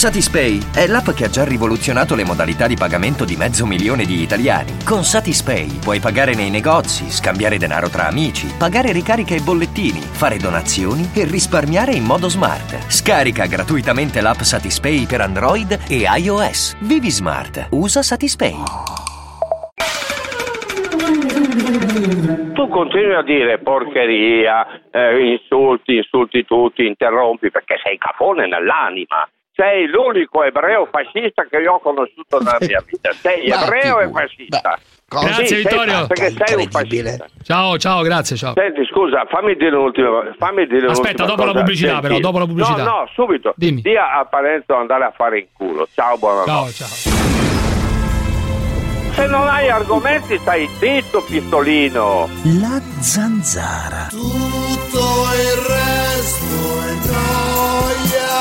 Satispay è l'app che ha già rivoluzionato le modalità di pagamento di mezzo milione di italiani. Con Satispay puoi pagare nei negozi, scambiare denaro tra amici, pagare ricariche e bollettini, fare donazioni e risparmiare in modo smart. Scarica gratuitamente l'app Satispay per Android e iOS. Vivi smart. Usa Satispay. Tu continui a dire porcheria, eh, insulti, insulti tutti, interrompi perché sei cafone nell'anima. Sei l'unico ebreo fascista che io ho conosciuto nella mia vita. Sei Ma ebreo e fascista. Grazie, Sì, Vittorio. sei- Perché sei un fascista. Ciao, ciao, grazie, ciao. Senti, scusa, fammi dire l'ultima. Fammi dire Aspetta, l'ultima dopo la cosa. pubblicità, Senti, però, dopo la pubblicità. No, no, subito. Dimmi. Dia a Parenzo andare a fare in culo. Ciao, buonanotte. Ciao, ciao. Se non hai argomenti, stai zitto, pistolino. La zanzara. Tutto il resto è gioia.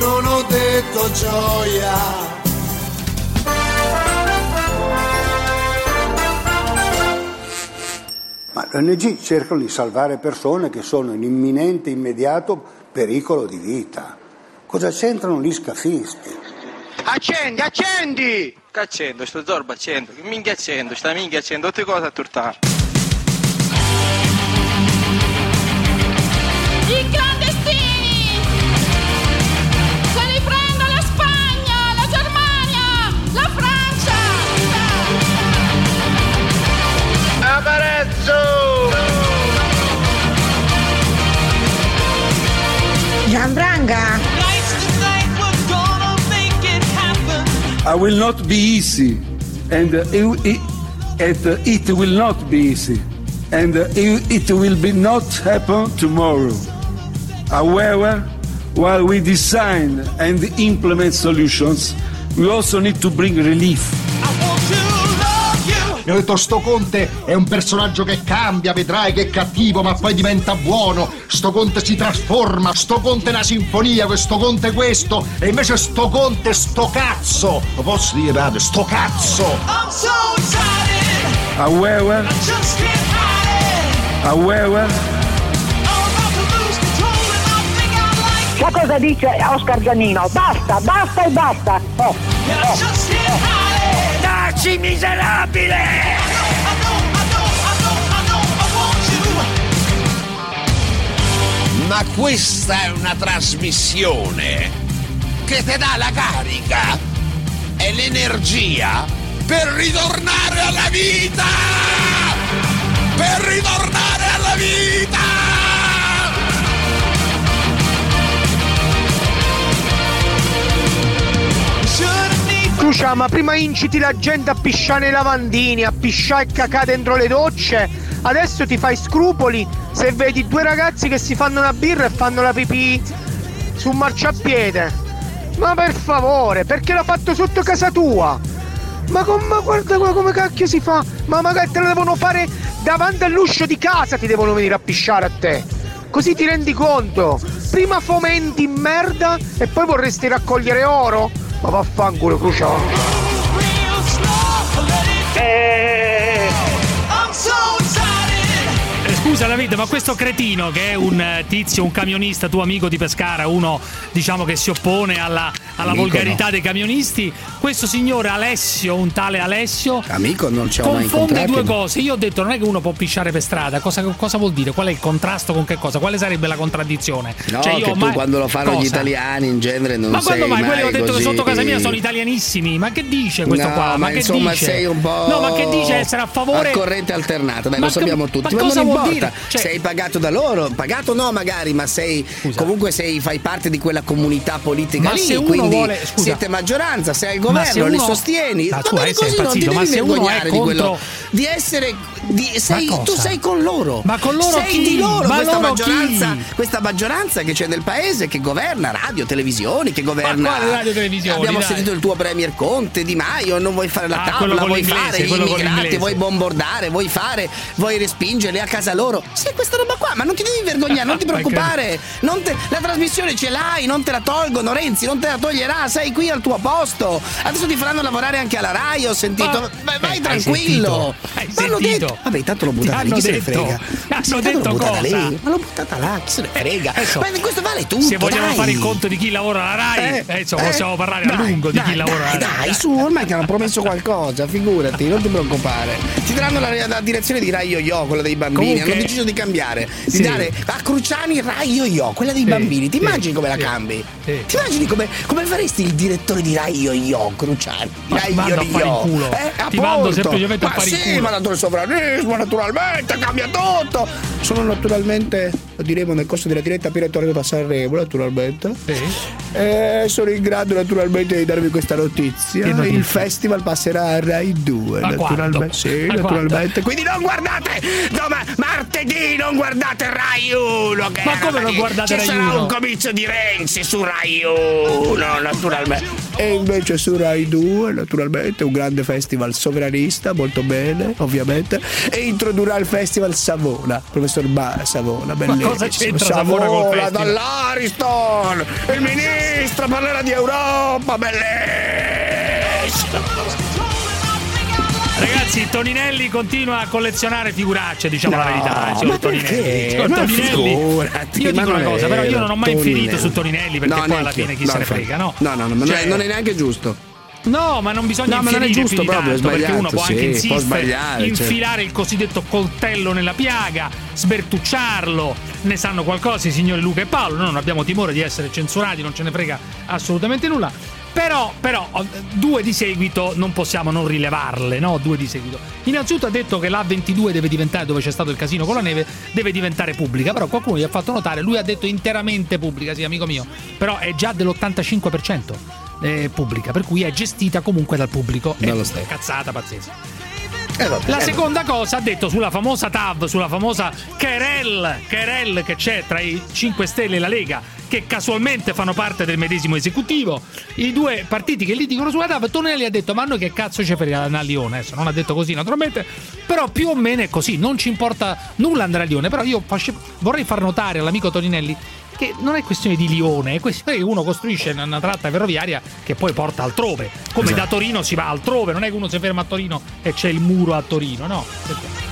Non ho detto gioia. Ma le ONG cercano di salvare persone che sono in imminente, immediato pericolo di vita. Cosa c'entrano gli scafisti? Accendi, accendi! Che accendo? Sto zorbo accendo. Che minchia accendo? Sta minchia accendo. Tutte cose a turtare. I will not be easy, and uh, it, it, uh, it will not be easy, and uh, it, it will be not happen tomorrow. However, while we design and implement solutions, we also need to bring relief. Mi ho detto sto Conte è un personaggio che cambia, vedrai che è cattivo, ma poi diventa buono. Sto Conte si trasforma, sto Conte è una sinfonia, questo Conte è questo, e invece sto Conte è sto cazzo. Lo posso dire, padre, sto cazzo. However, however, che cosa dice Oscar Giannino? Basta, basta e basta. Oh, oh. Taci miserabile! Ma questa è una trasmissione che ti dà la carica e l'energia per ritornare alla vita! Per ritornare alla vita! Crucia, ma prima inciti la gente a pisciare nei lavandini, a pisciare e cacà dentro le docce. Adesso ti fai scrupoli se vedi due ragazzi che si fanno una birra e fanno la pipì su un marciapiede. Ma per favore, perché l'ha fatto sotto casa tua? Ma, com- ma guarda come cacchio si fa? Ma magari te lo devono fare davanti all'uscio di casa, ti devono venire a pisciare a te. Così ti rendi conto? Prima fomenti merda e poi vorresti raccogliere oro? Ma vaffanculo, Cruciò. Eh, Scusa Davide, ma questo cretino che è un eh, tizio, un camionista, tuo amico di Pescara, uno diciamo che si oppone alla, alla Amico volgarità no. dei camionisti, questo signore Alessio, un tale Alessio, Amico non ci ho mai confonde due cose. Io ho detto non è che uno può pisciare per strada, cosa, cosa vuol dire? Qual è il contrasto con che cosa? Quale sarebbe la contraddizione? No, Cioè, io che tu mai- quando lo fanno gli Cosa? italiani in genere non Ma quando mai? Quelli ho detto che così- sotto casa mia sono italianissimi. Ma che dice questo No, qua? Ma, ma che insomma dice? sei un po' No, ma che dice essere a favore a corrente alternata, dai, Ma lo sappiamo tutti. ma Ma, cosa non vuol importa, dire? Cioè- sei pagato da loro, pagato no magari, ma sei comunque sei, fai parte di quella comunità politica Ma lì, se uno quindi vuole- scusa. siete maggioranza, sei al governo, li uno- sostieni. Ma tu hai- sei così, non ti impazzito, devi vergognare di quello di essere di- sei- tu sei con loro. Ma con loro sei chi? di loro, Ma questa loro chi? maggioranza, questa maggioranza che c'è nel paese che governa radio, televisioni, che governa radio, televisioni, Abbiamo dai? sentito il tuo premier Conte Di Maio, non vuoi fare la Ah, tavola, vuoi fare gli immigrati, vuoi bombardare, vuoi fare, vuoi respingerli a casa loro. Sì, questa roba qua, ma non ti devi vergognare, non ti preoccupare. Non te- la trasmissione ce l'hai, non te la tolgono, Renzi, non te la toglie toglierà, sei qui al tuo posto. Adesso ti faranno lavorare anche alla Rai, ho sentito. Ma- vai vai Eh, hai tranquillo. sentito? Hai Ma l'hanno sentito? detto. Vabbè, intanto l'ho buttata Ti lì, chi se ne frega. Hanno detto cosa? lì. Ma l'ho buttata là, chi se ne frega. Adesso, Ma questo vale tutto. Se vogliamo dai. fare il conto di chi lavora alla Rai, Eh, eh, insomma, eh, possiamo parlare a dai, lungo di dai, chi lavora alla Rai. Dai, su, ormai che hanno promesso qualcosa, figurati, non ti preoccupare. Ti daranno la, la direzione di Rai Yo-Yo, quella dei bambini. Comunque- hanno deciso di cambiare, di Sì. dare a Cruciani Rai Yo-Yo, quella dei Sì, bambini. Ti immagini come la cambi? Ti immagini come, come faresti il direttore di Rai Yo-Yo, Cruciani? Ma Rai mando a fare in culo. Eh, Ti mando appunto. semplicemente a ma fare in sì, culo. ma dato il sovranismo, naturalmente, cambia tutto. Sono naturalmente, lo diremo nel corso della diretta per tornato a Sanremo, naturalmente. Eh, sono in grado naturalmente di darvi questa notizia. Che notizia? Il festival passerà a Rai 2, Ma naturalmente. quando? Sì, Ma naturalmente. Quindi non guardate doma- martedì, non guardate Rai 1. Che Ma come non guardate Ci Rai sarà 1? un comizio di Renzi su Rai 1, naturalmente. E invece su Rai 2, naturalmente, un grande festival sovranista, molto bene, ovviamente. E introdurrà il festival Savona, professor ba- Savona, bellissimo. cosa c'entra Savona col festival? dall'Ariston! Il ministro parlerà di Europa, bellissimo! Ragazzi, Toninelli continua a collezionare figuracce, diciamo la No, verità. signor ma Toninelli. Signor Toninelli. figurati, io dico una cosa, però io non ho mai Toninelli. infierito su Toninelli perché No, poi alla fine chi No, se ne frega, no? No, no, no, Cioè- non è neanche giusto. No, ma non bisogna No, ma non è giusto proprio, tanto, perché uno può sì, anche può insistere, sbagliare, cioè. infilare il cosiddetto coltello nella piaga, sbertucciarlo. Ne sanno qualcosa i signori Luca e Paolo, noi non abbiamo timore di essere censurati, non ce ne frega assolutamente nulla. Però, però, due di seguito non possiamo non rilevarle, no? Due di seguito. Innanzitutto ha detto che la 22 deve diventare, dove c'è stato il casino con la neve, deve diventare pubblica. Però qualcuno gli ha fatto notare, lui ha detto interamente pubblica, sì, amico mio. Però è già dell'85% eh, pubblica, per cui è gestita comunque dal pubblico. È Stato. cazzata pazzesca. Eh, vabbè, La eh, seconda cosa ha detto sulla famosa TAV, sulla famosa Querel, Querel che c'è tra i 5 Stelle e la Lega, che casualmente fanno parte del medesimo esecutivo. I due partiti che litigano sulla TAV, Tonelli ha detto: Ma noi che cazzo ci frega a Lione? Adesso non ha detto così, naturalmente, però più o meno è così. Non ci importa nulla andare a Lione. Però io vorrei far notare all'amico Toninelli che non è questione di Lione, è questione che uno costruisce una tratta ferroviaria che poi porta altrove. Come Esatto. da Torino si va altrove, non è che uno si ferma a Torino e c'è il muro a Torino, no.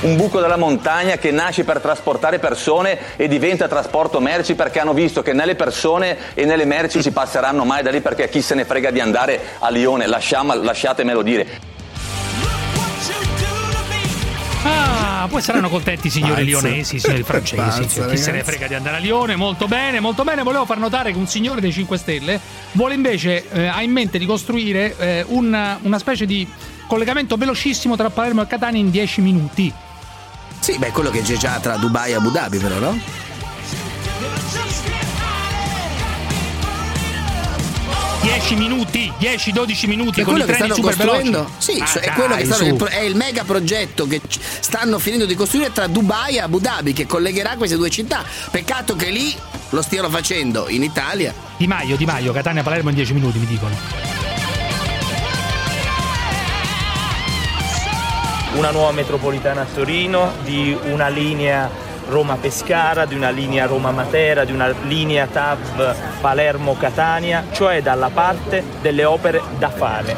Un buco della montagna che nasce per trasportare persone e diventa trasporto merci perché hanno visto che né le persone e né le merci ci passeranno mai da lì perché chi se ne frega di andare a Lione, lasciamo- lasciatemelo dire. Ah, poi saranno contenti i signori Pazzo. lionesi, i signori francesi. Pazzo, Chi se ne frega di andare a Lione? Molto bene, molto bene. Volevo far notare che un signore dei 5 Stelle vuole invece, eh, ha in mente di costruire eh, una, una specie di collegamento velocissimo tra Palermo e Catania in 10 minuti. Sì, beh, quello che c'è già tra Dubai e Abu Dhabi, però, no? 10 minuti, 10-12 minuti È con i quello che treni stanno super veloci. costruendo? Sì, Ah, è, dai, stanno- è il mega progetto che stanno finendo di costruire tra Dubai e Abu Dhabi che collegherà queste due città. Peccato che lì lo stiano facendo in Italia. Di Maio, Di Maio, Catania Palermo in 10 minuti mi dicono. Una nuova metropolitana a Torino, di una linea Roma-Pescara, di una linea Roma-Matera, di una linea TAV Palermo-Catania, cioè dalla parte delle opere da fare.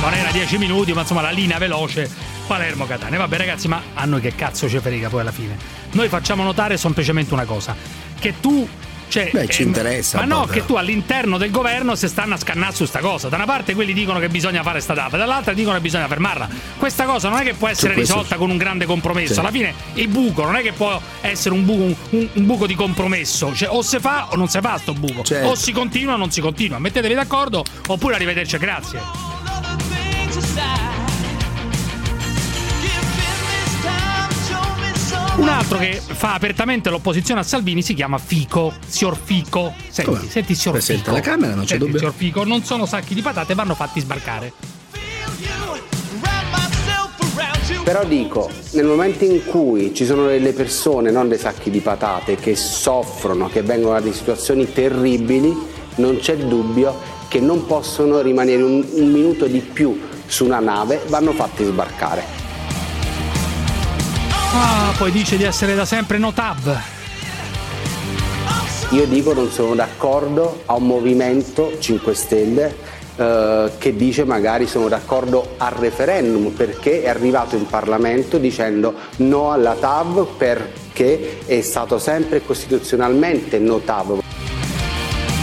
Non era 10 minuti, ma insomma la linea veloce Palermo Catania. Vabbè ragazzi, ma a noi che cazzo ci frega poi alla fine? Noi facciamo notare semplicemente una cosa, che tu cioè, Beh, ci eh, interessa Ma no, che tu all'interno del governo si stanno a scannare su sta cosa. Da una parte quelli dicono che bisogna fare sta TAP, dall'altra dicono che bisogna fermarla. Questa cosa non è che può essere questo- risolta con un grande compromesso. Sì. Alla fine il buco non è che può essere un buco, un, un buco di compromesso. Cioè, o si fa o non si fa sto buco. Certo. O si continua o non si continua. Mettetevi d'accordo oppure arrivederci, grazie. Un altro che fa apertamente l'opposizione a Salvini si chiama Fico, signor Fico. Senti, Come? senti signor Presidente Fico. della Camera, non c'è Senti, dubbio. signor Fico, non sono sacchi di patate, vanno fatti sbarcare. Però dico, nel momento in cui ci sono delle persone, non dei sacchi di patate, che soffrono, che vengono da situazioni terribili, non c'è dubbio che non possono rimanere un, un minuto di più su una nave, vanno fatti sbarcare. Ah, poi dice di essere da sempre no tab. io dico non sono d'accordo a un movimento 5 Stelle eh, che dice magari sono d'accordo al referendum perché è arrivato in Parlamento dicendo no alla TAV perché è stato sempre costituzionalmente no TAV.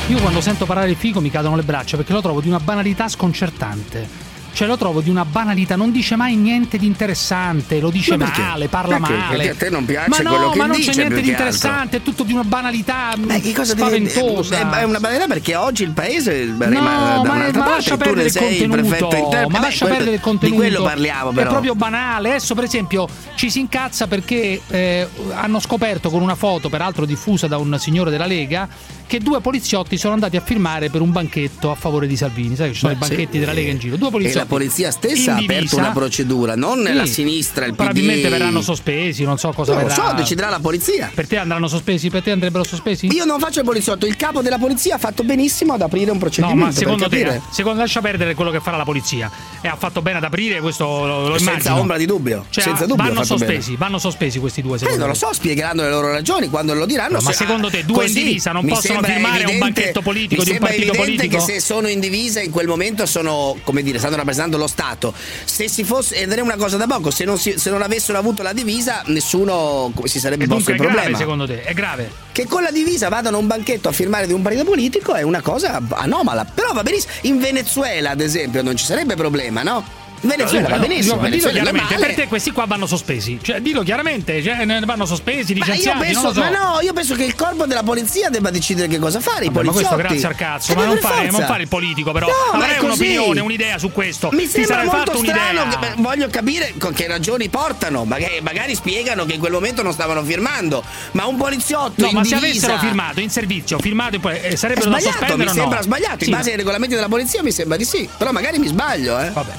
Io quando sento parlare di figo mi cadono le braccia perché lo trovo di una banalità sconcertante. Cioè lo trovo di una banalità, non dice mai niente di interessante, lo dice Ma male, parla Perché? male. Perché a te non piace ma no, quello che ma non c'è niente di interessante, è tutto di una banalità Beh, che cosa spaventosa. È una banalità perché oggi il paese rimane No, da ma, ma lascia perdere il il contenuto, prefetto interno. ma Beh, lascia perdere il contenuto. Di quello parliamo però. È proprio banale. Adesso, per esempio, ci si incazza perché eh, hanno scoperto con una foto, peraltro diffusa da un signore della Lega, che due poliziotti sono andati a firmare per un banchetto a favore di Salvini. Sai che ci sono Beh, i banchetti sì. della Lega in giro. Due poliziotti. E la polizia stessa ha aperto una procedura, non Sì. la sinistra, il PD. Probabilmente verranno sospesi, non so cosa Non lo verrà. so, deciderà la polizia. Per te andranno sospesi, per te andrebbero sospesi? Io non faccio il poliziotto, il capo della polizia ha fatto benissimo ad aprire un No, procedimento. ma secondo te, capire. secondo lascia perdere quello che farà la polizia. E ha fatto bene ad aprire questo lo, lo Senza immagino. ombra di dubbio, Cioè, senza dubbio vanno sospesi, bene. vanno sospesi questi due Eh, non lo so, spiegheranno le loro ragioni quando lo diranno. No, ma se- secondo te due in divisa non possono sembra firmare un evidente- banchetto politico di un sembra partito evidente politico? che se sono in divisa in quel momento sono, come dire, stanno rappresentando lo Stato. Se si fosse, ed è una cosa da poco, se non, si- se non avessero avuto la divisa, nessuno come si sarebbe posto il è grave problema. secondo te? È grave. Che con la divisa vadano a un banchetto a firmare di un partito politico è una cosa anomala. Però va benissimo. In Venezuela, ad esempio, non ci sarebbe problema, no? In Venezuela va No, benissimo. no, Venezuela chiaramente, normale. per te questi qua vanno sospesi. Cioè, dillo chiaramente, cioè, vanno sospesi, Ma io licenziati, penso, non lo so. ma no, io penso che il corpo della polizia debba decidere che cosa fare. I Vabbè, ma questo grazie al cazzo, ma non fare, non fare il politico, però. No, ma così. un'opinione, un'idea su questo. Mi Ti sembra molto strano, un'idea. che- voglio capire che ragioni portano, magari, magari spiegano che in quel momento non stavano firmando, ma un poliziotto No, in ma se divisa avessero firmato in servizio, firmato e poi eh, sarebbero da sospendere mi no? sembra sbagliato, Sì, in base ai regolamenti della polizia mi sembra di sì, però magari mi sbaglio, eh. Vabbè.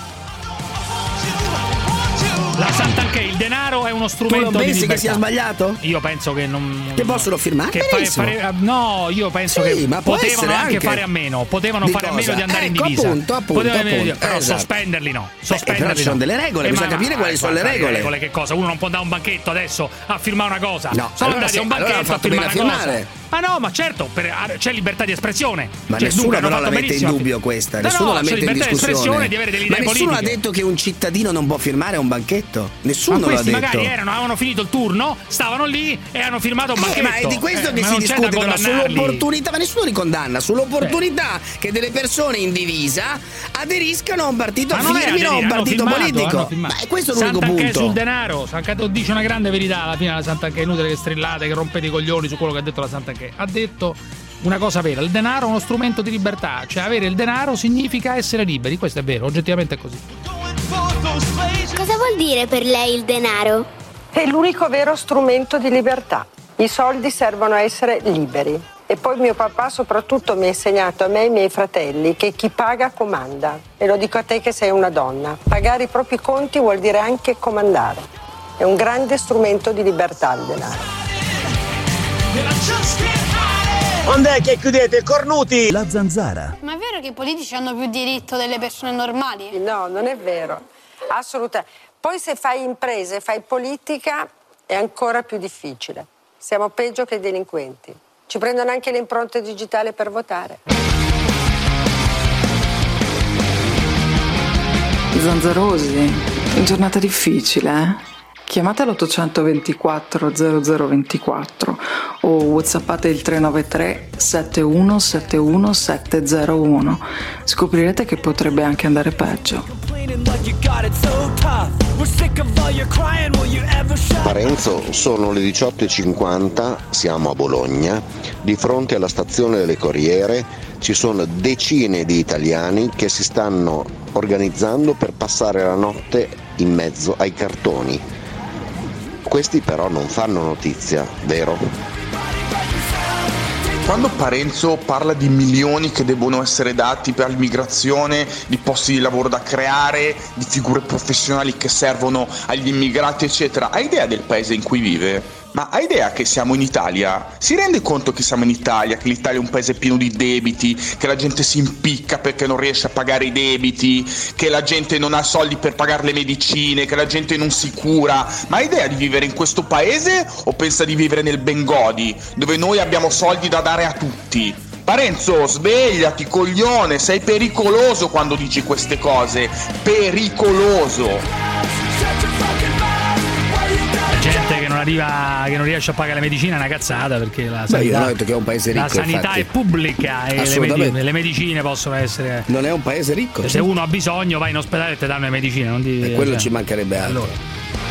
Oh! La Sant'Anché, il denaro è uno strumento Tu non pensi che sia sbagliato? Io penso che non. Che possono firmare? Che fare- fare- no, io penso Sì, che ma potevano anche anche. fare a meno. Potevano fare a cosa? meno di andare in Ecco, divisa. appunto, appunto, Potevano- appunto. Però Esatto. sospenderli no. Beh, Sospenderli però ci sono no. delle regole, Eh, bisogna ma- capire quali eh, sono le guarda, regole. Che cosa? Uno non può andare a un banchetto adesso a firmare una cosa. No, sono allora andati a un allora banchetto hanno a firmare una a cosa. firmare. Ma no, ma certo, per- c'è libertà di espressione. Ma Cioè, nessuno dunque, però la mette in dubbio questa, No, nessuno no, la mette in discussione. di Ma nessuno ha politiche. detto che un cittadino non può firmare a un banchetto? Nessuno ma l'ha questi detto. magari erano, avevano finito il turno, stavano lì e hanno firmato un Eh, banchetto. ma è di questo Eh, che si discute però sull'opportunità, ma nessuno li condanna, sull'opportunità che delle persone in divisa aderiscano a un partito, Ma firmino a un partito firmato, politico. Ma è questo l'unico Sant'Anché punto. sul denaro, Sant'Anché dice una grande verità alla fine la Sant'Anché, è inutile che strillate, che rompete i coglioni su quello che ha detto la Sant'Anché. Ha detto una cosa vera, il denaro è uno strumento di libertà, cioè avere il denaro significa essere liberi, questo è vero, oggettivamente è così. Cosa vuol dire per lei il denaro? È l'unico vero strumento di libertà. I soldi servono a essere liberi. E poi mio papà soprattutto mi ha insegnato a me e ai miei fratelli che chi paga comanda. E lo dico a te che sei una donna. Pagare i propri conti vuol dire anche comandare. È un grande strumento di libertà il denaro. Quando che chiudete cornuti? La zanzara. Ma è vero che i politici hanno più diritto delle persone normali? No, non è vero. Assolutamente. Poi se fai imprese, fai politica, è ancora più difficile. Siamo peggio che i delinquenti. Ci prendono anche le impronte digitali per votare. Zanzarosi, giornata difficile, eh? Chiamate l'824 0024 o whatsappate il 393 7171 701. Scoprirete che potrebbe anche andare peggio. Parenzo, sono le 18.50, siamo a Bologna, di fronte alla stazione delle Corriere ci sono decine di italiani che si stanno organizzando per passare la notte in mezzo ai cartoni. Questi però non fanno notizia, vero? Quando Parenzo parla di milioni che devono essere dati per l'immigrazione, di posti di lavoro da creare, di figure professionali che servono agli immigrati, eccetera, ha idea del paese in cui vive? Ma hai idea che siamo in Italia? Si rende conto che siamo in Italia, che l'Italia è un paese pieno di debiti, che la gente si impicca perché non riesce a pagare i debiti, che la gente non ha soldi per pagare le medicine, che la gente non si cura? Ma hai idea di vivere in questo paese o pensa di vivere nel Bengodi, dove noi abbiamo soldi da dare a tutti? Parenzo, svegliati, coglione, sei pericoloso quando dici queste cose. Pericoloso. Arriva, che non riesce a pagare la medicina è una cazzata perché la Beh, sanità, che è un paese ricco. la sanità è pubblica e le, medi- le medicine possono essere. Non è un paese ricco. Se uno ha bisogno, vai in ospedale e ti danno le medicine. Non ti, E quello cioè. ci mancherebbe altro. Allora.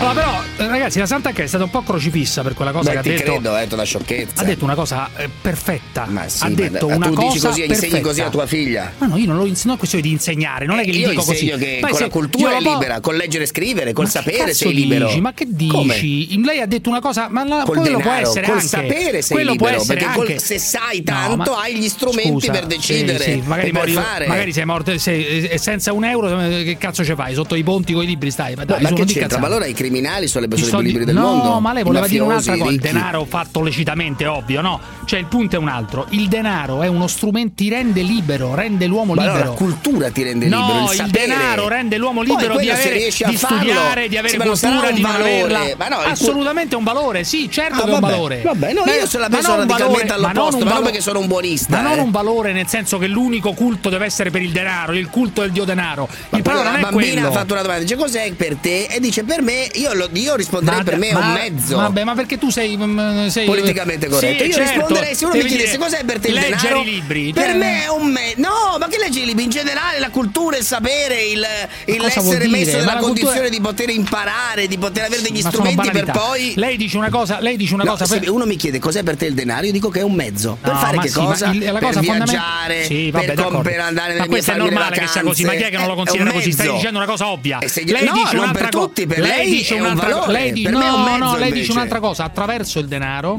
Allora, però, eh, ragazzi, la Santa che è stata un po' crocifissa per quella cosa Beh, che ha detto. credo, ha detto una sciocchezza. Ha detto una cosa eh, perfetta. sì, ha ma- detto ma una tu cosa dici così, insegni perfetta. così a tua figlia? Ma no, io non lo insegno, è questione di insegnare, non è che gli Io dico così. che Poi con se- la cultura è lo po- libera, col leggere e scrivere, col Ma sapere sei libero. Dici? Ma che dici? Come? Lei ha detto una cosa, ma la, Col quello può denaro, essere col anche. sapere sei quello libero, può essere perché col- anche. se sai No, tanto ma- hai gli strumenti scusa, per decidere sì, sì, magari, mori- fare. magari sei morto sei- senza un euro, eh, che cazzo ci fai? Sotto i ponti con i libri stai? Ma, No, dai, ma che c'entra? Ma allora i criminali sono le I persone più liberi del no, mondo? ma lei voleva dire un'altra cosa. Il denaro fatto lecitamente, ovvio, no? Cioè, il punto è un altro. Il denaro è uno strumento, ti rende libero, rende l'uomo Ma allora libero. la cultura ti rende no, libero, il il, sapere. denaro rende l'uomo Poi libero di, se avere, di farlo, studiare, di avere sì, ma cultura, di valore. averla. Ma no, il Assolutamente è un valore, sì, certo Ah, che è un valore. vabbè, no, Beh, io sono la ma un radicalmente ma all'opposto, ma non perché sono un buonista, Ma non eh. un valore nel senso che l'unico culto deve essere per il denaro, il culto del dio denaro. Il problema la non è bambina quello. ha fatto una domanda, dice cos'è per te? E dice per me, io, lo- io risponderei per me è un ma- mezzo. Vabbè, ma perché tu sei, mm, sei Politicamente corretto. Sì, Io certo. risponderei se uno mi Devi chiedesse dire, cos'è per te il leggere denaro. i libri. Per cioè- me è un mezzo. No, ma che leggi i libri? In generale la cultura, il sapere, il, il cosa essere messo Ma nella la cultura- condizione di poter imparare, di poter avere degli Ma strumenti per poi. Lei dice una cosa, lei dice una No, cosa se per- uno mi chiede cos'è per te il denaro, io dico che è un mezzo. Per No, fare ma che sì, ma cosa? il- la per cosa fondament- viaggiare, Sì, vabbè, per, com- per andare nelle Ma questo è normale che sia così, ma chi è che non lo considera così? Stai dicendo una cosa ovvia. Lei dice non un'altra per co- tutti, per lei lei dice un'altra valore, lei di- per me è no, no, lei dice un'altra cosa, attraverso il denaro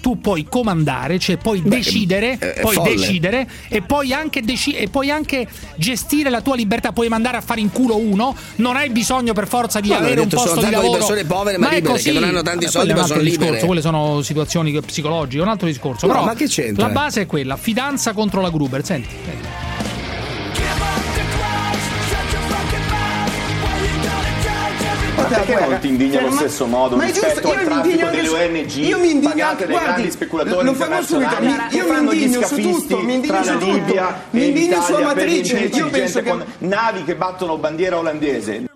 tu puoi comandare, cioè puoi decidere, è- è puoi folle. decidere e puoi, anche deci- e puoi anche gestire la tua libertà, puoi mandare a fare in culo uno, non hai bisogno per forza di ma avere ho un detto, posto sono di lavoro. persone povere ma è libere, che così. non hanno tanti Vabbè, soldi, ma un sono discorso, libere. Quelle sono situazioni psicologiche, un altro discorso. No, Però ma che c'entra? La base è quella, fidanza contro la Gruber, senti. Perché non ti indigni allo stesso modo Ma rispetto al traffico delle ONG su- io mi indigno anche- dai grandi speculatori lo internazionali subito, io mi indigno su tutto, mi indigno su tutto. Mi indigno sulla l'Italia per matrice, l'impiego io penso che- con navi che battono bandiera olandese.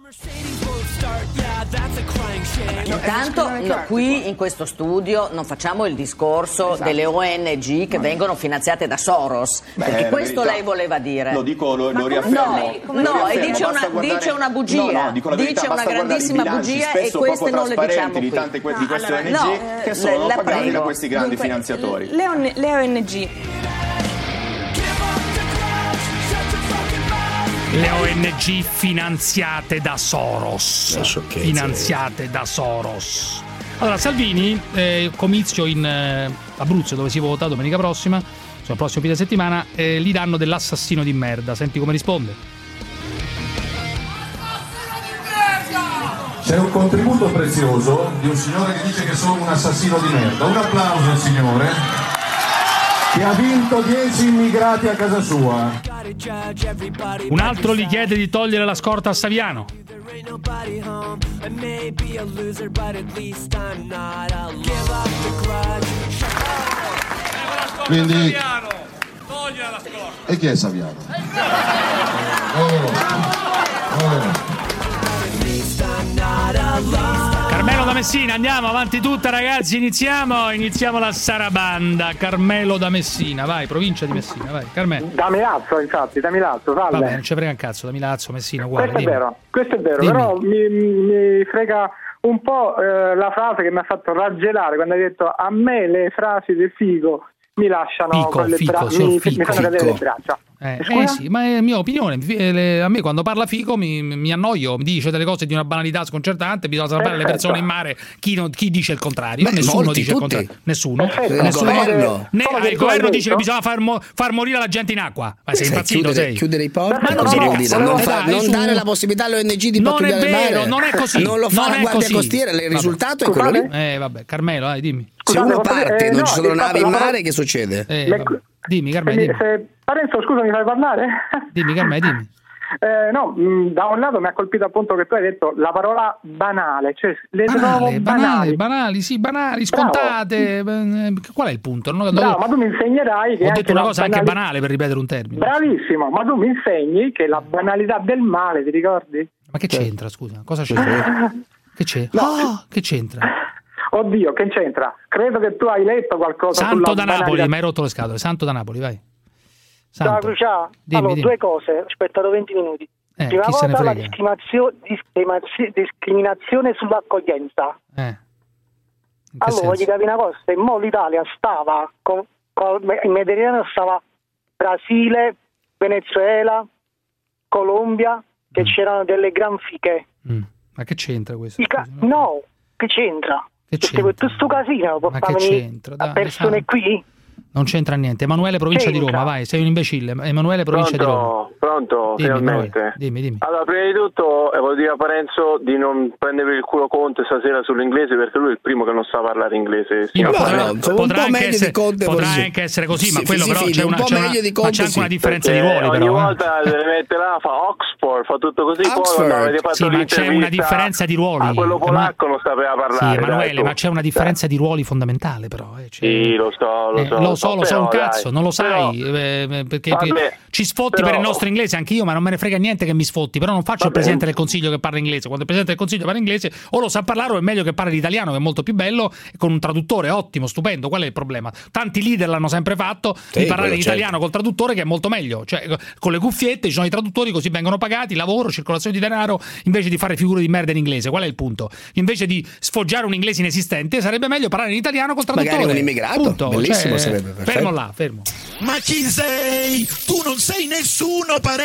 Intanto no, qui in questo studio non facciamo il discorso Esatto. delle ONG che vengono finanziate da Soros, Beh, perché questo lei voleva dire. Lo dico, lo, lo come- riaffermo. No, lo no, riaffermo, e dice una, guardare- dice una bugia, No, no, dico la verità, dice una grandissima bilanci. bugia e queste non le diciamo di tante que- di queste Ah, ONG che eh, sono la pagate da questi grandi Dunque, finanziatori. Le, ON- le ONG Le ONG finanziate da Soros. Finanziate da Soros. Allora, Salvini, eh, comizio in eh, Abruzzo dove si vota domenica prossima, cioè il prossimo fine settimana, eh, gli danno dell'assassino di merda. Senti come risponde. C'è un contributo prezioso di un signore che dice che sono un assassino di merda. Un applauso al signore che ha vinto 10 immigrati a casa sua. Un altro gli chiede di togliere la scorta a Saviano. Quindi... E chi è Saviano? Carmelo da Messina, andiamo avanti tutta ragazzi, iniziamo, iniziamo la sarabanda. Carmelo da Messina, vai, provincia di Messina, vai, Carmelo. Da Milazzo, infatti, da Milazzo, salve. Vabbè, non ci frega un cazzo, da Milazzo, Messina, uguale. questo è dimmi. vero, questo è vero, Dimmi. però mi, mi frega un po' eh, la frase che mi ha fatto raggelare quando hai detto a me le frasi del figo mi lasciano Fico, con le Fico, signor mi, mi Fico. fanno cadere le braccia. Eh, eh sì, ma è mia opinione. Le- A me quando parla Fico mi, mi annoio, mi dice delle cose di una banalità sconcertante, bisogna salvare le Perfetto. persone in mare. Chi, non- chi dice il contrario? Beh, Nessuno molti, dice il tutti. contrario. Nessuno. Perfetto. Il Nessuno. governo. Ne- ah, il governo dice che bisogna far, mo- far morire la gente in acqua. Ma sei Sai, impazzito, chiudere, sei? chiudere i porti, Ma no, vuol dire? no, Non, no, fa- dai, non su- dare la possibilità alle ONG di Non pattugliare il vero, mare. non è così. Non lo fa Non la Guardia così. Costiera, il Vabbè. risultato è quello lì. Eh, vabbè, Carmelo, dai, dimmi. Se uno parte eh, e non no, ci sono il navi in mare, che succede? Dimmi, mi- dimmi. se- Parenzo, scusa, mi fai parlare? Dimmi, Carmelo, dimmi. Eh, no, mh, da un lato mi ha colpito appunto che tu hai detto la parola banale, cioè le trovo Banale, banali, banali. banali, sì, banali, scontate. Eh, Qual è il punto? Non- Bravo, ma tu mi insegnerai che Ho anche detto una cosa anche banali- banale per ripetere un termine. Bravissimo, ma tu mi insegni che la banalità del male, ti ricordi? Ma che c'entra, scusa? Cosa c'entra? Che c'è? No. Ah, che c'entra? Oddio, che c'entra? Credo che tu hai letto qualcosa Santo da Napoli, banalità. mi hai rotto le scatole. Santo da Napoli, vai. Ciao Santo. Crucia, Dimmi, allora, dimmi. due cose, aspettato 20 minuti. Eh, Prima cosa la discriminazio- discriminazio- discriminazione sull'accoglienza. Eh. Allora, voglio capire una cosa, se mo l'Italia stava, con, con- in Mediterraneo stava Brasile, Venezuela, Colombia, che c'erano delle gran fiche. Mm. Ma che c'entra questo? Ca- no, che c'entra? Che c'entra? tutto sto casino c'entra? a persone qui? Non c'entra niente. Emanuele, provincia di C'entra. Roma, vai, sei un imbecille. Emanuele, provincia di Roma. Pronto, pronto, Dimmi, finalmente. Dimmi, dimmi. Allora, prima di tutto eh, voglio dire a Parenzo di non prendere per il culo Conte stasera sull'inglese perché lui è il primo che non sa parlare inglese. Io, Sì, potrà, ma- no, un po' potrà anche di essere, Conte, potrà anche essere così, Sì, ma quello sì, però c'è, un una, c'è, una, di ma Conte, c'è anche una differenza di ruoli ogni però. eh. volta deve mettere là, fa Oxford, fa tutto così, poi Oxford. avete fatto Sì, ma c'è una differenza di ruoli. A quello Ma- polacco non sapeva parlare. Sì, Emanuele, ma c'è una differenza di ruoli fondamentale però. eh, Sì, lo so, lo Eh, so. So, lo so un cazzo, dai. non lo sai, Però- eh, eh, perché Vabbè, ci sfotti però- per il nostro inglese anche io, ma non me ne frega niente che mi sfotti, però non faccio il Vabbè. presidente del consiglio che parla inglese, quando il presidente del consiglio parla inglese o lo sa parlare o è meglio che parli l'italiano che è molto più bello con un traduttore ottimo, stupendo, qual è il problema? Tanti leader l'hanno sempre fatto di parlare l'italiano certo. col traduttore che è molto meglio, cioè con le cuffiette ci sono i traduttori così vengono pagati, lavoro, circolazione di denaro, invece di fare figure di merda in inglese, qual è il punto? Invece di sfoggiare un inglese inesistente sarebbe meglio parlare in italiano col traduttore. Magari un immigrato, Punto. bellissimo Cioè, sarebbe. Fermo là, fermo. Ma chi sei? Tu non sei nessuno, pare.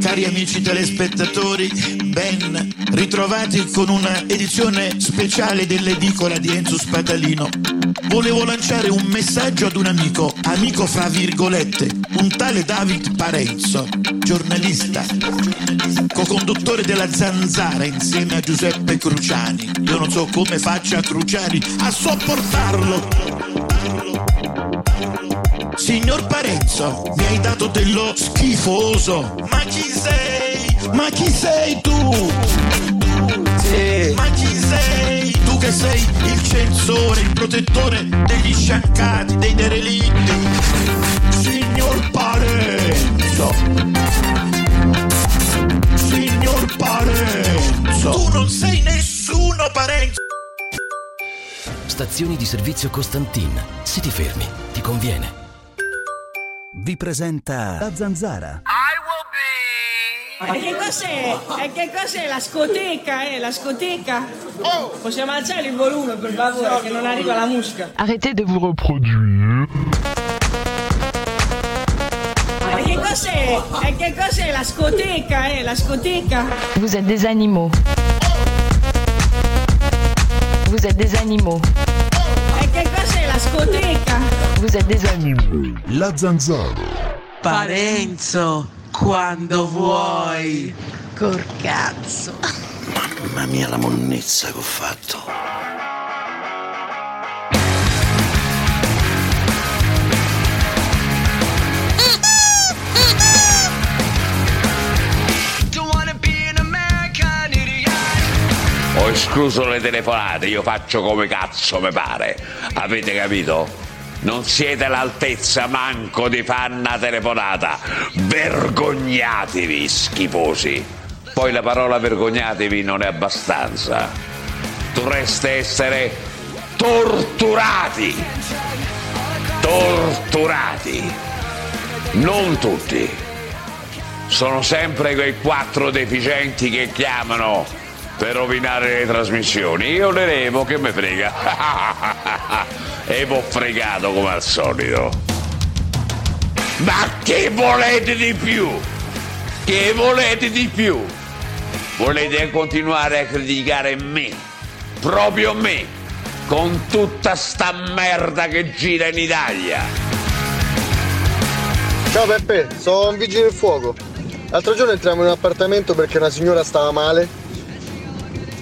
Cari amici telespettatori, ben ritrovati con una edizione speciale dell'edicola di Enzo Spatalino. Volevo lanciare un messaggio ad un amico, amico fra virgolette, un tale David Parenzo, giornalista, co-conduttore della Zanzara insieme a Giuseppe Cruciani. Io non so come faccia Cruciani a sopportarlo. Signor Parenzo, mi hai dato dello schifoso. Ma chi sei? Ma chi sei tu? Ma chi sei? Tu che sei il censore, il protettore degli sciaccati, dei derelitti. Signor Parenzo. Signor Parenzo. Tu non sei nessuno. Stazioni di servizio Costantin. Se ti fermi, ti conviene. Vi presenta la zanzara. E che cos'è? E che cos'è la scoteca, eh? La scoteca? Oh! Possiamo alzare il volume per favore, che non arriva la musica. Arrêtez de vous reproduire. E che cos'è? E che cos'è la scoteca, eh? La scoteca? Vous êtes des animaux. Vous êtes des animaux. Scoteca? Vous êtes des animaux. La zanzara. Parenzo, quando vuoi. Col cazzo. Mamma mia la monnezza che ho fatto. Ho escluso le telefonate, io faccio come cazzo mi pare. Avete capito? Non siete all'altezza manco di fare una telefonata. Vergognatevi, schifosi. Poi la parola vergognatevi non è abbastanza. Dovreste essere torturati. Torturati. Non tutti. Sono sempre quei quattro deficienti che chiamano per rovinare le trasmissioni. Io le levo, che me frega. e v'ho fregato come al solito. Ma che volete di più? Che volete di più? Volete continuare a criticare me? Proprio me? Con tutta sta merda che gira in Italia? Ciao Peppe, sono un vigile del fuoco. L'altro giorno entriamo in un appartamento perché una signora stava male.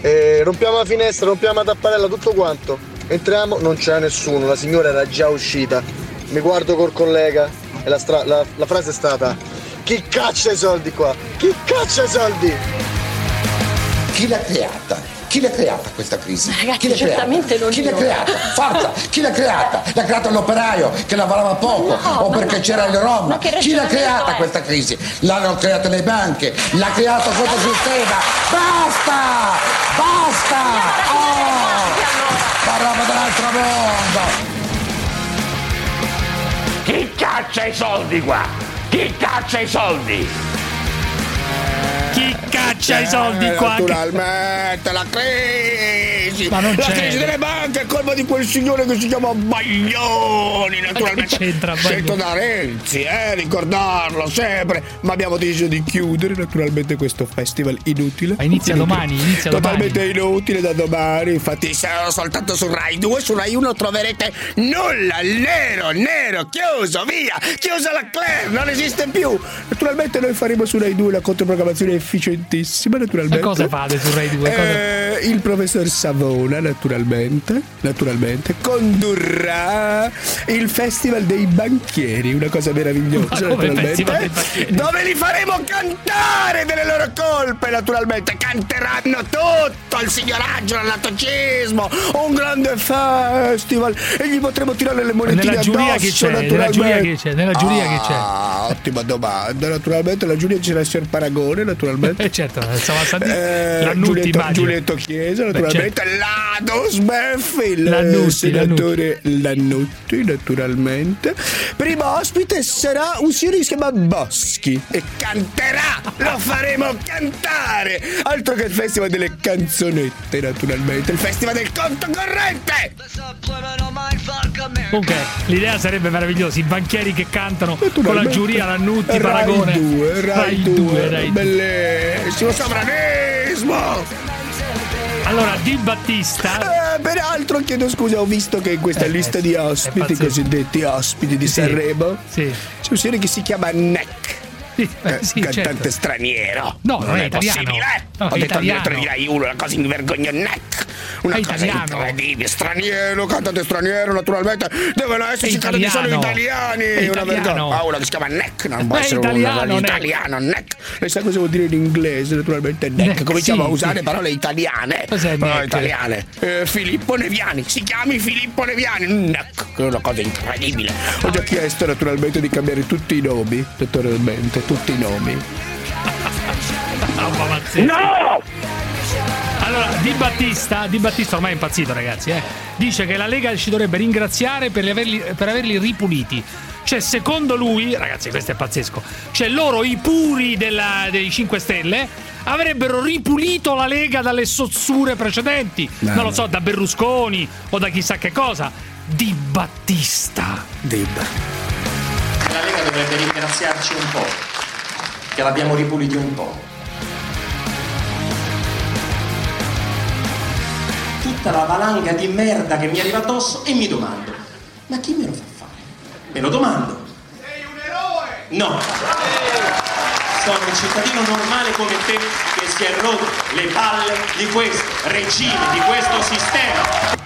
E rompiamo la finestra, rompiamo la tapparella, tutto quanto. Entriamo, non c'era nessuno, la signora era già uscita. Mi guardo col collega e la, stra- la- la frase è stata: Chi caccia i soldi qua? Chi caccia i soldi? Chi l'ha creata? Chi l'ha creata questa crisi? ragazzi, chi l'ha certamente creata? non Chi l'ha io. creata? Forza! Chi l'ha creata? L'ha creata l'operaio che lavorava poco No, o perché no. c'era il Rom? Chi l'ha creata è? questa crisi? L'hanno creata le banche, l'ha creato questo sistema. Basta! Basta! Oh! Parliamo dell'altro mondo! Chi caccia i soldi qua? Chi caccia i soldi? Chi caccia i soldi Eh, qua? Naturalmente, la crisi. Ma non la c'è. crisi delle banche è colpa di quel signore che si chiama Baglioni, naturalmente. che c'entra Scelto da Renzi, eh, ricordarlo sempre. Ma abbiamo deciso di chiudere naturalmente questo festival inutile. Ma inizia Inutile. domani, inizia Totalmente domani. inutile da domani. Infatti, sarà soltanto su Rai 2, su Rai 1 troverete nulla. Nero, nero, chiuso, via. Chiusa la Claire, non esiste più. Naturalmente noi faremo su Rai 2 la controprogrammazione efficientissima, naturalmente. E cosa fate su Rai 2? Cosa- Eh, il professor Savona, naturalmente, naturalmente, condurrà il Festival dei Banchieri, una cosa meravigliosa, naturalmente. Dove li faremo cantare delle loro colpe, naturalmente. Canteranno tutto il signoraggio, l'anatocismo, un grande festival e gli potremo tirare le monetine Nella giuria addosso, chi c'è? Nella naturalmente. giuria chi c'è? Nella giuria chi c'è? Ah, ottima domanda, naturalmente la giuria c'era il signor Paragone, naturalmente. Eh certo, a dire Eh, Lannutti, Giulietto, Chiesa, naturalmente. Lado Sbeffi, il Lannutti, senatore Lannutti, naturalmente. Primo ospite sarà un signore che si chiama Boschi e canterà, lo faremo cantare. Altro che il festival delle canzonette, naturalmente. Il festival del conto corrente. Comunque, l'idea sarebbe meravigliosa, i banchieri che cantano con la giuria Lannutti, Rai Paragone. 2, Rai 2, Rai 2. Bellissimo sovranismo. Allora, Di Battista Eh, peraltro chiedo scusa, ho visto che in questa Eh, lista eh, di ospiti, cosiddetti ospiti di Sì, Sanremo, sì. c'è un signore che si chiama Neck. Eh, sì, cantante certo. straniero. No, non è italiano. possibile. No, Ho è detto al italiano. direttore di Rai 1 una cosa invergognoneck. Una È cosa italiano. incredibile. Straniero, cantante straniero, naturalmente. Devono esserci È cantanti solo italiani. È una vergogna. Ah, una che si chiama Neck. Non può È essere italiano, un italiano. Neck. Lei sa cosa vuol dire in inglese, naturalmente. Neck. Neck, Cominciamo sì, a usare sì. parole italiane. Cos'è Parole Neck? italiane. Eh, Filippo Neviani. Si chiami Filippo Neviani. Neck. Che è una cosa incredibile. Ho già chiesto naturalmente di cambiare tutti i nomi, naturalmente, tutti i nomi. No! Allora, Di Battista, Di Battista ormai è impazzito, ragazzi, eh. Dice che la Lega ci dovrebbe ringraziare per, li averli, per averli ripuliti. Cioè, secondo lui, ragazzi, questo è pazzesco. Cioè, loro, i puri della- dei 5 Stelle, avrebbero ripulito la Lega dalle sozzure precedenti. No, non lo no. so, da Berlusconi o da chissà che cosa. Di Battista. Dib. La Lega dovrebbe ringraziarci un po', che l'abbiamo ripuliti un po'. Tutta la valanga di merda che mi arriva addosso e mi domando, ma chi me lo fa fare? Me lo domando. Sei un eroe! No! Sono un cittadino normale come te che si è rotto le palle di questo regime, di questo sistema.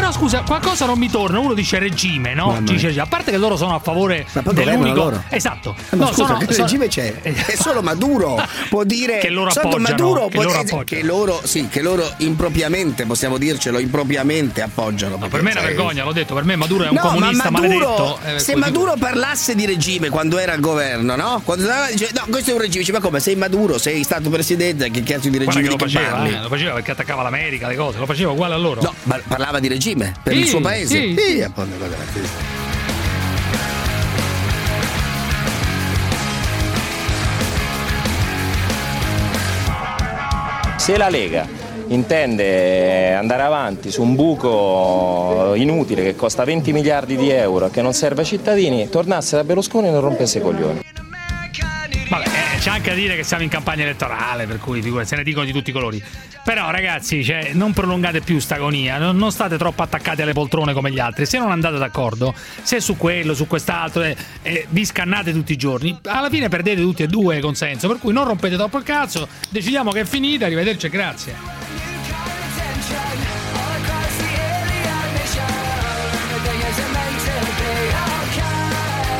Però scusa, qualcosa non mi torna. Uno dice regime, no? Dice, a parte che loro sono a favore dell'unico. Esatto. Eh, Ma No, scusa, sono- che sono- regime c'è? È solo Maduro può dire Che loro appoggiano, Maduro che può loro appoggiano. che loro sì, che loro impropriamente, possiamo dircelo, impropriamente appoggiano. No, per me è una vergogna, l'ho detto. Per me Maduro è un No, comunista ma Maduro, maledetto. eh, se Maduro parlasse di regime quando era al governo, no? Quando dice no, questo è un regime, dice ma come sei Maduro, sei stato presidente, che cazzo di Guarda regime che lo faceva, eh, lo faceva perché attaccava l'America, le cose, lo faceva uguale a loro. No, ma parlava di regime per Sì, il suo paese. sì, sì. appunto, guarda, sì. Se la Lega intende andare avanti su un buco inutile che costa 20 miliardi di euro e che non serve ai cittadini, tornasse da Berlusconi e non rompesse i coglioni. C'è anche da dire che siamo in campagna elettorale, per cui se ne dicono di tutti i colori. Però, ragazzi, cioè, non prolungate più sta agonia, non, non state troppo attaccati alle poltrone come gli altri. Se non andate d'accordo, se su quello, su quest'altro, eh, eh, vi scannate tutti i giorni, alla fine perdete tutti e due consenso. Per cui non rompete troppo il cazzo, decidiamo che è finita, arrivederci e grazie.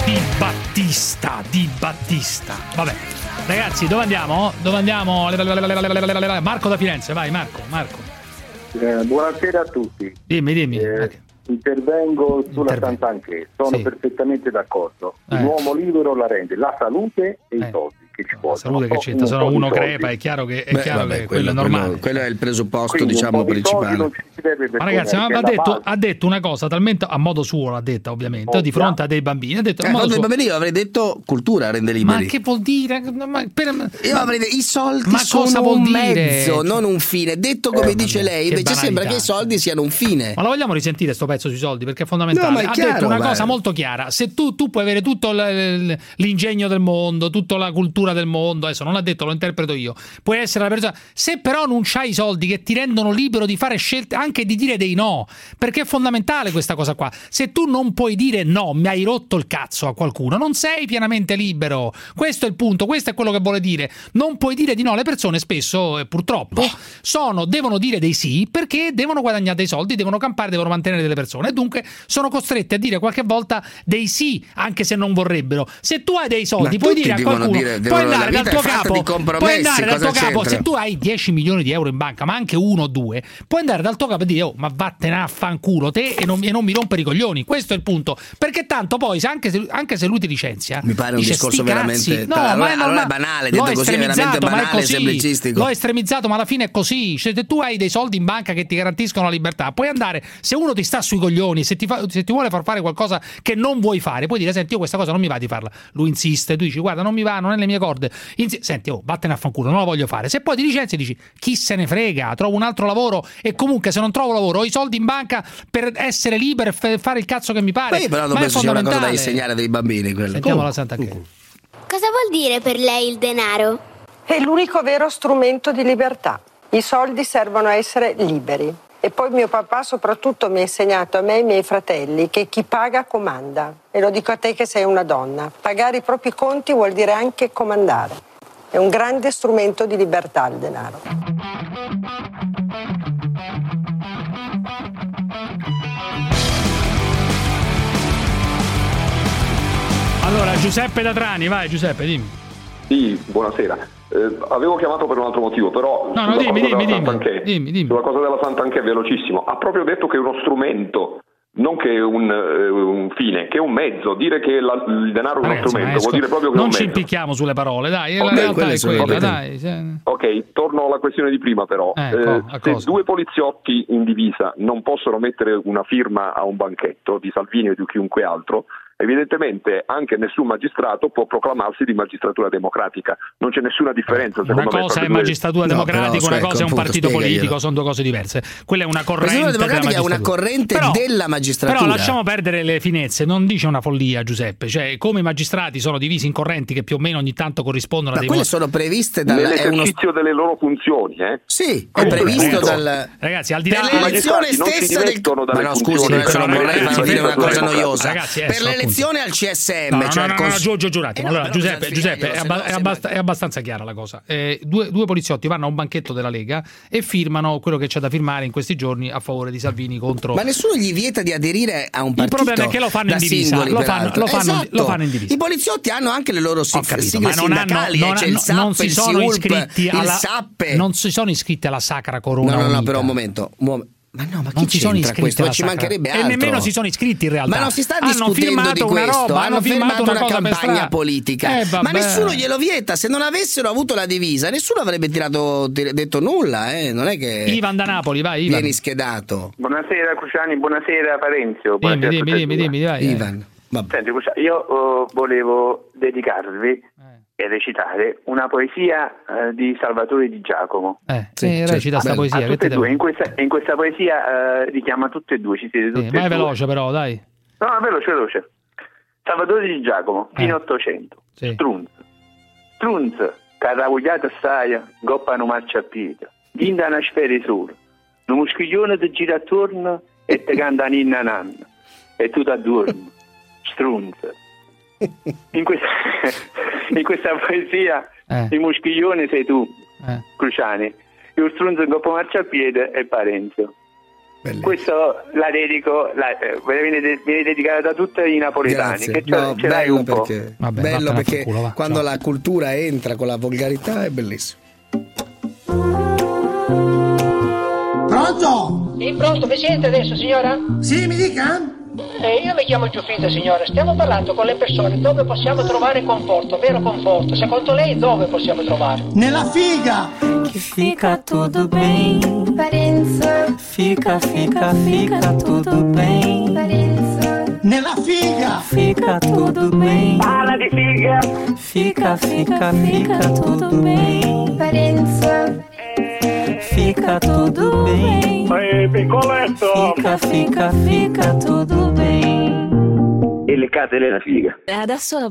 Di Battista, di Battista. Vabbè. Ragazzi, dove andiamo? Dove andiamo? Marco da Firenze, vai Marco, Marco. Eh, buonasera a tutti. Dimmi, dimmi. Eh, intervengo sulla Santanché, sono Sì. perfettamente d'accordo. Eh. L'uomo libero la rende la salute e i soldi che ci vogliono. Salute che c'entra, sono uno crepa, è chiaro che, è Beh, chiaro vabbè, che quello, è quello- normale. quello- quello è il presupposto, Quindi diciamo, principale. Ma ragazzi, ma ha è detto, ha detto una cosa talmente a modo suo, l'ha detta ovviamente, di fronte a dei bambini. Ha detto a Eh, modo no, suo. bene, io avrei detto cultura rende Ma liberi. che vuol dire? Ma per- Io avrei detto i soldi Ma sono cosa vuol un dire? mezzo, non un fine. Detto come Eh, dice lei, invece sembra che i soldi siano un fine. Ma la vogliamo risentire sto pezzo sui soldi perché è fondamentale. No, ma è ha detto una ma- cosa molto chiara: se tu, tu puoi avere tutto l'ingegno del mondo, tutta la cultura del mondo, adesso non l'ha detto, lo interpreto io. Puoi essere la persona. Se però non c'hai i soldi che ti rendono libero di fare scelte, anche di dire dei no, perché è fondamentale questa cosa qua. Se tu non puoi dire no, mi hai rotto il cazzo a qualcuno, non sei pienamente libero. Questo è il punto, questo è quello che vuole dire. Non puoi dire di no. Le persone spesso, eh, purtroppo, sono, devono dire dei sì perché devono guadagnare dei soldi, devono campare, devono mantenere delle persone e dunque sono costrette a dire qualche volta dei sì, anche se non vorrebbero. Se tu hai dei soldi, Ma puoi dire a qualcuno, dire- puoi andare dal tuo è capo, puoi andare dal tuo capo, se tu hai 10 milioni di euro in banca, ma anche uno o due, puoi andare dal tuo capo e dire "Oh, ma vattene a fanculo te e non, e non mi rompere i coglioni". Questo è il punto. Perché tanto poi anche, se, anche se lui ti licenzia, Mi pare un dice, discorso veramente- No, allora- ma è allora è banale, detto così è veramente è banale e così. semplicistico. L'ho estremizzato, ma alla fine è così. Cioè, se tu hai dei soldi in banca che ti garantiscono la libertà, puoi andare. Se uno ti sta sui coglioni, se ti, fa- se ti vuole far fare qualcosa che non vuoi fare, puoi dire: Senti, io questa cosa non mi va di farla. Lui insiste, tu dici: Guarda, non mi va, non è le mie corde. Insi- Senti, oh, vattene a fanculo, non la voglio fare. Se poi ti licenzi, dici: Chi se ne frega, trovo un altro lavoro. E comunque, se non trovo lavoro, ho i soldi in banca per essere libero e f- fare il cazzo che mi pare. Ma io però non Ma è penso sia una cosa da fondamentale. insegnare dei bambini. Quella. Sentiamo la Santa Che. Cosa vuol dire per lei il denaro? È l'unico vero strumento di libertà. I soldi servono a essere liberi. E poi mio papà soprattutto mi ha insegnato a me e ai miei fratelli che chi paga comanda. E lo dico a te che sei una donna. Pagare i propri conti vuol dire anche comandare. È un grande strumento di libertà il denaro. Allora, Giuseppe Datrani, vai Giuseppe, dimmi. Sì, buonasera. Eh, avevo chiamato per un altro motivo, però No, no, dimmi, dimmi, dimmi, Sant'Anché, dimmi, dimmi. sulla cosa della Sant'Anché velocissimo, ha proprio detto che è uno strumento, non che un, eh, un fine, che è un mezzo. Dire che la- il denaro è uno strumento vuol dire proprio che non ci impicchiamo sulle parole, dai, la Ok, realtà è quella, le dai. cioè- Ok, torno alla questione di prima però. Eh, Eh, a se cosa? due poliziotti in divisa non possono mettere una firma a un banchetto di Salvini o di chiunque altro, evidentemente anche nessun magistrato può proclamarsi di magistratura democratica. Non c'è nessuna differenza. Una me, cosa è due. magistratura No, democratica, però, una cosa è un partito politico, sono due cose diverse. Quella è una corrente. La della democratica è una magistratura. corrente Però- della magistratura. Però lasciamo perdere le finezze, non dice una follia Giuseppe, cioè come i magistrati sono divisi in correnti che più o meno ogni tanto corrispondono a Ma dei quelle mo- sono previste dal. È uno... Nell'esercizio delle loro funzioni, eh? Sì, è Comunque, previsto appunto, dal. Ragazzi, al di là l'elezione si stessa del. Ma no, scusi, funzioni non, vorrei dire una cosa noiosa. Ragazzi, per adesso, l'elezione al CSM, No, no, cioè no, no, no, cons- giù, giù, giù attimo. Eh no, Allora, Giuseppe, Giuseppe, è, abba- è no abbast- è abbastanza chiara la cosa. Eh, due, due poliziotti vanno a un banchetto della Lega e firmano quello che c'è da firmare in questi giorni a favore di Salvini contro. Ma nessuno gli vieta di aderire a un partito. problema è che lo fanno in divisa, singoli, lo fanno- lo fanno- Esatto. lo fanno in divisa. I poliziotti hanno anche le loro sig- capito, sigle ma non, hanno, sindacali. non, hanno- il non si il sono iscritti il alla, non si sono iscritti alla Sacra Corona No, no, no, però un momento. un mom- Ma no, ma non chi si sono iscritti? Ma ci mancherebbe e altro. nemmeno si sono iscritti in realtà Ma non si sta hanno discutendo di una questo, roba, hanno firmato una, una campagna politica. Eh, ma nessuno glielo vieta, se non avessero avuto la divisa, nessuno avrebbe tirato, tir- detto nulla, eh. non è che Ivan da Napoli, vai Ivan. vieni schedato. Buonasera Cruciani, buonasera Parenzio. Dimmi, buonasera dimmi, dimmi, e due. dimmi, vai. Ivan. Senti, io eh, volevo dedicarvi e recitare una poesia eh, di Salvatore Di Giacomo. Eh, sì, recita sta Bello. poesia. Che e due. In questa, in questa poesia eh, richiama tutte e due, ci siete tutte Sì, vai due. veloce però, dai. No, no, veloce, veloce. Salvatore Di Giacomo, fino 800. Sì. Strunz. Strunz, carravogliata staia, goppa non marcia a piedi. Dinda una sfera sola. Un muschiglione ti gira attorno e ti canta ninna nanna. E tu ti addormi. Strunz. In questa, in questa poesia Eh. il muschiglione sei tu, Eh. Cruciani. Lo strunzo in goppa marcia a piedi è Parenzo. Questo la dedico, la, eh, viene, viene dedicata da tutti i napoletani. Grazie. Che ce, No, ce l'hai bello un po'. perché, Vabbè, bello perché fanculo, va. quando la cultura entra con la volgarità è bellissimo. Pronto? Sì, pronto, mi sente adesso, signora? Sì, mi dica? Eh, io mi chiamo Giuffrida, signora. Stiamo parlando con le persone dove possiamo trovare conforto, vero conforto. Secondo lei dove possiamo trovare? Nella figa! Que fica tudo bem. Parença. Fica, fica, fica tudo bem. Parença. Nella figa! Fica tudo bem. Fala di figa! Fica, fica, fica tudo bem. Parença. Fica tudo bem. Ehi, piccoletto! Fica, fica, fica tudo bem. E le case della figa. Adesso la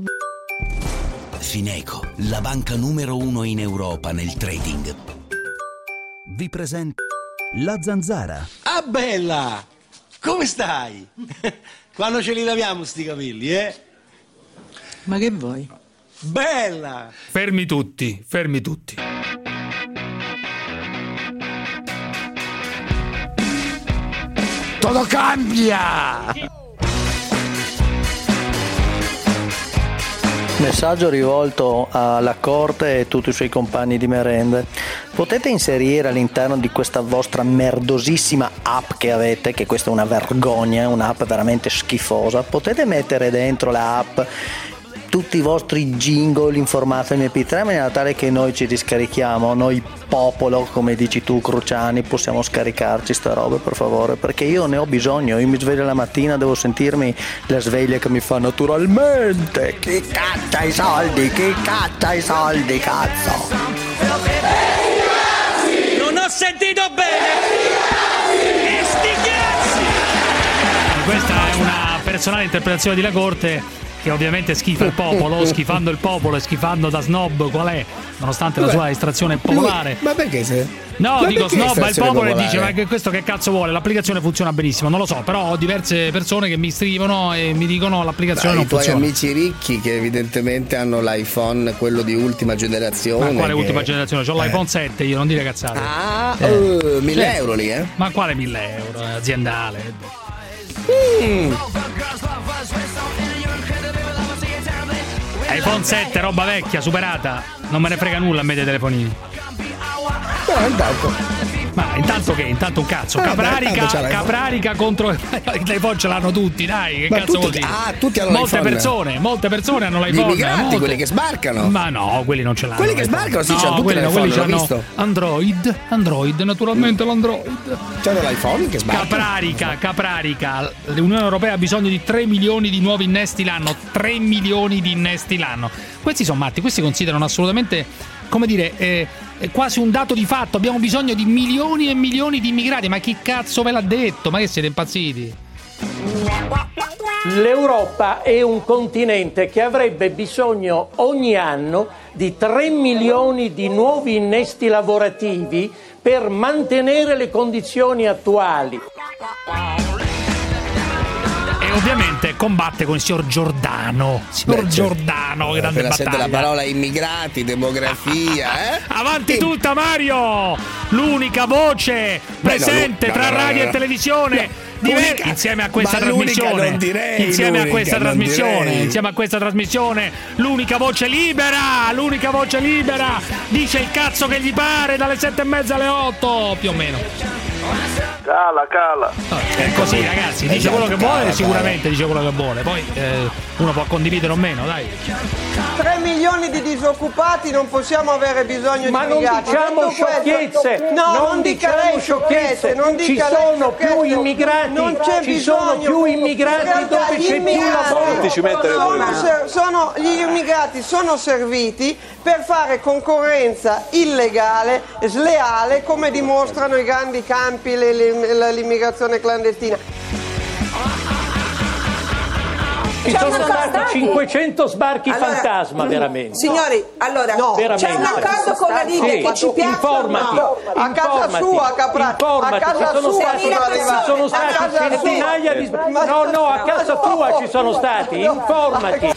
Fineco, la banca numero uno in Europa nel trading. Vi presenta la zanzara. Ah, bella! Come stai? Quando ce li laviamo sti capelli, eh? Ma che vuoi? Bella! Fermi tutti, fermi tutti. Todo cambia! Messaggio rivolto alla corte e tutti i suoi compagni di merende. Potete inserire all'interno di questa vostra merdosissima app che avete, che questa è una vergogna, un'app veramente schifosa, potete mettere dentro la app tutti i vostri jingle in formato MP3 in maniera tale che noi ci riscarichiamo, noi popolo, come dici tu Cruciani, possiamo scaricarci sta roba per favore, perché io ne ho bisogno, io mi sveglio la mattina, devo sentirmi la sveglia che mi fa naturalmente. Chi caccia i soldi? Chi caccia i soldi, cazzo? Non ho sentito bene! E sti cazzi! Questa è una personale interpretazione di La Corte che ovviamente schifa il popolo, schifando il popolo e schifando da snob qual è, nonostante la sua estrazione popolare. Ma perché se? No, Ma dico snob al estrazione popolo e popolare? dice ma che questo che cazzo vuole? L'applicazione funziona benissimo, non lo so, però ho diverse persone che mi scrivono e mi dicono l'applicazione Dai, non I tuoi funziona. amici ricchi che evidentemente hanno l'iPhone, quello di ultima generazione. Ma quale che- ultima generazione? C'ho Eh. l'iPhone 7, io non dire cazzate. Ah, Eh. eh, 1000 Sì. euro lì, eh? Ma quale 1000 euro? Aziendale. Mm. iPhone 7, roba vecchia, superata. Non me ne frega nulla a me dei telefonini. No, intanto. Ma intanto che? Intanto un cazzo. Ah, Caprarica. Caprarica contro l'iPhone ce l'hanno tutti, dai. Che Ma cazzo tutti- vuol dire? ah, tutti hanno molte l'iPhone. persone, molte persone hanno Gli l'iPhone. immigranti, molte. quelli che sbarcano. Ma no, quelli non ce l'hanno. Quelli che sbarcano, sì, no, c'hanno tutti l'iPhone, quelli l'ho visto. Android, Android, naturalmente l'Android. C'hanno l'iPhone che sbarca. Caprarica, Caprarica. L'Unione Europea ha bisogno di 3 milioni di nuovi innesti l'anno. 3 milioni di innesti l'anno. Questi sono matti, questi considerano assolutamente, come dire, eh, eh, quasi un dato di fatto. Abbiamo bisogno di milioni e milioni di immigrati. Ma chi cazzo ve l'ha detto? Ma che siete impazziti? L'Europa è un continente che avrebbe bisogno ogni anno di 3 milioni di nuovi innesti lavorativi per mantenere le condizioni attuali. E ovviamente combatte con il signor Giordano. Signor Beh, certo. Giordano, grande Appena sente la battaglia. parola immigrati, demografia, eh? Avanti tutta Mario! L'unica voce Beh, no, presente tra no, no, radio e televisione. diver- insieme a questa trasmissione direi, insieme a questa trasmissione direi. insieme a questa trasmissione l'unica voce libera l'unica voce libera dice il cazzo che gli pare dalle sette e mezza alle otto più o meno Cala, cala. È così, ragazzi. Dice quello che vuole, sicuramente dice quello che vuole. Poi eh, uno può condividere o meno, dai. 3 milioni di disoccupati non possiamo avere bisogno Ma di non immigrati. diciamo Detto questo- sciocchezze, no, non non dica diciamo lei sciocchezze, non ci dica lei sono più sciocchezze. immigrati, non c'è ci sono bisogno. più immigrati realtà dove gli c'è più immigrati lavoro. Non ti ci mettere sono sono- gli immigrati sono serviti per fare concorrenza illegale, sleale, come dimostrano i grandi campi, l'immigrazione clandestina. Ci sono stati 500 sbarchi Allora, fantasma, veramente. Signori, allora, Veramente. c'è un accordo con la Libia Sì. che ci piace Informati. no? A casa sua, Informati. a casa ci sono sua stati, ci sono stati centinaia di No, no, a casa tua ci sono stati. Informati.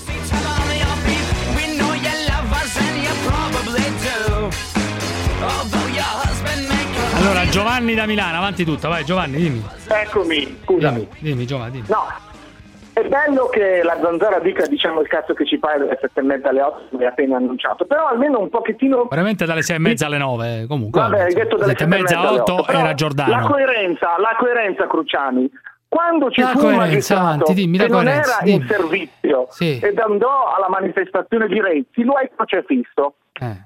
Allora, Giovanni da Milano, avanti tutto, vai Giovanni, dimmi. Eccomi, scusami. Dimmi, dimmi Giovanni, dimmi. No, è bello che la zanzara dica diciamo il cazzo che ci pare dalle sette e mezza alle otto, come appena annunciato, però almeno un pochettino... Veramente dalle sei e mezza alle nove, eh, comunque. Vabbè, hai detto dalle sette e mezza alle otto era La Giordano. coerenza, la coerenza, Cruciani. Quando ci La fu un magistrato avanti, dimmi la che non era in dimmi. servizio Sì. ed andò alla manifestazione di Renzi, lo hai crocefisso.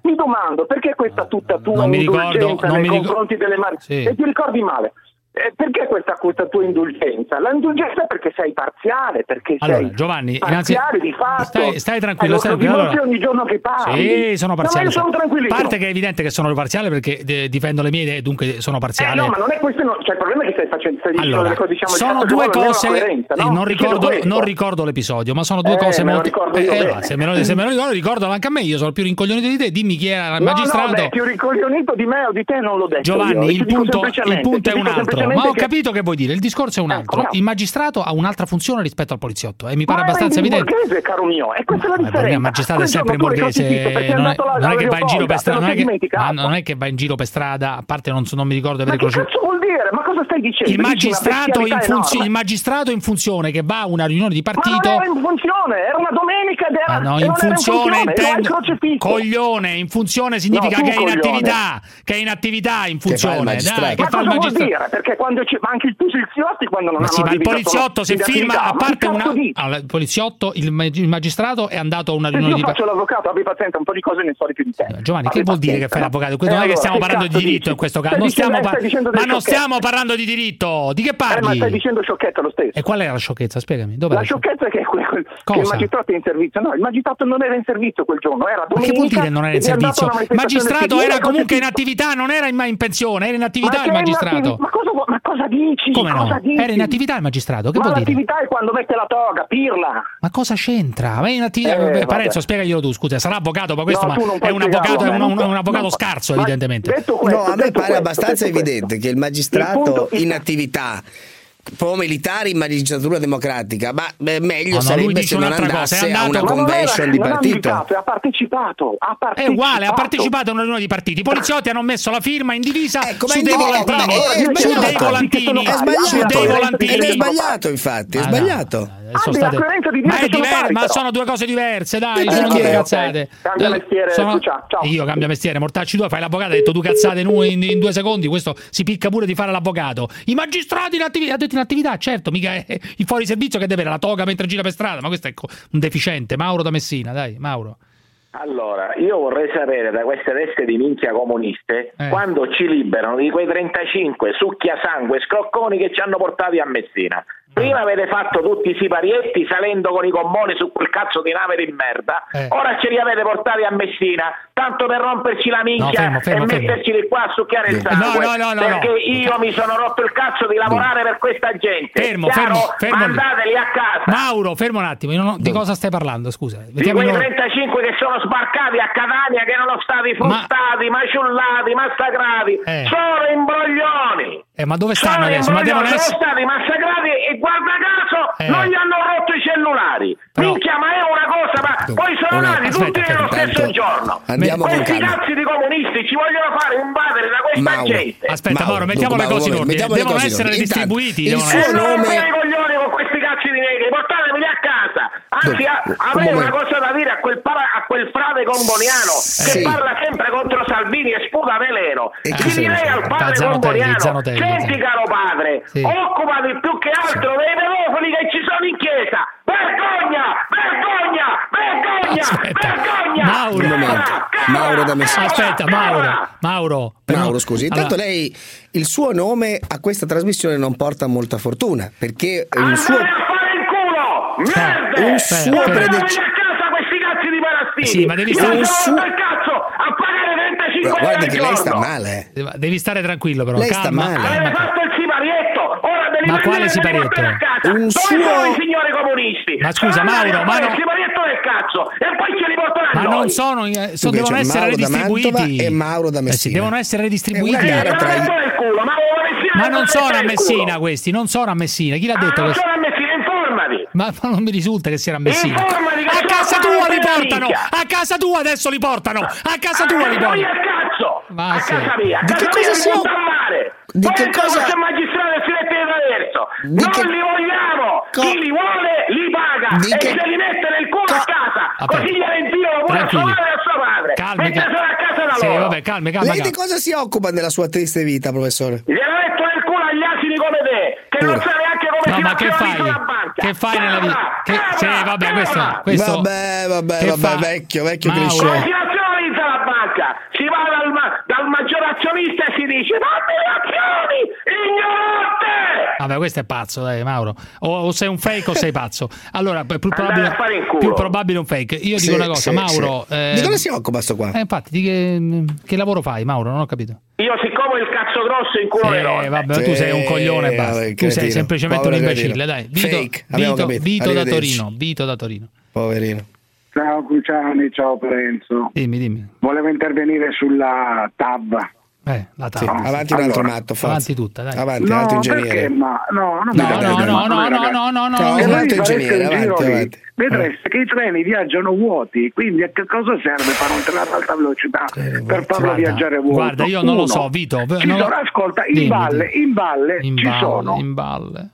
Mi domando perché questa tutta tua Eh. Non mi ricordo, indulgenza non nei confronti delle mani Sì. e ti ricordi male. Eh, perché questa, questa tua indulgenza? La indulgenza è perché sei parziale, perché Allora, sei Giovanni, innanzi- parziale di fatto. stai, stai tranquillo, Eh, lo stai tranquillo. Allora- ogni giorno che parli. Sì, sono parziale. No, sono A tranquillissimo. parte che è evidente che sono parziale perché eh, difendo le mie idee, dunque sono Eh, parziale. no, ma non è questo, no, cioè il problema è che stai facendo stai dicendo Allora, cose, diciamo, sono due cose, no? eh, non, ricordo, non ricordo l'episodio, ma sono due Eh, cose molto... ricordo io bene. va, se, me lo, se me lo ricordo, ricordalo anche a me, io sono più rincoglionito di te, dimmi chi era il magistrato. no, beh, più ricoglionito di me o di te non l'ho detto Giovanni, io. il punto, il punto è un altro. Ma ho che- capito che vuoi dire. Il discorso è un altro. no. Il magistrato ha un'altra funzione rispetto al poliziotto e mi pare Ma abbastanza evidente. borghese, caro mio, e questa è la Ma differenza. il magistrato è sempre borghese, non è, non che va in giro per strada, non è che, ma va in giro per strada, a parte non, mi ricordo di aver Ma stai dicendo? Il magistrato, in funzi- il magistrato in funzione che va a una riunione di Ma non partito. era in funzione, era una domenica ed era Ah, no, in non era funzione lo hai intendo. Coglione, in funzione significa No, che è in attività. Che è in attività in Che fa il funzione. Dai, che ma fa il cosa vuol magistrato. dire? Perché quando c'è, ma anche i poliziotti quando non Ma hanno sì, ma il poliziotto se in firma, a parte una. Allora, il poliziotto, il, il magistrato è andato a una riunione io di faccio partito. l'avvocato, abbi pazienza, un po' di cose ne so di più di te. Giovanni, che vuol dire che fai l'avvocato? Eh, non è che stiamo parlando di diritto in questo caso. Non stiamo eh, ma non stiamo parlando di diritto. Di che Eh, ma parli? stai dicendo sciocchezza lo stesso. E qual è la sciocchezza? Spiegami. Dov'è La la sciocchezza? è che, quel- che Cosa? il magistrato è in servizio. No, il magistrato non era in servizio quel giorno, era Ma che domenica. vuol dire non era in servizio? Il magistrato era comunque in attività, non era in, in pensione, era in Ma attività che il magistrato. attivi- Ma cosa, ma cosa dici? Come no? Cosa dici? Era in attività il magistrato, che ma vuol dire? l'attività è quando mette la toga, pirla. Ma cosa c'entra? Ma è in attività. Eh, vabbè. Parenzo, spiegaglielo tu, scusa, sarà avvocato, ma questo No, ma è un avvocato, è un, ma- un- un avvocato ma- scarso, ma- evidentemente. questo, No, a me pare questo, abbastanza questo. evidente che il magistrato In attività pro militare in magistratura democratica, ma beh, meglio No, sarebbe se non è andasse a una convention di ha partito. militato, ha partecipato, ha È partecipato. uguale, ha partecipato a una riunione di partiti. I poliziotti hanno messo la firma in divisa Ecco, su è dei volantini. è Su dei sbagliato. volantini. È Su sbagliato, dei ed volantini. è sbagliato infatti, è Ah, sbagliato. Di dire ma, è sono diver- pari, ma sono due cose diverse, dai, Eh, sono due cazzate. Cambia Eh, mestiere, sono- ciao. Io cambio mestiere, mortacci tu, fai l'avvocato, hai detto due cazzate in, in- in due secondi, questo si picca pure di fare l'avvocato. I magistrati in attività, ha detto in attività, certo, mica è il fuori servizio che deve avere la toga mentre gira per strada, ma questo è un deficiente. Mauro da Messina, dai, Mauro. Allora, io vorrei sapere da queste teste di minchia comuniste Eh. quando ci liberano di quei 35 succhia sangue scrocconi che ci hanno portati a Messina. Prima avete fatto tutti i siparietti salendo con i gommoni su quel cazzo di nave di merda, Eh. ora ce li avete portati a Messina, tanto per romperci la minchia No, fermo, fermo, e fermo. metterci di qua a succhiare il sangue. no, no, no, perché no. io mi sono rotto il cazzo di lavorare per questa gente. Fermo, Chiaro? fermo. Mandateli a casa. Mauro, fermo un attimo, io non ho- di cosa stai parlando? Scusa, Di quei ordine. 35 che sono sbarcati a Catania che erano stati Ma- fruttati, maciullati, massacrati, Eh. sono imbroglioni. Eh, ma dove stanno Sono adesso? Ma devono imbroglioni, essere. sono stati massacrati e guarda caso Eh. non gli hanno rotto i cellulari. Però- Minchia, ma è una cosa, ma poi sono nati tutti nello stesso giorno. Andiamo Questi calma. cazzi di comunisti ci vogliono fare invadere da questa Mauro, gente. Aspetta, Mauro, Mauro, mettiamo dunque, le cose in Mauro, ordine. Devono cose in essere ordine. Intanto, distribuiti. il devono suo nome- i coglioni con questi cazzi di negri, portatemi a casa. Anzi, a- Un una momento. cosa da dire a quel, para- a quel frate comboniano che Sì. parla sempre contro Salvini e sputa veleno. E chi Gli se ne direi al padre Zanotelli, comboniano, Zanotelli, senti sì. caro padre, Sì. occupati più che altro dei pedofili che ci sono in chiesa. Vergogna! Vergogna! Vergogna! Aspetta, Vergogna! Mauro. Un. Mauro da Messina. Aspetta, Mauro. Mauro. però- Mauro, scusi, intanto Allora, lei il suo nome a questa trasmissione non porta molta fortuna, perché il suo Andate a fare il culo! Merde! un suo aspetta. Portatemi predec- a casa questi cazzi di parassiti! Sì, ma devi stare- un su- per cazzo a pagare 35 euro Guardi al che lei sta male. eh. Devi stare tranquillo, però. Lei sta calma, male. calma. Ma quale casa. Un Dove suo- sono i signori comunisti? Ma scusa, Sono Mauro, ma no- il siparietto del cazzo e poi ce li portano a Ma noi. non sono, eh, so- Dunque, devono essere Mauro da redistribuiti. E Mauro da Eh sì, Messina. devono essere redistribuiti. Eh, tra i- ma il culo, ma Messina non mette sono a Messina questi, non sono a Messina. Chi l'ha Ah, detto non questo? sono a Messina, informati. Ma ma non mi risulta che siano a Messina. Informati che A sono casa tua li portano! A casa tua adesso li portano! A casa tua li portano! cazzo! Ma a sì. casa mia, a Di casa che mia cosa mi si butta occupa? a mare. Di che cosa- se magistrato e Filetti di. Di non che- li vogliamo! Co- Chi li vuole li paga Di e che- se li mette nel culo a Co- casa. Aspetta. Così gli inviano pure a sua madre e a suo padre. Calmi, Metteselo calmi. a casa da Sì, loro. vabbè, calmi, calma, Lei di calma. cosa si occupa nella sua triste vita, professore? Glielo metto nel culo agli asini come te, che non Pure. sa neanche come No, si ma che fa fai? Che fai nella vita? Che... Sì, vabbè, questo, questo... Vabbè, vabbè, Che vabbè, fa? vecchio, vecchio Mauro. cliché. Come si nazionalizza la banca? Si va dal, ma- dal maggior azionista e si dice dammi le azioni, ignorante! Vabbè, questo è pazzo, dai, Mauro. O, o sei un fake o sei pazzo. Allora, più probabile, a fare in culo. più probabile un fake. Io Sì, dico una cosa, sì, Mauro. sì. eh, Di cosa si occupa sto qua? eh, infatti, di che, che lavoro fai, Mauro? Non ho capito. Io siccome il cazzo grosso in culo le Eh, donne. vabbè, tu Sì, sei un coglione e basta. vabbè, Tu sei semplicemente un Povero imbecille, cretino. dai. Vito, Fake, Vito. Vito da. Torino. Vito da Torino. Poverino. Ciao Cruciani, ciao Parenzo. Dimmi, dimmi. Volevo intervenire sulla TAB. Eh, la Sì, tavola. avanti un altro Allora, matto, forza. avanti tutta, dai. Avanti, no, un altro ingegnere. perché? Ma no, non mi No, no, no, no, no, no, no, no. Voi altro fareste ingegnere, avanti, avanti. Vedreste che i treni viaggiano vuoti, quindi a che cosa serve fare un treno ad alta velocità per farlo Guarda, viaggiare vuoto? guarda, io non lo Uno, so, Vito. ci lo- sono- ascolta, in Dimmi, valle, dimmi. in valle In ci valle, sono In valle.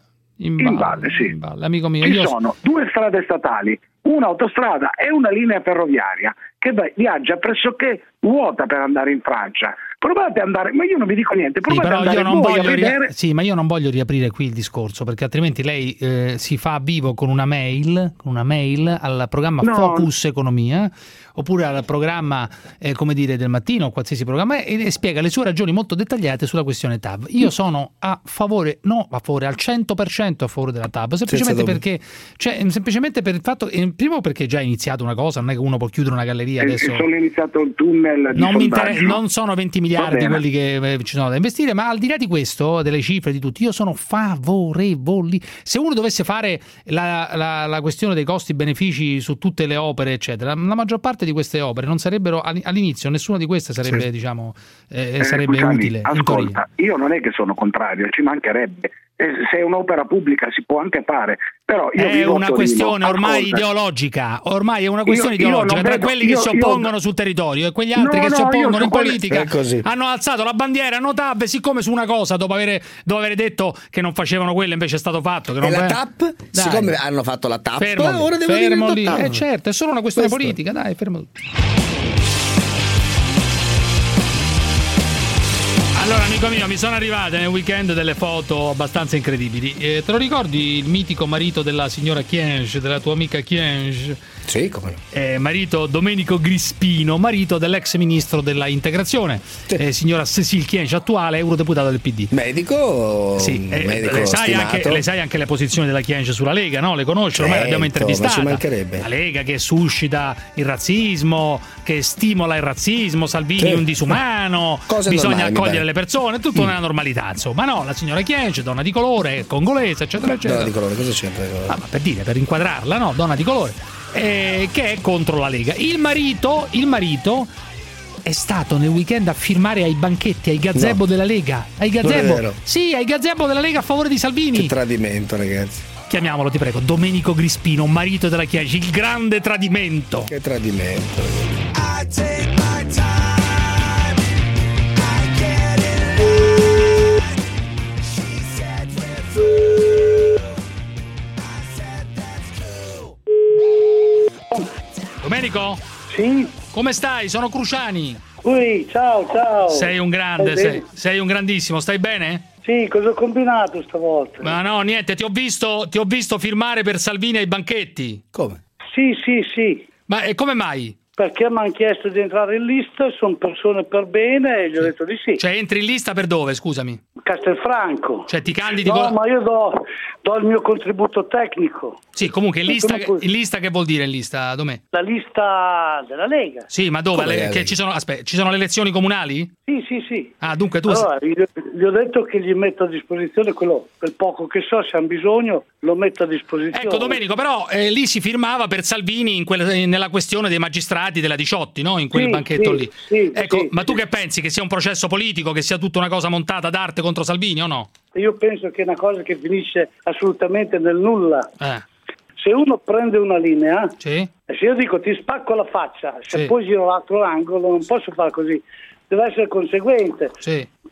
In In valle, valle, sì. in valle. Amico mio, Ci io sono due strade statali, un'autostrada e una linea ferroviaria che viaggia pressoché vuota per andare in Francia. Provate ad andare, ma io non vi dico niente, Sì, provate ad però io andare non voglio vedere. sì, ma io non voglio riaprire qui il discorso perché altrimenti lei eh, si fa vivo con una mail, con una mail al programma No. Focus Economia oppure al programma eh, come dire del mattino o qualsiasi programma e, e spiega le sue ragioni molto dettagliate sulla questione TAV. Io sono a favore, no, a favore al 100% a favore della TAV, semplicemente perché cioè, semplicemente per il fatto eh, primo perché è già iniziato una cosa, non è che uno può chiudere una galleria E- adesso sono iniziato il tunnel di non, inter- non sono 20 miliardi quelli che eh, ci sono da investire, ma al di là di questo, delle cifre di tutti, io sono favorevoli. Se uno dovesse fare la, la- la questione dei costi-benefici su tutte le opere, eccetera, la maggior parte di queste opere non sarebbero all- all'inizio, nessuna di queste sarebbe, Sì. diciamo, eh, Eh, sarebbe utile. Ascolta, io non è che sono contrario, ci mancherebbe. Eh, Se è un'opera pubblica si può anche fare, però io È una Torino. questione ormai Ascolta, ideologica, ormai è una questione Io- io ideologica non tra vedo- quelli che io- si io- oppongono sul territorio e quegli altri No, che si no, io oppongono in politica hanno alzato la bandiera, hanno TAP, siccome su una cosa dopo avere, dopo avere detto che non facevano quella invece è stato fatto. Che non E la TAP? Dai. Siccome hanno fatto la TAP, Fermo ora devo fermo dire. Eh certo, è solo una questione Questo. politica, dai, fermo tutto. Allora, amico mio, mi sono arrivate nel weekend delle foto abbastanza incredibili. Eh, te lo ricordi il mitico marito della signora Kiensch, della tua amica Kiensch? Sì, come no. Eh, marito Domenico Grispino, marito dell'ex ministro della integrazione, eh, signora Cecil Kiensch, attuale eurodeputato del PD. Medico, Sì, eh, medico le, sai anche, le sai anche le posizioni della Kiensch sulla Lega, no? Le conosci, ormai Certo, l'abbiamo intervistata. ma ci mancherebbe. La Lega che suscita il razzismo, che stimola il razzismo, Salvini Sì. un disumano, Cose bisogna accogliere le persone, tutto Mm. nella normalità, insomma. No, la signora Kiensch, donna di colore, congolese, eccetera, eccetera. Donna di colore, cosa c'entra? Ah, ma per dire, per inquadrarla, no? Donna di colore, eh, che è contro la Lega. Il marito, il marito è stato nel weekend a firmare ai banchetti, ai gazebo No. della Lega. Ai gazebo. Sì, ai gazebo della Lega a favore di Salvini. Che tradimento, ragazzi. Chiamiamolo, ti prego, Domenico Grispino, marito della Chiesa, il grande tradimento. Che tradimento. Domenico? Sì. Come stai? Sono Cruciani. Ui, ciao, ciao. Sei un grande, sei, sei un grandissimo, stai bene? Sì, cosa ho combinato stavolta? Ma no, niente, ti ho visto, ti ho visto firmare per Salvini ai banchetti. Come? Sì, sì, sì. Ma e come mai? Perché mi hanno chiesto di entrare in lista, sono persone per bene e gli ho detto di sì. Cioè, entri in lista per dove, scusami? Castelfranco. Cioè, ti candidi No, con- ma io do, do il mio contributo tecnico. Sì, comunque in lista, in lista che vuol dire in lista? Dov'è? La lista della Lega. Sì, ma dove? Le- che ci sono, aspetta, ci sono le elezioni comunali? Sì, sì, sì. Ah, dunque tu Allora, gli, gli ho detto che gli metto a disposizione quello, quel poco che so, se hanno bisogno, lo metto a disposizione. Ecco Domenico, però eh, lì si firmava per Salvini in quel- nella questione dei magistrati della Diciotti, no? In quel Sì, banchetto sì, lì. sì, ecco, ma tu che pensi? Che sia un processo politico, che sia tutta una cosa montata d'arte contro Salvini o no? Io penso che è una cosa che finisce assolutamente nel nulla. Eh. Se uno prende una linea, se io dico ti spacco la faccia, se poi giro l'altro angolo non posso fare così, deve essere conseguente.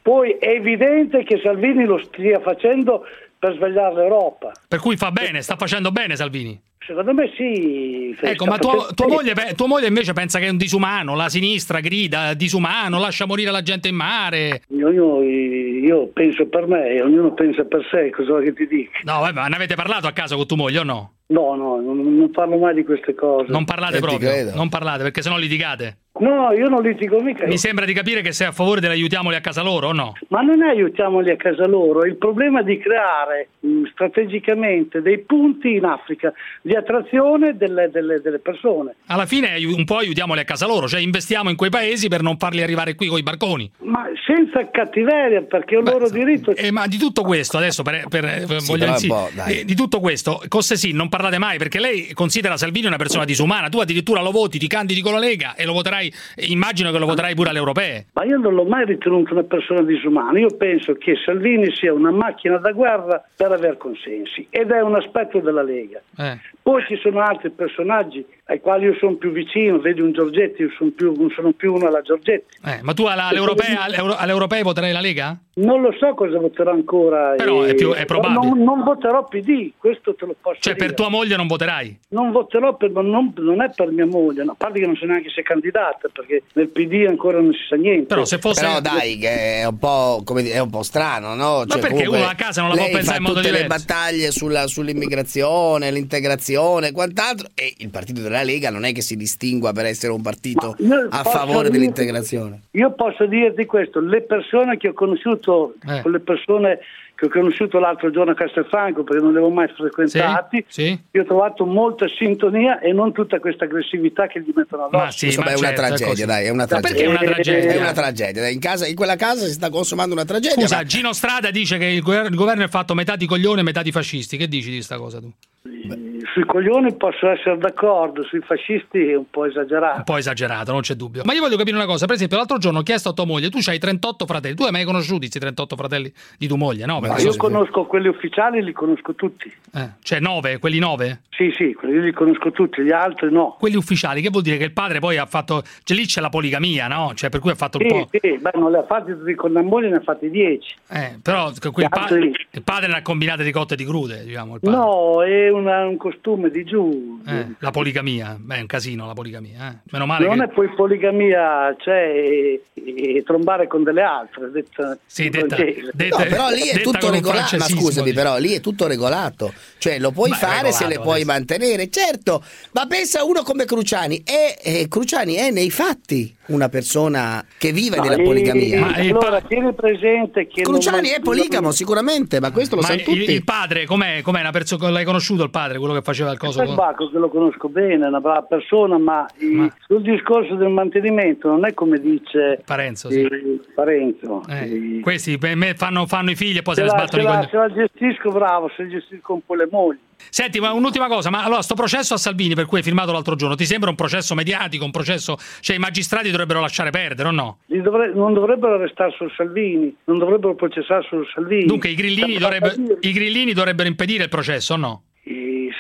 Poi è evidente che Salvini lo stia facendo per svegliare l'Europa. Per cui fa bene, sta facendo bene Salvini. Secondo me sì. Ecco, ma tua, tua moglie, pe- tua moglie invece pensa che è un disumano, la sinistra grida disumano, lascia morire la gente in mare. Ognuno- io penso per me ognuno pensa per sé, cosa vuoi che ti dica? No, vabbè, ma ne avete parlato a casa con tua moglie o no? No, no, non, non parlo mai di queste cose. Non parlate Eh, proprio, non parlate perché sennò litigate. No, io non litigo mica. Mi sembra di capire che sei a favore dell'aiutiamoli a casa loro o no? Ma non è aiutiamoli a casa loro, il problema è di creare mh, strategicamente dei punti in Africa di attrazione delle, delle- delle persone. Alla fine un po' aiutiamoli a casa loro, cioè investiamo in quei paesi per non farli arrivare qui con i barconi. Ma senza cattiveria, perché è un loro diritto. Eh, ma di tutto questo, adesso per, per- per- Sì, voglio po', dai. eh, di tutto questo, con Sessin non parlate mai perché lei considera Salvini una persona disumana, tu addirittura lo voti, ti candidi con la Lega e lo voterai, immagino che lo voterai pure alle europee. Ma io non l'ho mai ritenuto una persona disumana, io penso che Salvini sia una macchina da guerra per aver consensi ed è un aspetto della Lega. Eh. Poi ci sono altri personaggi ai quali io sono più vicino, vedi un Giorgetti, io sono più, non sono più uno alla Giorgetti. Eh, ma tu alla- alle, europee, alle, euro- alle europee voterai la Lega? Non lo so cosa voterò ancora. Però è eh, più- è probabile. Non, non voterò PD, questo te lo posso Cioè dire. per tua moglie non voterai? Non voterò, per, ma non, non è per mia moglie, no, a parte che non so neanche se è candidata, perché nel PD ancora non si sa niente. Però se fosse- Però dai, che è un po', come dire, è un po' strano, no? Ma perché comunque uno a casa non la può lei pensare in modo tutte le diverso? battaglie sulla- sull'immigrazione, l'integrazione e quant'altro e il partito della Lega non è che si distingua per essere un partito a favore dire- dell'integrazione. Io posso dirti questo, le persone che ho conosciuto, Eh. con le persone che ho conosciuto l'altro giorno a Castelfranco, perché non li avevo mai frequentati, Sì? io ho trovato molta sintonia e non tutta questa aggressività che gli mettono addosso. Insomma, è una tragedia, dai, è una certo, Ma tragedia. perché è una tragedia? È una tragedia, dai, in, casa- in quella casa si sta consumando una tragedia. Scusa, ma- Gino Strada dice che il governo, il governo è fatto metà di coglioni e metà di fascisti. Che dici di questa cosa tu? Sui coglioni posso essere d'accordo, sui fascisti è un po' esagerato. Un po' esagerato, non c'è dubbio. Ma io voglio capire una cosa. Per esempio, l'altro giorno ho chiesto a tua moglie, tu hai 38 fratelli. Tu hai mai conosciuti questi 38 fratelli di tua moglie? No? Ma io conosco quelli ufficiali, li conosco tutti. eh, cioè 9, quelli 9? Sì, sì, quelli li conosco tutti, gli altri no. Quelli ufficiali, che vuol dire che il padre poi ha fatto. Cioè lì c'è la poligamia, no? Cioè, per cui ha fatto un Sì, po'. sì, beh, non li ha fatti tutti con la moglie, ne ha fatti dieci. Eh, però quel pa- altri- il padre ne ha combinate di cotte e di crude, diciamo. Il padre. No, è una- un costume di giù. Eh, la poligamia, beh, è un casino la poligamia. Eh. Meno male Non che. è poi poligamia, cioè e, e trombare con delle altre. Detta, Sì, detta- detta- No, però lì è tutto regolato. Ma scusami, dice. però lì è tutto regolato. Cioè, lo puoi Beh, fare se le puoi adesso. mantenere, certo. Ma pensa uno come Cruciani. È, eh, Cruciani è nei fatti una persona che vive No, della e- poligamia. allora, tieni presente che. Cruciani è poligamo, sicuramente, ma questo lo Ma sanno il, tutti. il padre, com'è? com'è una persona, l'hai conosciuto il padre, quello che faceva il coso? Sai Bacco che lo conosco bene, è una brava persona, ma, i- sul discorso del mantenimento non è come dice Parenzo, sì. eh, Parenzo. Eh, questi per me fanno, fanno i figli e poi se, Se ne la, sbattono se la- se la gestisco bravo, se gestisco un po' le mogli. Senti, ma un'ultima cosa, ma allora sto processo a Salvini per cui hai firmato l'altro giorno, ti sembra un processo mediatico, un processo, cioè i magistrati dovrebbero lasciare perdere o no? Dovre- non dovrebbero arrestare sul Salvini, non dovrebbero processare sul Salvini. Dunque i grillini, dovrebbe- i grillini dovrebbero impedire il processo o no?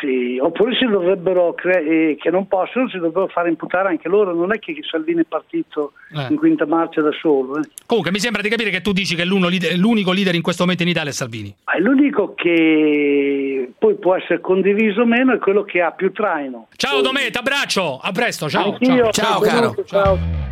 Sì, oppure si dovrebbero, cre- eh, che non possono, si dovrebbero fare imputare anche loro. Non è che Salvini è partito Eh. in quinta marcia da solo. eh. Comunque mi sembra di capire che tu dici che l'uno leader- l'unico leader in questo momento in Italia è Salvini. Ma è l'unico che poi può essere condiviso o meno è quello che ha più traino. Ciao Dometa, abbraccio, a presto, ciao. Anch'io, ciao. benvenuto, ciao.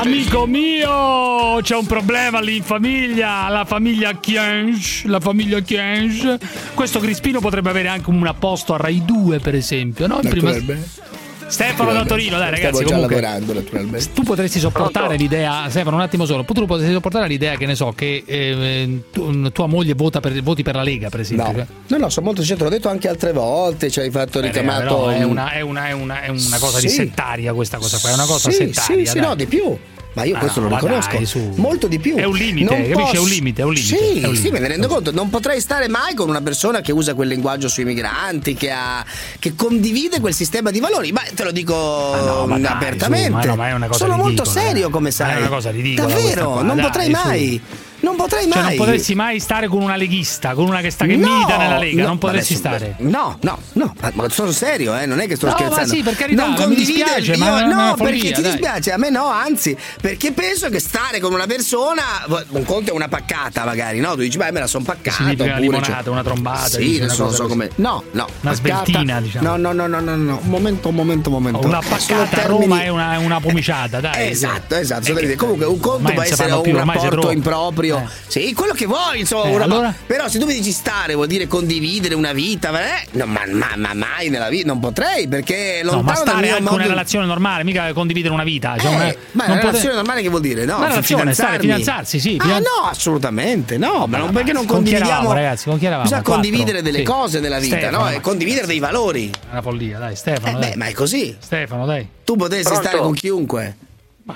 Amico mio, c'è un problema lì in famiglia, la famiglia Chiange, la famiglia Chiange. Questo Crispino potrebbe avere anche un posto a Rai 2, per esempio, no? In prima-. Stefano da Torino, dai ragazzi, Stiamo già comunque lavorando naturalmente. tu potresti sopportare Pronto? l'idea, Stefano, un attimo solo, tu potresti sopportare l'idea che ne so, che eh, tu- tua moglie vota per, voti per la Lega, per esempio. No, no, no, sono molto sincero, l'ho detto anche altre volte, ci hai fatto Eh, richiamato... però è una, è una- è una- è una cosa di Sì. settaria questa cosa qua, è una cosa sì, settaria. Sì, sì, dai. no, di più. Ma io Ah, questo no, lo ma riconosco. dai, su. Molto di più. È un limite, Non capisci? È un posso- limite, è un limite, Sì, un sì, limite. me ne rendo conto. Non potrei stare mai con una persona che usa quel linguaggio sui migranti, che, ha, che condivide quel sistema di valori. Ma te lo dico no, ma dai, apertamente. su, ma no, ma Sono molto ridicola, serio, eh. come Ma sai. è una cosa ridicola questa Davvero, non dai, potrei su. Non potrei Cioè, mai. non potresti mai stare con una leghista, con una che sta che No, milita nella Lega, no, non potresti vabbè, stare. No, no, no, ma, ma sono serio, eh, non è che sto No, ma scherzando. sì, per carità, non mi dispiace, io- ma una no, follia, perché ti dai. dispiace, a me no, anzi, perché penso che stare con una persona, un conto è una paccata magari, no? Tu dici, beh, me la sono paccata. Significa una oppure, limonata, cioè- una trombata, Sì, una non so così. come. No, no. Una paccata- sveltina, diciamo. No, no, no, no, no, momento, un momento, momento. Una paccata a Roma è una, una pomiciata, dai. Esatto, esatto. Eh, delle- Comunque, un conto può essere un più, ormai troppo. improprio. Sì, quello che vuoi, insomma. Eh, allora? Però se tu mi dici stare vuol dire condividere una vita, eh, no, ma, ma- ma mai nella vita non potrei perché No, lontano ma dal stare anche modo una relazione normale, mica condividere una vita. Cioè Eh, una, ma una poter- relazione normale che vuol dire? No, Una relazione, stare, fidanzarsi, sì. Ah, no, assolutamente, no, ma non, perché non con condividiamo ragazzi, con chi eravamo? Bisogna Quattro? condividere delle Sì. cose nella vita, Stefano, no? E ma- condividere dei valori. È una follia, dai, Stefano. Eh, dai. beh, ma è così. Stefano, dai. Tu potessi Pronto? stare con chiunque.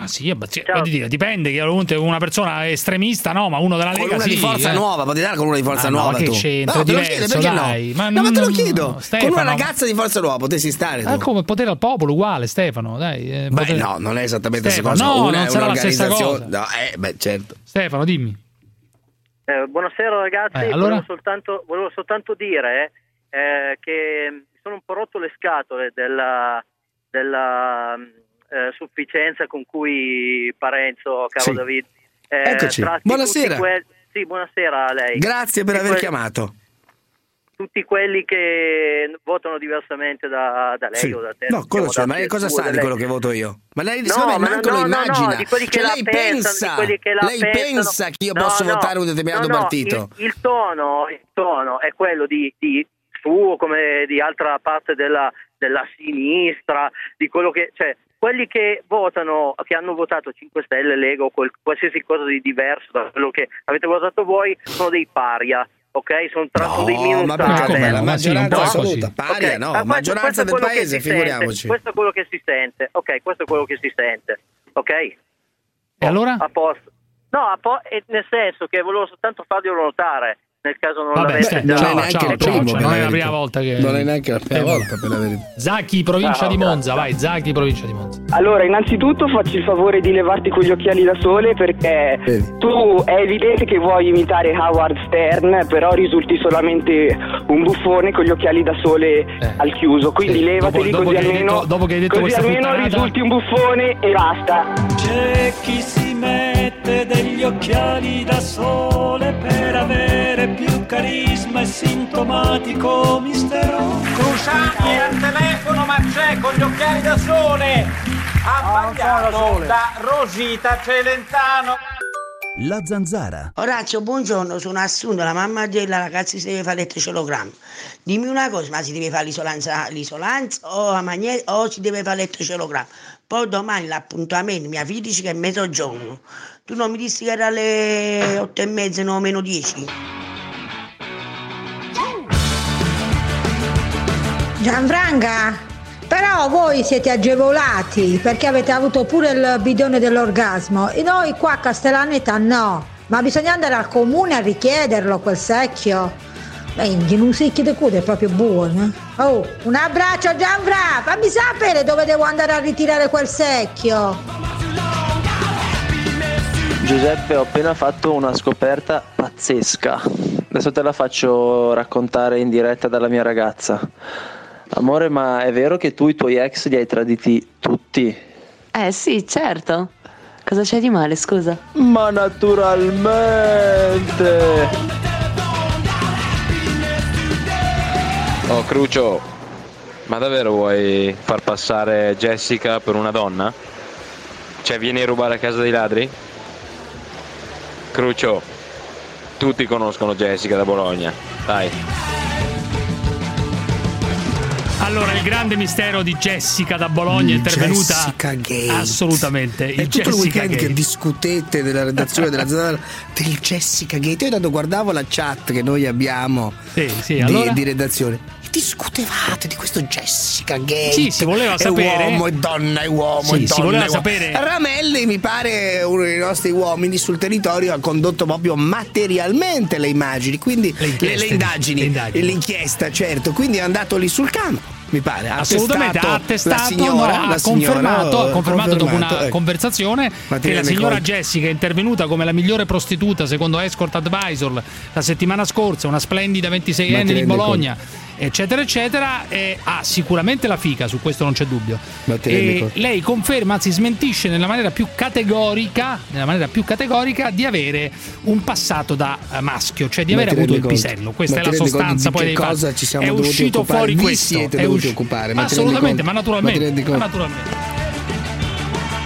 Ma sì, ma sì, voglio dire, dipende che appunto una persona estremista, no, ma uno della Con Lega una sì, di forza eh. nuova, potete dare con una di forza Ah, no, nuova ma che tu. c'entra? No, te lo chiedo, perché dai. no? Ma no, ma te lo non- chiedo. Con Stefano. una ragazza di forza nuova potessi stare tu. Ah, come potere al popolo uguale, Stefano, dai. eh, Beh, potere- no, non è esattamente la stessa Stefano, cosa. no, una non è sarà la stessa un'organizzazione. cosa. No, eh, beh, certo. Stefano, dimmi. Eh, buonasera ragazzi, Eh, allora? volevo, soltanto, volevo soltanto dire eh, che mi sono un po' rotto le scatole della, della, eh, sufficienza con cui Parenzo, caro Sì. David, eh, Eccoci. Buonasera. quel- sì, buonasera a lei. Grazie per Tutti aver que- chiamato. Tutti quelli che votano diversamente da, da lei Sì. o da te. No, cosa diciamo, c'è? Ma lei cosa PS2, sa di quello che voto io? Ma lei No, secondo me manco no, lo no, no, immagina. di quelli che Cioè, lei pensano, pensa, di quelli che la lei pensano. pensa che io No, posso no, votare un determinato no, no, partito? Il, il tono, il tono è quello di, di suo come di altra parte della, della sinistra, di quello che cioè quelli che votano, che hanno votato 5 Stelle, Lega o quel- qualsiasi cosa di diverso da quello che avete votato voi sono dei paria. Ok, sono, tra, sono dei No, minusati. ma la maggioranza po' assoluta? Paria, Ok, no, ma questo- maggioranza del quello che paese, si sente, figuriamoci. questo è quello che si sente. Ok, questo è quello che si sente. Ok? E allora? A posto. No, a po- e nel senso che volevo soltanto farglielo notare, nel caso non Vabbè, l'avesse Ste- già. ciao, non è neanche ciao, il ciao, primo, ciao, per non la è la prima volta che Non è neanche la prima Eh, volta, per la verità. Zacchi, provincia Ciao, di Monza, grazie. vai, Zacchi, provincia di Monza. Allora, innanzitutto facci il favore di levarti quegli occhiali da sole perché tu è evidente che vuoi imitare Howard Stern, però risulti solamente un buffone con gli occhiali da sole al chiuso. Quindi Sì, levateli dopo- dopo così almeno, detto- dopo che hai detto così almeno puttanata- risulti un buffone e basta. C'è chi si mette degli occhiali da sole per avere più carisma e sintomatico mistero. Scusate al telefono ma c'è con gli occhiali da sole ha sbagliato da Rosita Celentano La zanzara. Orazio, buongiorno, sono Assunta, la mamma della ragazza si deve fare l'elettrocellogramma. Dimmi una cosa, ma si deve fare l'isolanza, l'isolanza o, a magne- o si deve fare l'elettrocellogramma? Poi domani l'appuntamento, mia figlia dice che è mezzogiorno. Tu non mi dissi che era alle otto e mezza, no, meno dieci? Gianfranca, però voi siete agevolati perché avete avuto pure il bidone dell'orgasmo e noi qua a Castellaneta no, ma bisogna andare al comune a richiederlo quel secchio. Beh, in un secchio di culo è proprio buono. eh. Oh, un abbraccio Gianfra, fammi sapere dove devo andare a ritirare quel secchio. Giuseppe, ho appena fatto una scoperta pazzesca. Adesso te la faccio raccontare in diretta dalla mia ragazza. Amore, ma è vero che tu i tuoi ex li hai traditi tutti? Eh sì, certo. Cosa c'è di male, scusa? Ma naturalmente! Oh Crucio, ma davvero vuoi far passare Jessica per una donna? Cioè vieni a rubare a casa dei ladri? Crucio, tutti conoscono Jessica da Bologna, dai. Allora, il grande mistero di Jessica da Bologna è intervenuta. Jessica Gate. Assolutamente. È il tutto il Jessica weekend Gate. che discutete della redazione della zanzara del Jessica Gate. Io intanto guardavo la chat che noi abbiamo sì, di, allora? di redazione. E discutevate di questo Jessica Gate. Sì, si voleva È sapere- uomo, è donna, è uomo, Sì, è si donna. voleva è uomo. sapere- Ramelli, mi pare, uno dei nostri uomini sul territorio, ha condotto proprio materialmente le immagini, quindi le, inchieste, le indagini, le indagini. e l'inchiesta, certo. Quindi è andato lì sul campo. Mi pare, Assolutamente, ha attestato la signora, no, la ha confermato, oh, ha confermato dopo una ecco. conversazione che la signora colto. Jessica è intervenuta come la migliore prostituta secondo Escort Advisor la settimana scorsa, una splendida 26enne di Bologna, eccetera, eccetera, e ha sicuramente la fica, su questo non c'è dubbio. E lei conferma, anzi smentisce nella maniera più categorica, nella maniera più categorica di avere un passato da eh, maschio, cioè di Ma aver ti avuto il conto? pisello. Questa Ma è la sostanza poi dei cosa ci siamo è uscito fuori questo. è dovuti occupare, ma Assolutamente, ma naturalmente. Ma naturalmente.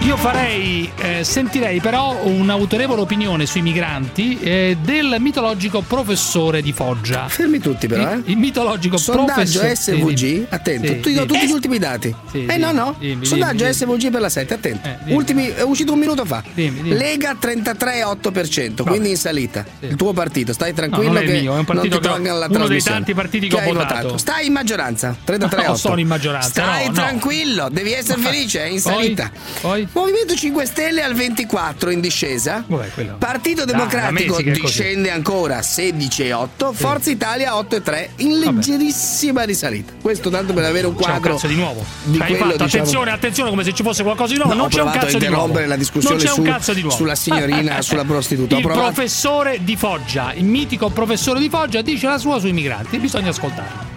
Io farei, eh, sentirei però un'autorevole opinione sui migranti eh, del mitologico professore di Foggia. Fermi tutti però, eh. Il, il mitologico Sondaggio professore. SVG, attento, Sì, ti do sì. tutti Eh, gli ultimi dati. Sì, eh no, no. Dimmi, Sondaggio dimmi, SVG per la 7, attento. dimmi. Ultimi, è uscito un minuto fa. Lega 33,8%, quindi in salita. Il tuo partito, stai tranquillo non è che mio, è un non partito ti che ho- la uno dei tanti partiti che ho hai votato. Stai in maggioranza, 33,8. No, sono in maggioranza, Stai no, no. tranquillo, devi essere felice, è in Poi? salita. Poi? Movimento 5 Stelle al 24 in discesa. Vabbè, quello- Partito Democratico così. discende ancora 16,8. Forza Italia 8,3 in leggerissima risalita. Questo tanto per avere un C'è un quadro cazzo di nuovo. di quello, fatto, diciamo- attenzione, attenzione, come se ci fosse qualcosa di nuovo. No, non c'è un cazzo di nuovo. la discussione non c'è su- un cazzo di nuovo. sulla signorina, sulla prostituta. Il provato- professore di Foggia, il mitico professore di Foggia, dice la sua sui migranti. Bisogna ascoltarlo.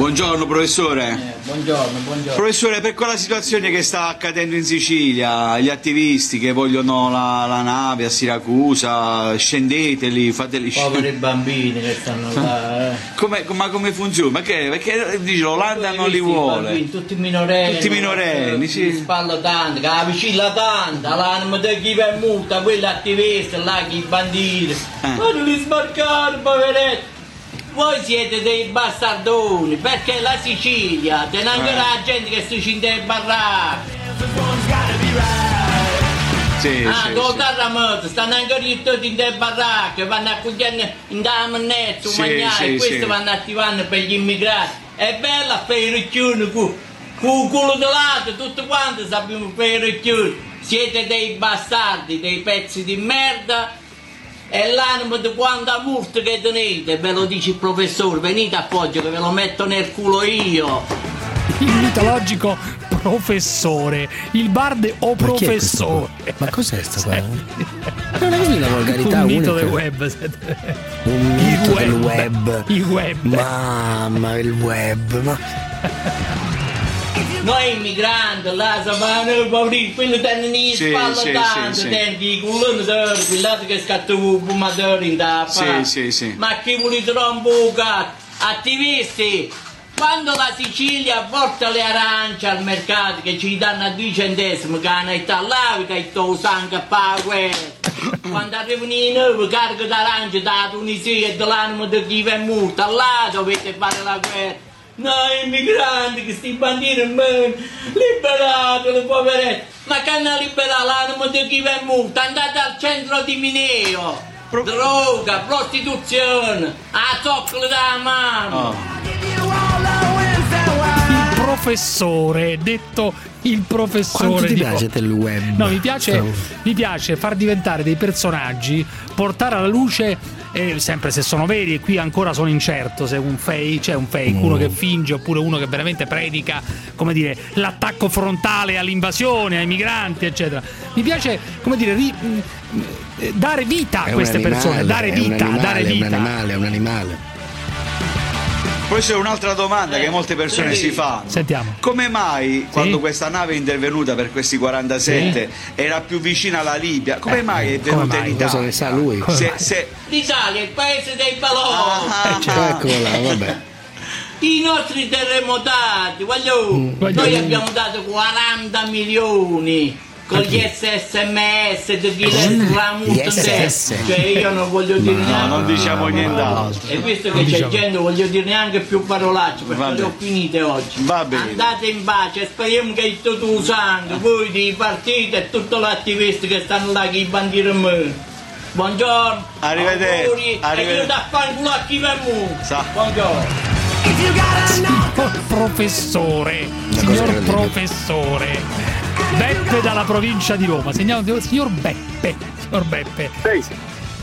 Buongiorno professore. Buongiorno, buongiorno. Professore, per quella situazione che sta accadendo in Sicilia, gli attivisti che vogliono la, la nave a Siracusa, scendeteli, fateli Poveri scendere. bambini che stanno là, eh. Come- ma come funziona? Perché? Perché dice l'Olanda non li vuole. Bambini, tutti minorenni. Tutti minorenni, sì. Mi spalla tanto, che la vicina tanta, l'anima di chi è multa, quelli attivisti, là, chi banditi. Eh. Ma non li sbarcare, poveretti. Voi siete dei bastardoni, perché la Sicilia, te ne ancora Eh. la gente che si cinta in baracche. Sì, ah, sì, con sì. terremoto, stanno ancora tutti in delle baracche, vanno a cogliere in da mannezzo, Sì, mangiare, sì, questo sì. vanno attivando per gli immigrati. È bella fare i ricchioni con il culo di lato, tutti quanti sappiamo fare i ricchioni. Siete dei bastardi, dei pezzi di merda. E l'animo di quanta multa che tenete, ve lo dice il professore, venite a Foggia che ve lo metto nel culo io. Il mitologico professore, il barde o è professore. Ma cos'è sta qua? Non è una volgarità Un mito unica. del web. Un mito del web. web. Il web. Mamma, il web. Ma... Noi immigranti, là, sapano, poverino, quelli tengono in spalla sì, tanto, sì, tengono i d'oro, quell'altro che scatta un fumatore in da Sì, sì, sì. Ma chi volete rombuca? Attivisti! Quando la Sicilia porta le arance al mercato che ci danno a 2 centesimi, che hanno là, che sto sangue a pague. Quando arrivano i nuovi carico d'arance da Tunisia e dall'animo di chi è morto, là dovete fare la guerra. Noi immigranti che sti banditi liberateli poveretti. Ma che hanno liberato l'animo di chi è morto? Andate al centro di Mineo. Droga, prostituzione, a zoccolo da mano. Il professore, detto il professore Quanto ti di piace te il web? No, mi piace, mi piace far diventare dei personaggi, portare alla luce, eh, sempre se sono veri, e qui ancora sono incerto se un fake, c'è un fake, uno che finge oppure uno che veramente predica, come dire, l'attacco frontale all'invasione, ai migranti, eccetera. Mi piace, come dire, ri- mh, eh, dare vita a È queste animale, persone, dare vita, animale, dare È un vita. animale, è un animale. Poi c'è un'altra domanda che molte persone si fanno. Sentiamo. Come mai quando questa nave è intervenuta per questi 47 era più vicina alla Libia? Come mai è venuta in Italia? Cosa ne sa lui? Se, se- L'Italia è il paese dei baloni. Ah, Eccolo là, vabbè. I nostri terremotati, voglio, Mm. noi abbiamo dato 40 milioni con gli le Gli SS. cioè io non voglio dire No, neanche non diciamo nient'altro. e visto che c'è diciamo. gente non voglio dire neanche più parolacce perché Va le ho finite oggi Va bene. andate in pace speriamo che il tutto sangue voi di partito e tutti gli attivisti che stanno là con i bandiere mano buongiorno Arrivederci. auguri, Arrivederci. e io da fanculo a chi Sa. buongiorno Signor professore, signor professore, Beppe dalla provincia di Roma. Signor, signor Beppe, signor Beppe.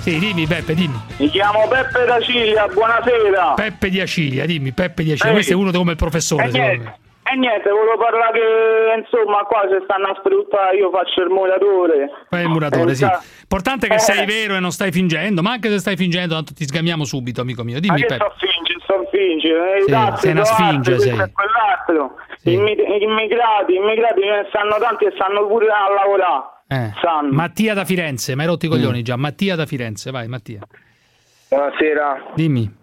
Sì, dimmi Beppe, dimmi. Mi chiamo Beppe da Ciglia, buonasera. Peppe di Acilia, dimmi, Peppe di Acilia. Ehi. Questo è uno come il professore, E secondo niente, me. e niente, volevo parlare che insomma qua si stanno a sfruttare, io faccio il muratore. Fai il muratore, sì. Importante è che Eh. sei vero e non stai fingendo, ma anche se stai fingendo, tanto ti sgamiamo subito, amico mio. Dimmi, Peppe. Fingi, eh, i Sì, tassi, sei una sfinge, sei. e quell'altro. Immi- immigrati, immigrati ne stanno tanti e stanno pure a lavorare. Eh. Sanno. Mattia da Firenze, mi hai rotto i Mm. coglioni già. Mattia da Firenze, vai Mattia. Buonasera. Dimmi.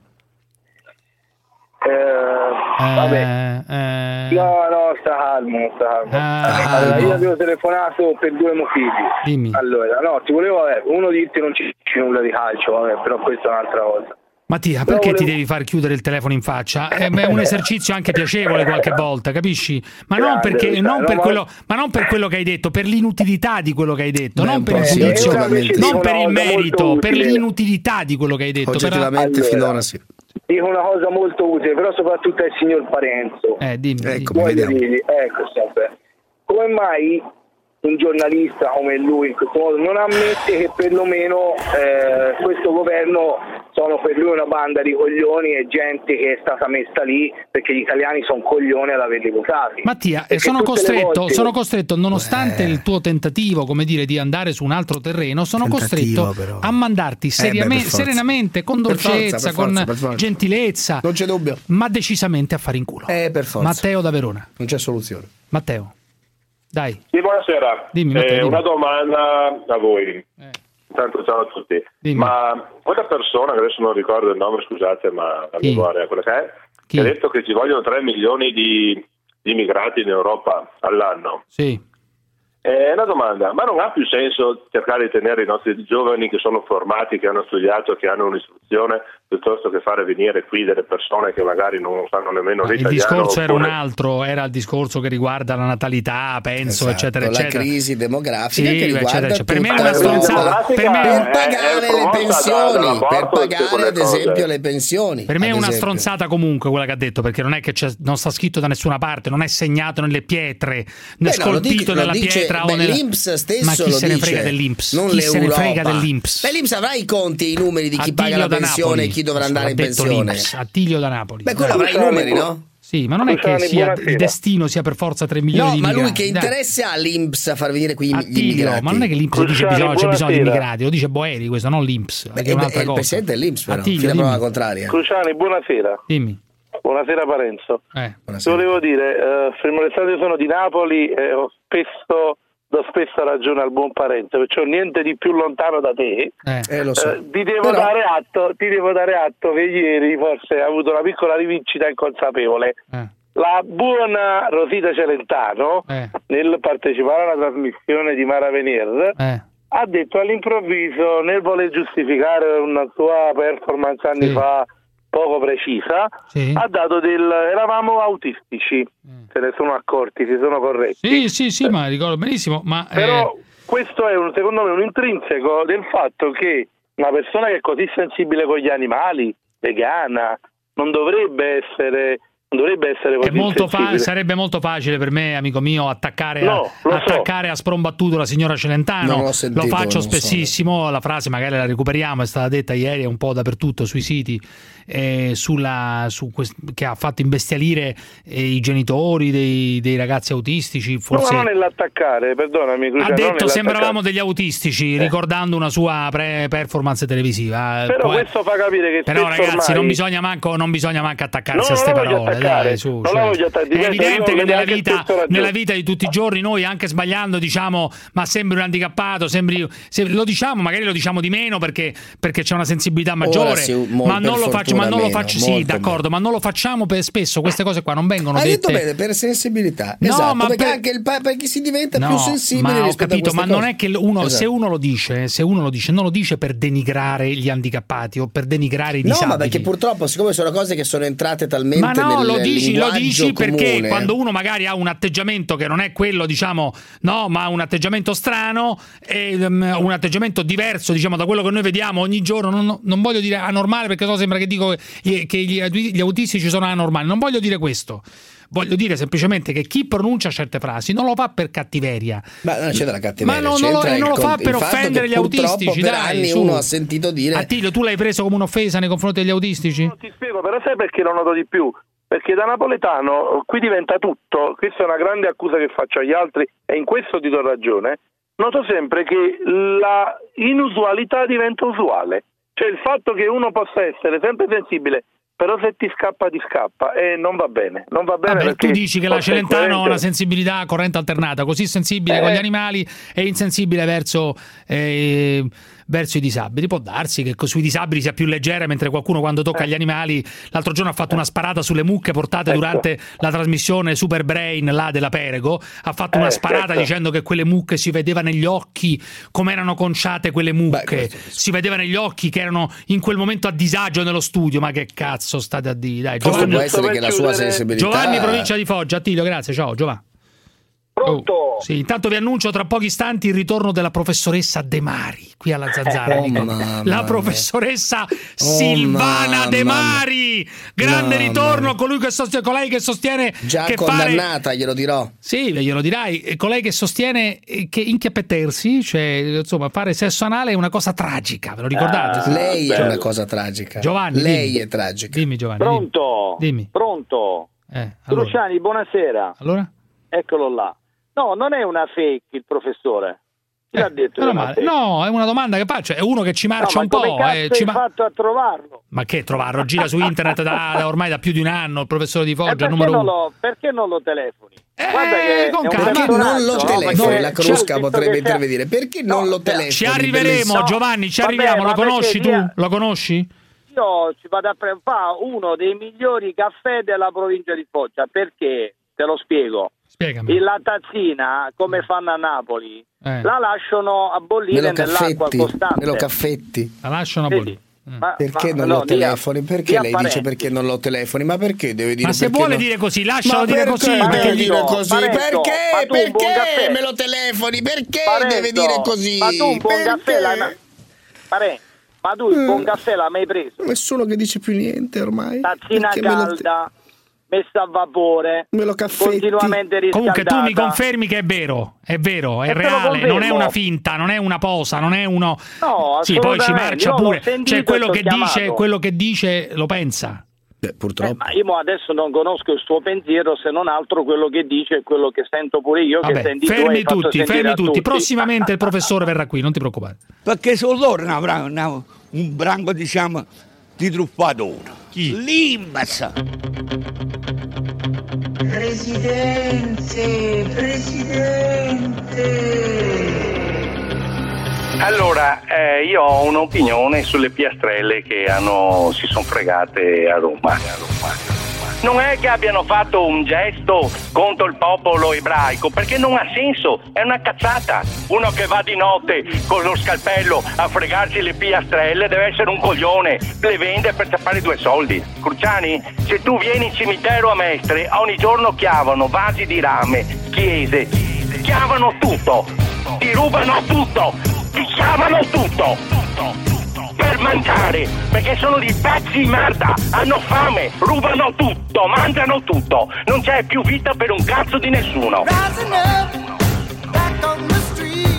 vabbè. Eh, No, no, sta calmo, sta calmo. Ah, allora, calmo. io avevo telefonato per due motivi. Dimmi. Allora, no, ti volevo, vabbè, uno dirti non ci dici nulla di calcio, vabbè, però questa è un'altra cosa. Mattia, Però perché ti volevo- devi far chiudere il telefono in faccia? È è un esercizio anche piacevole qualche volta, capisci? Ma non, perché, non no, per quello, ma non per quello che hai detto, per l'inutilità di quello che hai detto, Beh, non per il sì, giudizio, non per il merito, per l'inutilità di quello che hai detto. Oggettivamente Allora. finora sì. Dico una cosa molto utile, però soprattutto al signor Parenzo. Eh, dimmi. Ecco, dirgli, ecco sempre. Come mai un giornalista come lui in questo modo non ammette che perlomeno eh, questo governo sono per lui una banda di coglioni e gente che è stata messa lì perché gli italiani sono coglioni ad averli votati. Mattia, eh, sono costretto, volte- sono costretto, nonostante il tuo tentativo, come dire, di andare su un altro terreno, sono Tentativo, costretto però. a mandarti seriame- beh, per forza. serenamente, con Per forza, dolcezza, per forza, con forza. gentilezza, Non c'è dubbio. ma decisamente a fare in culo. Eh, per forza. Matteo da Verona. Non c'è soluzione. Matteo, dai. Sì, buonasera. Dimmi, Matteo, Eh, dimmi. Una domanda a voi. Intanto ciao a tutti. Dimmi. Ma quella persona, che adesso non ricordo il nome, scusate, ma la Chi? memoria è quella che è, Chi? che ha detto che ci vogliono 3 milioni di, di immigrati in Europa all'anno. Sì. È una domanda, ma non ha più senso cercare di tenere i nostri giovani che sono formati, che hanno studiato, che hanno un'istruzione, piuttosto che fare venire qui delle persone che magari non sanno nemmeno Il l'italiano? discorso era un altro, era il discorso che riguarda la natalità, penso, Esatto, eccetera, la eccetera. crisi demografica Sì, che riguarda eccetera, eccetera. Per me è una la stronzata. Per me- per è- pagare le pensioni, per pagare ad esempio le pensioni. Per me è una esempio. stronzata comunque quella che ha detto, perché non è che c'è- non sta scritto da nessuna parte, non è segnato nelle pietre, né Beh, no, lo scolpito dic- lo nella dice- pietra beh, o nella... l'Inps stesso Ma chi lo se ne dice, frega dell'Inps? non chi se ne l'Europa. frega dell'Inps? Beh, l'Inps avrà i conti e i numeri di chi Attilio paga la pensione e chi dovrà Adesso andare in pensione. l'Inps, Attilio da Napoli. Beh, quello avrà i numeri, no? Sì, ma non è che sia, il buonasera. destino sia per forza 3 milioni No, di ma lui che dai. interesse ha l'Inps a far venire qui gli Attilio, immigrati? ma non è che l'Inps dice bisogno, c'è bisogno di buonasera. immigrati, lo dice Boeri questo, non l'Inps, Beh, che è un'altra è il presidente dell'Inps però, Attilio, fino a prova contraria. Cruciani, buonasera. Dimmi. Buonasera Parenzo. Eh. Ti volevo dire, eh, sono di Napoli e ho spesso, do spesso ragione al buon Parenzo, perciò niente di più lontano da te. Eh, lo so. Eh, ti, devo Però- dare atto, ti devo dare atto che ieri forse ha avuto una piccola rivincita inconsapevole. Eh. La buona Rosita Celentano, Eh. nel partecipare alla trasmissione di Mara Venier, Eh. ha detto all'improvviso, nel voler giustificare una sua performance anni Sì. fa poco precisa, Sì. ha dato del... eravamo autistici, se ne sono accorti, si sono corretti. Sì, sì, sì, ma ricordo benissimo, ma... eh, Però questo è un, secondo me un intrinseco del fatto che una persona che è così sensibile con gli animali, vegana, non dovrebbe essere dovrebbe essere È così molto fa- sarebbe molto facile per me, amico mio, attaccare, No, a, lo so. attaccare a sprombattuto la signora Celentano. Non sentito, Lo faccio non so. spessissimo. La frase magari la recuperiamo, è stata detta ieri è un po' dappertutto sui siti. Eh, sulla, su quest- che ha fatto imbestialire eh, i genitori dei, dei ragazzi autistici. No, Forse ma non nell'attaccare, perdonami. Crucia, ha detto sembravamo degli autistici, ricordando una sua pre- performance televisiva. Però Poi- questo fa capire che però ragazzi, ormai- non bisogna manco, non bisogna manco attaccarsi No, a queste parole. Dai, su, non cioè, attaccare, è evidente che nella vita, nella vita di tutti i giorni noi anche sbagliando diciamo ma sembri un handicappato, sembri, se- lo diciamo, magari lo diciamo di meno perché, perché c'è una sensibilità maggiore, sì, mo- ma non lo faccio, ma non lo meno, faccio, sì, d'accordo, ma non lo facciamo per spesso, queste cose qua non vengono Hai detto dette. bene, per sensibilità. No, esatto, ma perché per- anche il pa- perché si diventa più No, sensibile ma ho capito, ma queste non cose. è che uno, Esatto. se uno lo dice, se uno lo dice, non lo dice per denigrare gli handicappati o per denigrare i No, disabili. ma perché purtroppo, siccome sono cose che sono entrate talmente Ma no, nel lo dici, lo dici perché comune- quando uno magari ha un atteggiamento che non è quello, diciamo, no, ma un atteggiamento strano, e, um, un atteggiamento diverso, diciamo, da quello che noi vediamo ogni giorno, non, non voglio dire anormale perché so sembra che dico che che gli, gli autistici sono anormali, non voglio dire questo. Voglio dire semplicemente che chi pronuncia certe frasi non lo fa per cattiveria. Ma non c'è della cattiveria, Ma no, non lo, non lo fa per offendere gli autistici. per dai, anni su. uno ha sentito dire Attilio, tu l'hai preso come un'offesa nei confronti degli autistici? Ti spiego, però sai perché lo noto di più? Perché da napoletano qui diventa tutto, questa è una grande accusa che faccio agli altri e in questo ti do ragione, noto sempre che la inusualità diventa usuale, cioè il fatto che uno possa essere sempre sensibile, però se ti scappa ti scappa e non va bene, non va bene Vabbè, tu dici che la Celentano ha una sensibilità a corrente alternata, così sensibile Eh. con gli animali e insensibile verso, eh, verso i disabili. Può darsi che sui disabili sia più leggera, mentre qualcuno quando tocca Eh. gli animali, l'altro giorno ha fatto una sparata sulle mucche portate Ecco. durante la trasmissione Super Brain là della Perego, ha fatto una Eh, sparata certo. dicendo che quelle mucche si vedeva negli occhi come erano conciate quelle mucche, si vedeva negli occhi che erano in quel momento a disagio nello studio, ma che cazzo state a dire? Dai, Questo Giovanni, può essere che la sua sensibilità Giovanni, provincia di Foggia, Attilio, grazie, ciao Giovanni. Pronto? Sì, intanto vi annuncio tra pochi istanti il ritorno della professoressa De Mari qui alla Zanzara. Oh, dico. mamma la professoressa Silvana mamma De. Mari, grande Mamma ritorno, colui che sostiene, colei che sostiene già che fare condannata, glielo dirò. sì, glielo dirai, e colei che sostiene eh, che inchiappettersi, cioè insomma fare sesso anale è una cosa tragica, ve lo ricordate? Ah, lei è una cosa tragica. Giovanni, lei dimmi. è tragica. Dimmi Giovanni. Pronto? Dimmi. Pronto? Eh, allora. Cruciani, buonasera. Allora? Eccolo là. No, non è una fake il professore. Chi l'ha detto? è una? No, è una domanda che faccio, è uno che ci marcia No, ma un come po'. eh, ci hai ma- fatto a trovarlo? Ma che trovarlo? Gira su internet da, da ormai da più di un anno, il professore di Eh, Foggia, perché, numero non uno. lo, perché non lo telefoni? Guarda che con. Perché non lo no? telefoni? Perché La Crusca potrebbe intervenire. Perché non lo telefoni? Ci arriveremo, Bellissimo. Giovanni, ci Vabbè, arriviamo. Lo conosci tu? via- Lo conosci? Io ci vado a pre- fa uno dei migliori caffè della provincia di Foggia. Perché? Te lo spiego. Spiegami. La tazzina, come fanno a Napoli, Eh. la lasciano a bollire lo nell'acqua caffetti, costante. me lo caffetti. La lasciano a bollire. Ma- Perché ma- non no, lo dia- telefoni? Perché dia lei dice perché non lo telefoni? Ma perché deve dire Ma se vuole non- dire così, lascialo dire perché così. Perché dire così? Parenzo, perché? Perché me lo telefoni? Perché Parenzo, deve dire così? Ma tu un buon Perché? caffè l'hai Pare, ma tu il buon caffè l'hai mai preso? Nessuno che dice più niente ormai. Tazzina Perché lo te- calda, messa a vapore, Me lo caffetti. continuamente riscaldata. Comunque tu mi confermi che è vero, è vero, è E te lo reale, non è una finta, non è una posa, non è uno No, Sì, poi ci marcia io pure. Cioè e quello che dice, quello che dice lo pensa. purtroppo. Ma io mo adesso non conosco il suo pensiero se non altro quello che dice e quello che sento pure io che Vabbè, hai fermi tutti, fermi a tutti. Prossimamente il professore verrà qui, non ti preoccupare. Perché sono loro una- un branco, diciamo, di truffatori. Chi? L'Imbas. Presidente, presidente. Allora, eh, io ho un'opinione sulle piastrelle che hanno, si sono fregate a Roma. Non è che abbiano fatto un gesto contro il popolo ebraico, perché non ha senso, è una cazzata. Uno che va di notte con lo scalpello a fregarsi le piastrelle deve essere un coglione, le vende per tappare due soldi. Cruciani, se tu vieni in cimitero a Mestre, ogni giorno chiavano vasi di rame, chiese, chiavano tutto, ti rubano tutto, ti chiavano tutto. Per mangiare, perché sono dei pezzi di merda, hanno fame, rubano tutto, mangiano tutto, non c'è più vita per un cazzo di nessuno.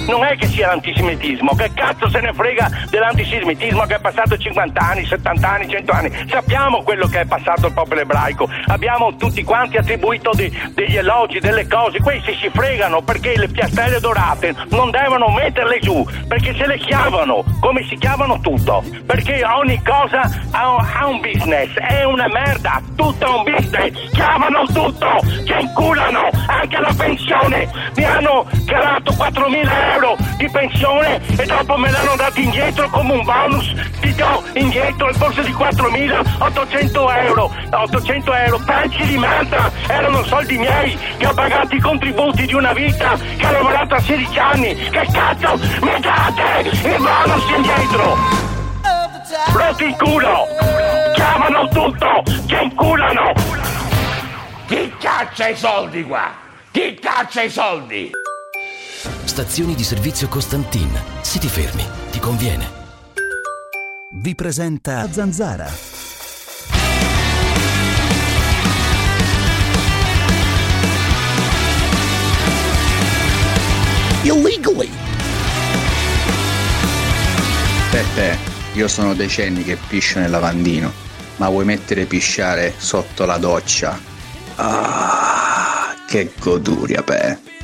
Non è che sia l'antisemitismo, che cazzo se ne frega dell'antisemitismo che è passato 50 anni, 70 anni, 100 anni. Sappiamo quello che è passato al popolo ebraico. Abbiamo tutti quanti attribuito de- degli elogi, delle cose. Questi si fregano perché le piastrelle dorate non devono metterle giù, perché se le chiamano, come si chiamano tutto. Perché ogni cosa ha, ha un business, è una merda, tutto è un business. Chiamano tutto, ci inculano anche la pensione. Mi hanno calato 4.000 euro di pensione e dopo me l'hanno dato indietro come un bonus. Ti do indietro il borso di 4.800 euro. 800 euro, pezzi di merda, erano soldi miei che ho pagato i contributi di una vita che ho lavorato a 16 anni. Che cazzo mi date il bonus indietro? Rotti il culo! Chiamano tutto! Ci inculano! Chi caccia i soldi qua? Chi caccia i soldi? Stazioni di servizio Costantin. Se ti fermi, ti conviene. Vi presenta Zanzara. Illegally. Peppe, io sono decenni che piscio nel lavandino, ma vuoi mettere pisciare sotto la doccia? Ah, che goduria, pe.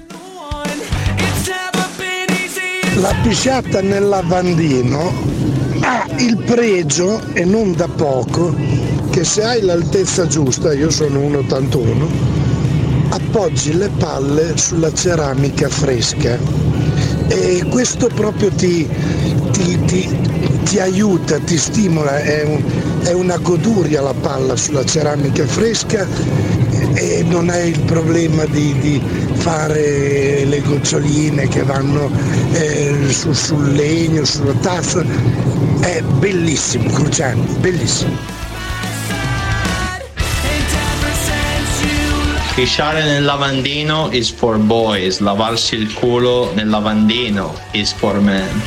La pisciata nel lavandino ha il pregio, e non da poco, che se hai l'altezza giusta, io sono 1,81, appoggi le palle sulla ceramica fresca. E questo proprio ti, ti- ti- ti aiuta, ti stimola, è, un- è una goduria la palla sulla ceramica fresca non hai il problema di, di fare le goccioline che vanno eh, su- sul legno, sulla tazza. È bellissimo, Cruciani, bellissimo. Pisciare nel lavandino is for boys, lavarsi il culo nel lavandino is for men.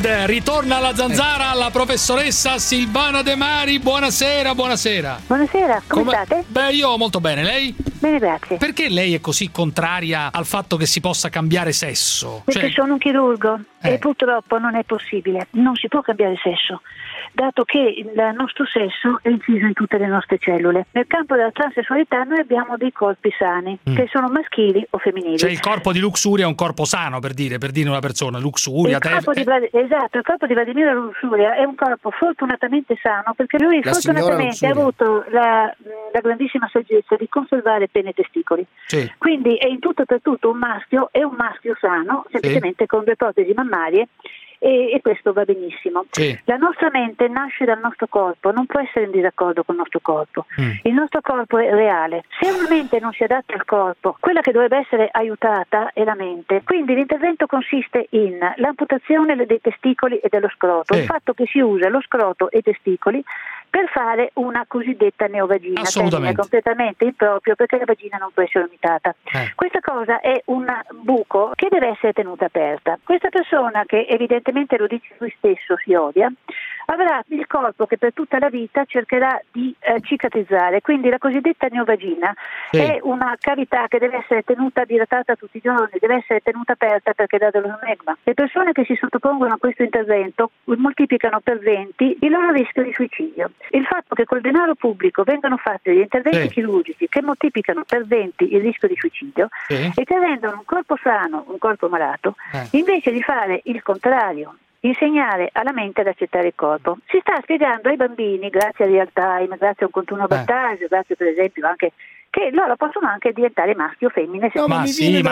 David, ritorna alla zanzara la professoressa Silvana De Mari. Buonasera, buonasera. Buonasera, come, state? Beh, io molto bene, lei? Bene, grazie. Perché lei è così contraria al fatto che si possa cambiare sesso? Perché Cioè, sono un chirurgo Eh. e purtroppo non è possibile, non si può cambiare sesso, dato che il nostro sesso è inciso in tutte le nostre cellule. Nel campo della transessualità noi abbiamo dei corpi sani, Mm. che sono maschili o femminili. cioè il corpo di Luxuria è un corpo sano, per dire, per dire una persona. Luxuria, Il te- corpo di Vlad- esatto, il corpo di Vladimiro Lussuria è un corpo fortunatamente sano perché lui La fortunatamente ha avuto la, la grandissima saggezza di conservare pene e testicoli. Sì. Quindi è in tutto e per tutto un maschio, è un maschio sano, semplicemente con due protesi mammarie e, e questo va benissimo. Sì. La nostra mente nasce dal nostro corpo, non può essere in disaccordo con il nostro corpo. Mm. Il nostro corpo è reale. Se una mente non si adatta al corpo, quella che dovrebbe essere aiutata è la mente. Quindi l'intervento consiste in l'amputazione dei testicoli e dello scroto, Sì. il fatto che si usa lo scroto e i testicoli per fare una cosiddetta neovagina, termine completamente improprio perché la vagina non può essere omitata. Eh. Questa cosa è un buco che deve essere tenuta aperta. Questa persona che evidentemente lo dice lui stesso si odia, avrà il corpo che per tutta la vita cercherà di eh, cicatrizzare, quindi la cosiddetta neovagina Sì. è una cavità che deve essere tenuta dilatata tutti i giorni, deve essere tenuta aperta perché dà dello smegma. Le persone che si sottopongono a questo intervento moltiplicano per 20 il loro rischio di suicidio. Il fatto che col denaro pubblico vengano fatti degli interventi Sì. chirurgici che moltiplicano per 20 il rischio di suicidio Sì. e che rendono un corpo sano un corpo malato, invece di fare il contrario, insegnare alla mente ad accettare il corpo. Si sta spiegando ai bambini, grazie al real time, grazie a un continuo vantaggio, grazie per esempio anche che loro possono anche diventare maschi o femmine. se-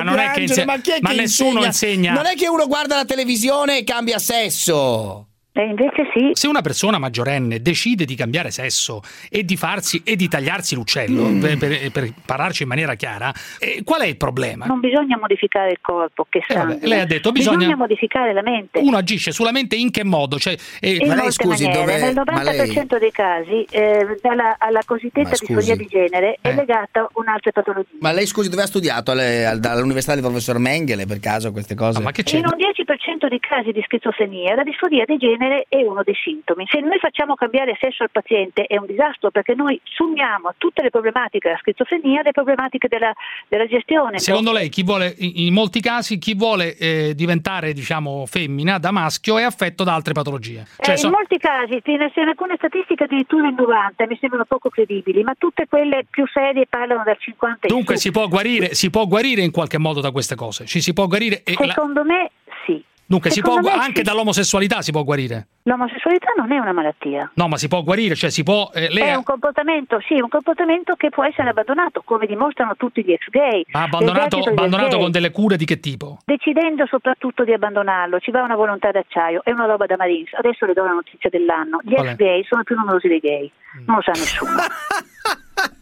No, da piangere, ma chi è che nessuno insegna. Non è che uno guarda la televisione e cambia sesso. E invece sì. Se una persona maggiorenne decide di cambiare sesso e di farsi e di tagliarsi l'uccello, Mm. per, per- per parlarci in maniera chiara, eh, qual è il problema? Non bisogna modificare il corpo, che sangue. Eh, lei ha detto, bisogna- modificare la mente. Uno agisce sulla mente in che modo? Cioè, eh, In molte maniere. Nel 90% dei casi eh, dalla- alla cosiddetta Ma scusi. disforia di genere Eh. è legata un'altra patologia. Ma lei scusi dove ha studiato? Alle- al- dall'università del professor Mengele per caso queste cose? ma che In un 10% dei casi di schizofrenia la disforia di genere è uno dei sintomi. Se noi facciamo cambiare sesso al paziente è un disastro perché noi sommiamo a tutte le problematiche della schizofrenia le problematiche della, della gestione. Secondo lei, chi vuole, in in molti casi, chi vuole eh, diventare diciamo femmina da maschio è affetto da altre patologie. Eh, Cioè, in so- molti casi, ne sono alcune statistiche addirittura il 90 mi sembrano poco credibili, ma tutte quelle più serie parlano dal 50 in Dunque si può, guarire, si può guarire in qualche modo da queste cose. Ci si può guarire. e la- Secondo me sì. Dunque si può, anche sì. dall'omosessualità si può guarire. L'omosessualità non è una malattia. No, ma si può guarire, cioè si può. eh, lei È un comportamento, sì, un comportamento che può essere abbandonato, come dimostrano tutti gli ex gay. ha abbandonato, abbandonato con delle cure di che tipo? Decidendo soprattutto di abbandonarlo, ci va una volontà d'acciaio, è una roba da Marines. Adesso le do la notizia dell'anno. Gli ex gay sono più numerosi dei gay, non lo sa nessuno.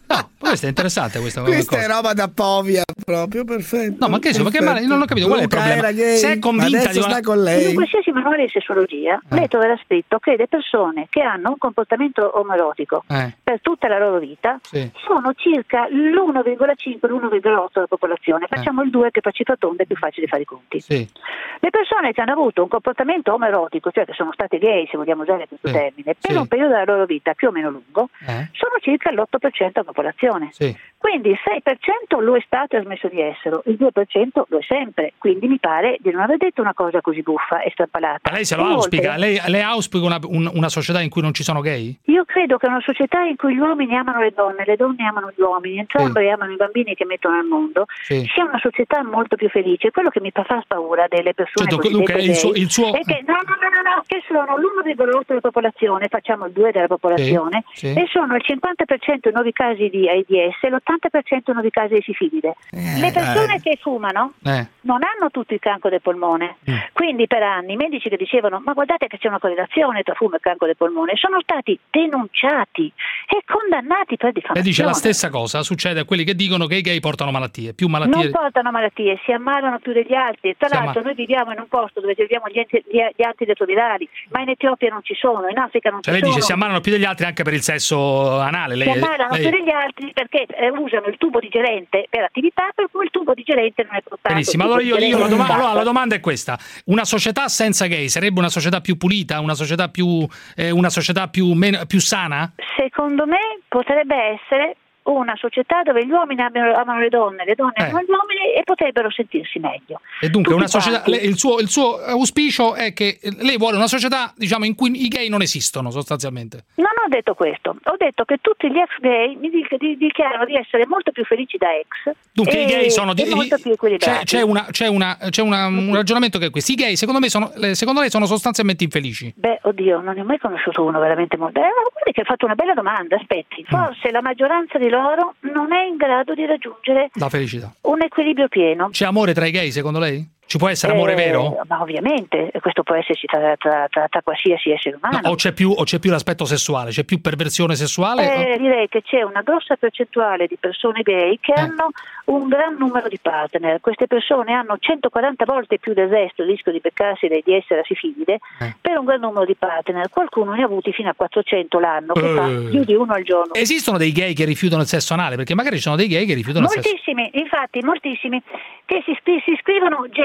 Questa è interessante questa Questa cosa. è roba da povia proprio, perfetto. No, ma che so, ma che perfetto. male- non ho capito qual è il problema. Se è convinta di una- sta con In lei. qualsiasi manuale di sessuologia, Eh. lei troverà scritto che le persone che hanno un comportamento omoerotico Eh, per tutta la loro vita sì. sono circa l'1,5-l'1,8 della popolazione. Facciamo il 2 che per cifra tonda è più facile fare i conti. Eh. Sì. Le persone che hanno avuto un comportamento omoerotico, cioè che sono state gay, se vogliamo usare questo Sì. termine, per Sì. un periodo della loro vita più o meno lungo, Eh? sono circa l'8% della popolazione. Sì. Quindi il 6% lo è stato e ha smesso di esserlo, il 2% lo è sempre. Quindi mi pare di non aver detto una cosa così buffa e strappalata. Ma lei se lo auspica? Lei, lei auspica una, un- una società in cui non ci sono gay? Io credo che una società in cui gli uomini amano le donne, le donne amano gli uomini, entrambi amano i bambini che mettono al mondo, Sì. sia una società molto più felice. Quello che mi fa paura delle persone Certo, cosiddette Luca, il suo- il suo- è che, no, no, no, no, che sono l'1,8 della popolazione, facciamo il 2 della popolazione, Sì, sì. e sono il 50% i nuovi casi di AIDS e l'80% i nuovi casi di sifilide. le persone eh. che fumano Eh. non hanno tutto il cancro del polmone. Mm. Quindi per anni i medici che dicevano ma guardate che c'è una correlazione tra fumo e cancro del polmone sono stati denunciati e condannati per diffamazione. dice la stessa cosa, succede a quelli che dicono che i gay portano malattie, più Non malattie. portano malattie, si ammalano più degli altri. Tra Si l'altro amma- noi viviamo in un posto dove abbiamo gli, gli- gli antiretrovirali, ma in Etiopia non ci sono, in Africa non Cioè ci lei dice sono. si ammalano più degli altri anche per il sesso anale. Lei, si ammalano lei- più degli altri perché eh, usano il tubo digerente per attività per cui il tubo digerente non è portato. Benissimo, allora io, io la, digerente doma- è allora la domanda è questa: una società senza gay sarebbe una società più pulita, una società più, eh, una società più, meno- più sana? Secondo me potrebbe essere una società dove gli uomini amano, amano le donne, le donne Eh. amano gli uomini e potrebbero sentirsi meglio. E dunque società, il, suo, il suo auspicio è che lei vuole una società diciamo, in cui i gay non esistono sostanzialmente. Non ho detto questo, ho detto che tutti gli ex gay mi dic- di- dichiarano di essere molto più felici da ex. Dunque i gay sono di- molto più equilibrati. c'è, c'è una- c'è una- c'è una- un ragionamento che è questo: i gay secondo me sono, secondo lei sono sostanzialmente infelici. Beh, oddio, non ne ho mai conosciuto uno veramente molto. Eh, ma guardi che ha fatto una bella domanda, aspetti. Mm. Forse la maggioranza di loro non è in grado di raggiungere La felicità. un equilibrio pieno. C'è amore tra i gay secondo lei? Ci può essere amore Eh, vero? Ma ovviamente, questo può esserci tra, tra- tra- tra qualsiasi essere umano. No, o c'è più, o c'è più l'aspetto sessuale? C'è più perversione sessuale? Eh, direi che c'è una grossa percentuale di persone gay che Eh. hanno un gran numero di partner. Queste persone hanno 140 volte più del resto il rischio di beccarsi e di essere asifilide Eh. per un gran numero di partner. Qualcuno ne ha avuti fino a 400 l'anno, che fa Eh. più di uno al giorno. Esistono dei gay che rifiutano il sesso anale? Perché magari ci sono dei gay che rifiutano il sesso. Moltissimi, infatti, moltissimi che si, si scrivono J,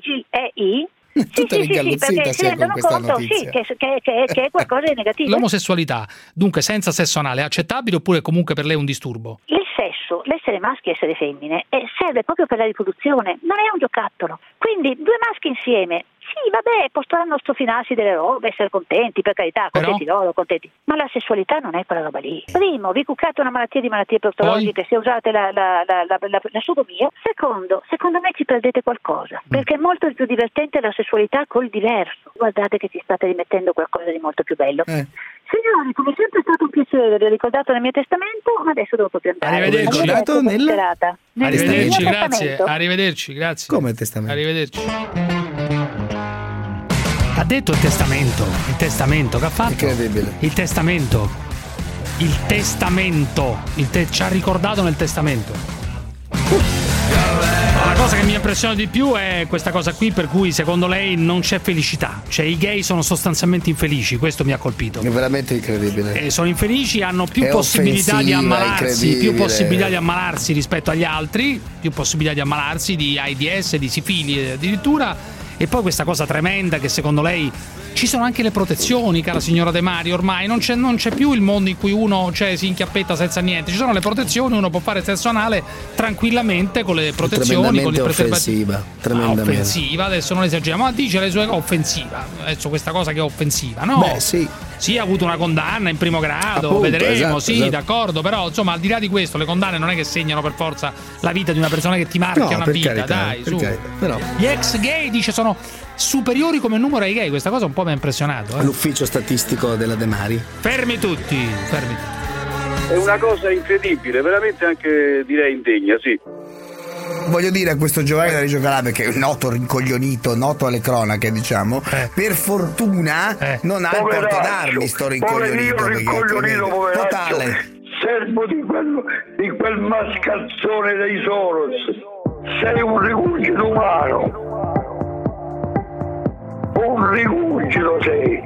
G, E, I. Sì, sì, sì, sì, perché si rendono questa conto sì, che- che- che è qualcosa di negativo. L'omosessualità, dunque senza sesso anale, è accettabile oppure comunque per lei è un disturbo? Il sesso, l'essere maschi e essere femmine, eh, serve proprio per la riproduzione, non è un giocattolo. Quindi due maschi insieme, sì, vabbè, potranno strofinarsi delle robe, essere contenti, per carità, Però? contenti loro, contenti. Ma la sessualità non è quella roba lì. Primo, vi cuccate una malattia di malattie patologiche se usate la, la, la, la, la, la sodomia. Secondo, secondo me ci perdete qualcosa, perché è molto più divertente la sessualità col diverso. Guardate che ci state rimettendo qualcosa di molto più bello. Signori, come sempre è stato un piacere, vi ho ricordato nel mio testamento, ma adesso devo proprio andare. Arrivederci. Arrivederci, buona Nel- serata. Nel Arrivederci, grazie. Arrivederci, grazie. Come testamento? Arrivederci. Ha detto il testamento. Il testamento che ha fatto? Incredibile. Il testamento. Il testamento. Il te- ci ha ricordato nel testamento. La cosa che mi impressiona di più è questa cosa qui per cui secondo lei non c'è felicità. Cioè i gay sono sostanzialmente infelici, questo mi ha colpito. È veramente incredibile. E sono infelici, hanno più È possibilità di ammalarsi, più possibilità di ammalarsi rispetto agli altri, più possibilità di ammalarsi di AIDS, di sifili addirittura. E poi questa cosa tremenda che secondo lei ci sono anche le protezioni, cara signora De Mario, ormai non c'è, non c'è più il mondo in cui uno cioè, si inchiappetta senza niente, ci sono le protezioni, uno può fare sesso anale tranquillamente con le protezioni, con i preservativi. offensiva. Ah, Tremendamente. offensiva, adesso non esageriamo, ma dice le sue offensiva. Adesso questa cosa che è offensiva, no? Beh, sì. Sì, ha avuto una condanna in primo grado, Appunto, vedremo, esatto, sì, esatto. d'accordo, però insomma, al di là di questo, le condanne non è che segnano per forza la vita di una persona che ti marchia No, una per vita, carità, dai, per su. carità, però. Gli ex gay dice sono superiori come numero ai gay, questa cosa un po' mi ha impressionato, eh. L'ufficio statistico della De Mari. Fermi tutti, fermi tutti. È una cosa incredibile, veramente anche direi indegna, sì. Voglio dire a questo Giovanni da Reggio Calabria, che è noto rincoglionito, noto alle cronache, diciamo, Eh. per fortuna non ha il Poveraccio, portadarmi sto rincoglionito. rincoglionito, poveraccio. Totale. Servo di quel, di quel mascalzone dei Soros. Sei un rigurgito umano. Un rigurgito sei.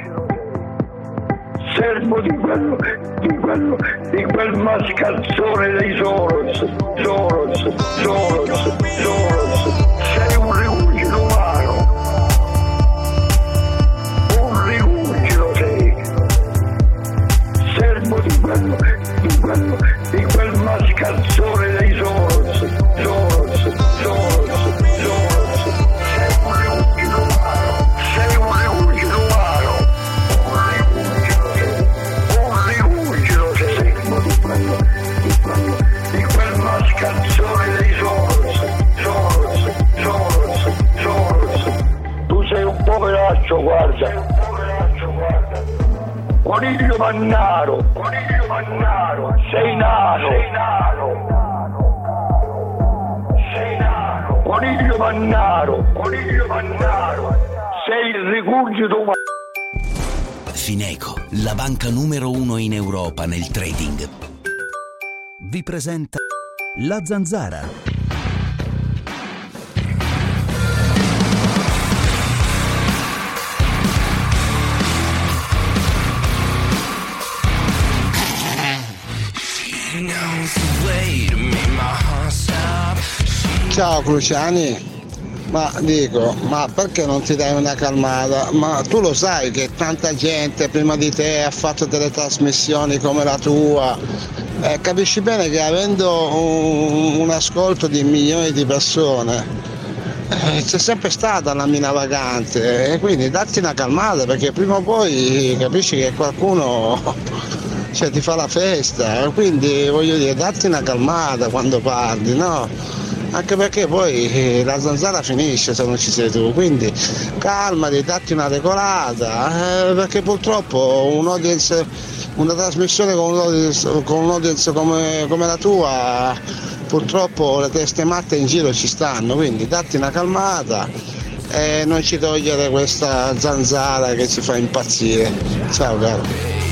Servo di quello, di quello, di quel mascalzone dei Soros. Soros, Soros, Soros. Sei un rigurgito umano. Un rigurgito sei servo di quello, di quello, guarda. Coniglio Mannaro, Coniglio Mannaro, sei nano, sei nano, sei nano, Coniglio Mannaro, Coniglio Mannaro, sei il rigurgito umano. Fineco, la banca numero uno in Europa nel trading, vi presenta la zanzara. Ciao Cruciani, ma dico, ma perché non ti dai una calmata? Ma tu lo sai che tanta gente prima di te ha fatto delle trasmissioni come la tua. Eh, capisci bene che avendo un, un ascolto di milioni di persone eh, c'è sempre stata la mina vagante e quindi datti una calmata perché prima o poi capisci che qualcuno cioè, ti fa la festa, quindi voglio dire, datti una calmata quando parli, no? Anche perché poi eh, la zanzara finisce se non ci sei tu, quindi calmati, datti una regolata, eh, perché purtroppo un audience, una trasmissione con un audience, con un audience come, come la tua, purtroppo le teste matte in giro ci stanno, quindi datti una calmata e non ci togliere questa zanzara che ci fa impazzire. Ciao caro.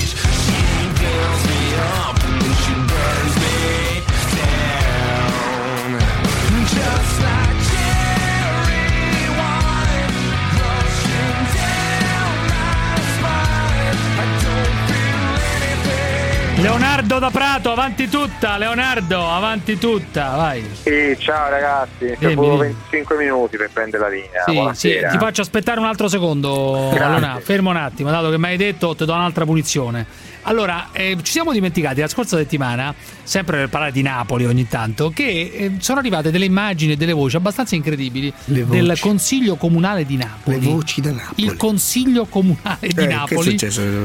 Leonardo da Prato, avanti tutta, Leonardo, avanti tutta, vai. Sì, ciao ragazzi, solo dimmi. 25 minuti per prendere la linea. Sì, sì, ti faccio aspettare un altro secondo. Leonardo. Fermo un attimo, dato che mi hai detto, ti do un'altra punizione. Allora, eh, ci siamo dimenticati la scorsa settimana, sempre per parlare di Napoli ogni tanto, che eh, sono arrivate delle immagini e delle voci abbastanza incredibili Le del voci. Consiglio Comunale di Napoli. Le voci da Napoli. Il Consiglio Comunale di Eh, è Napoli,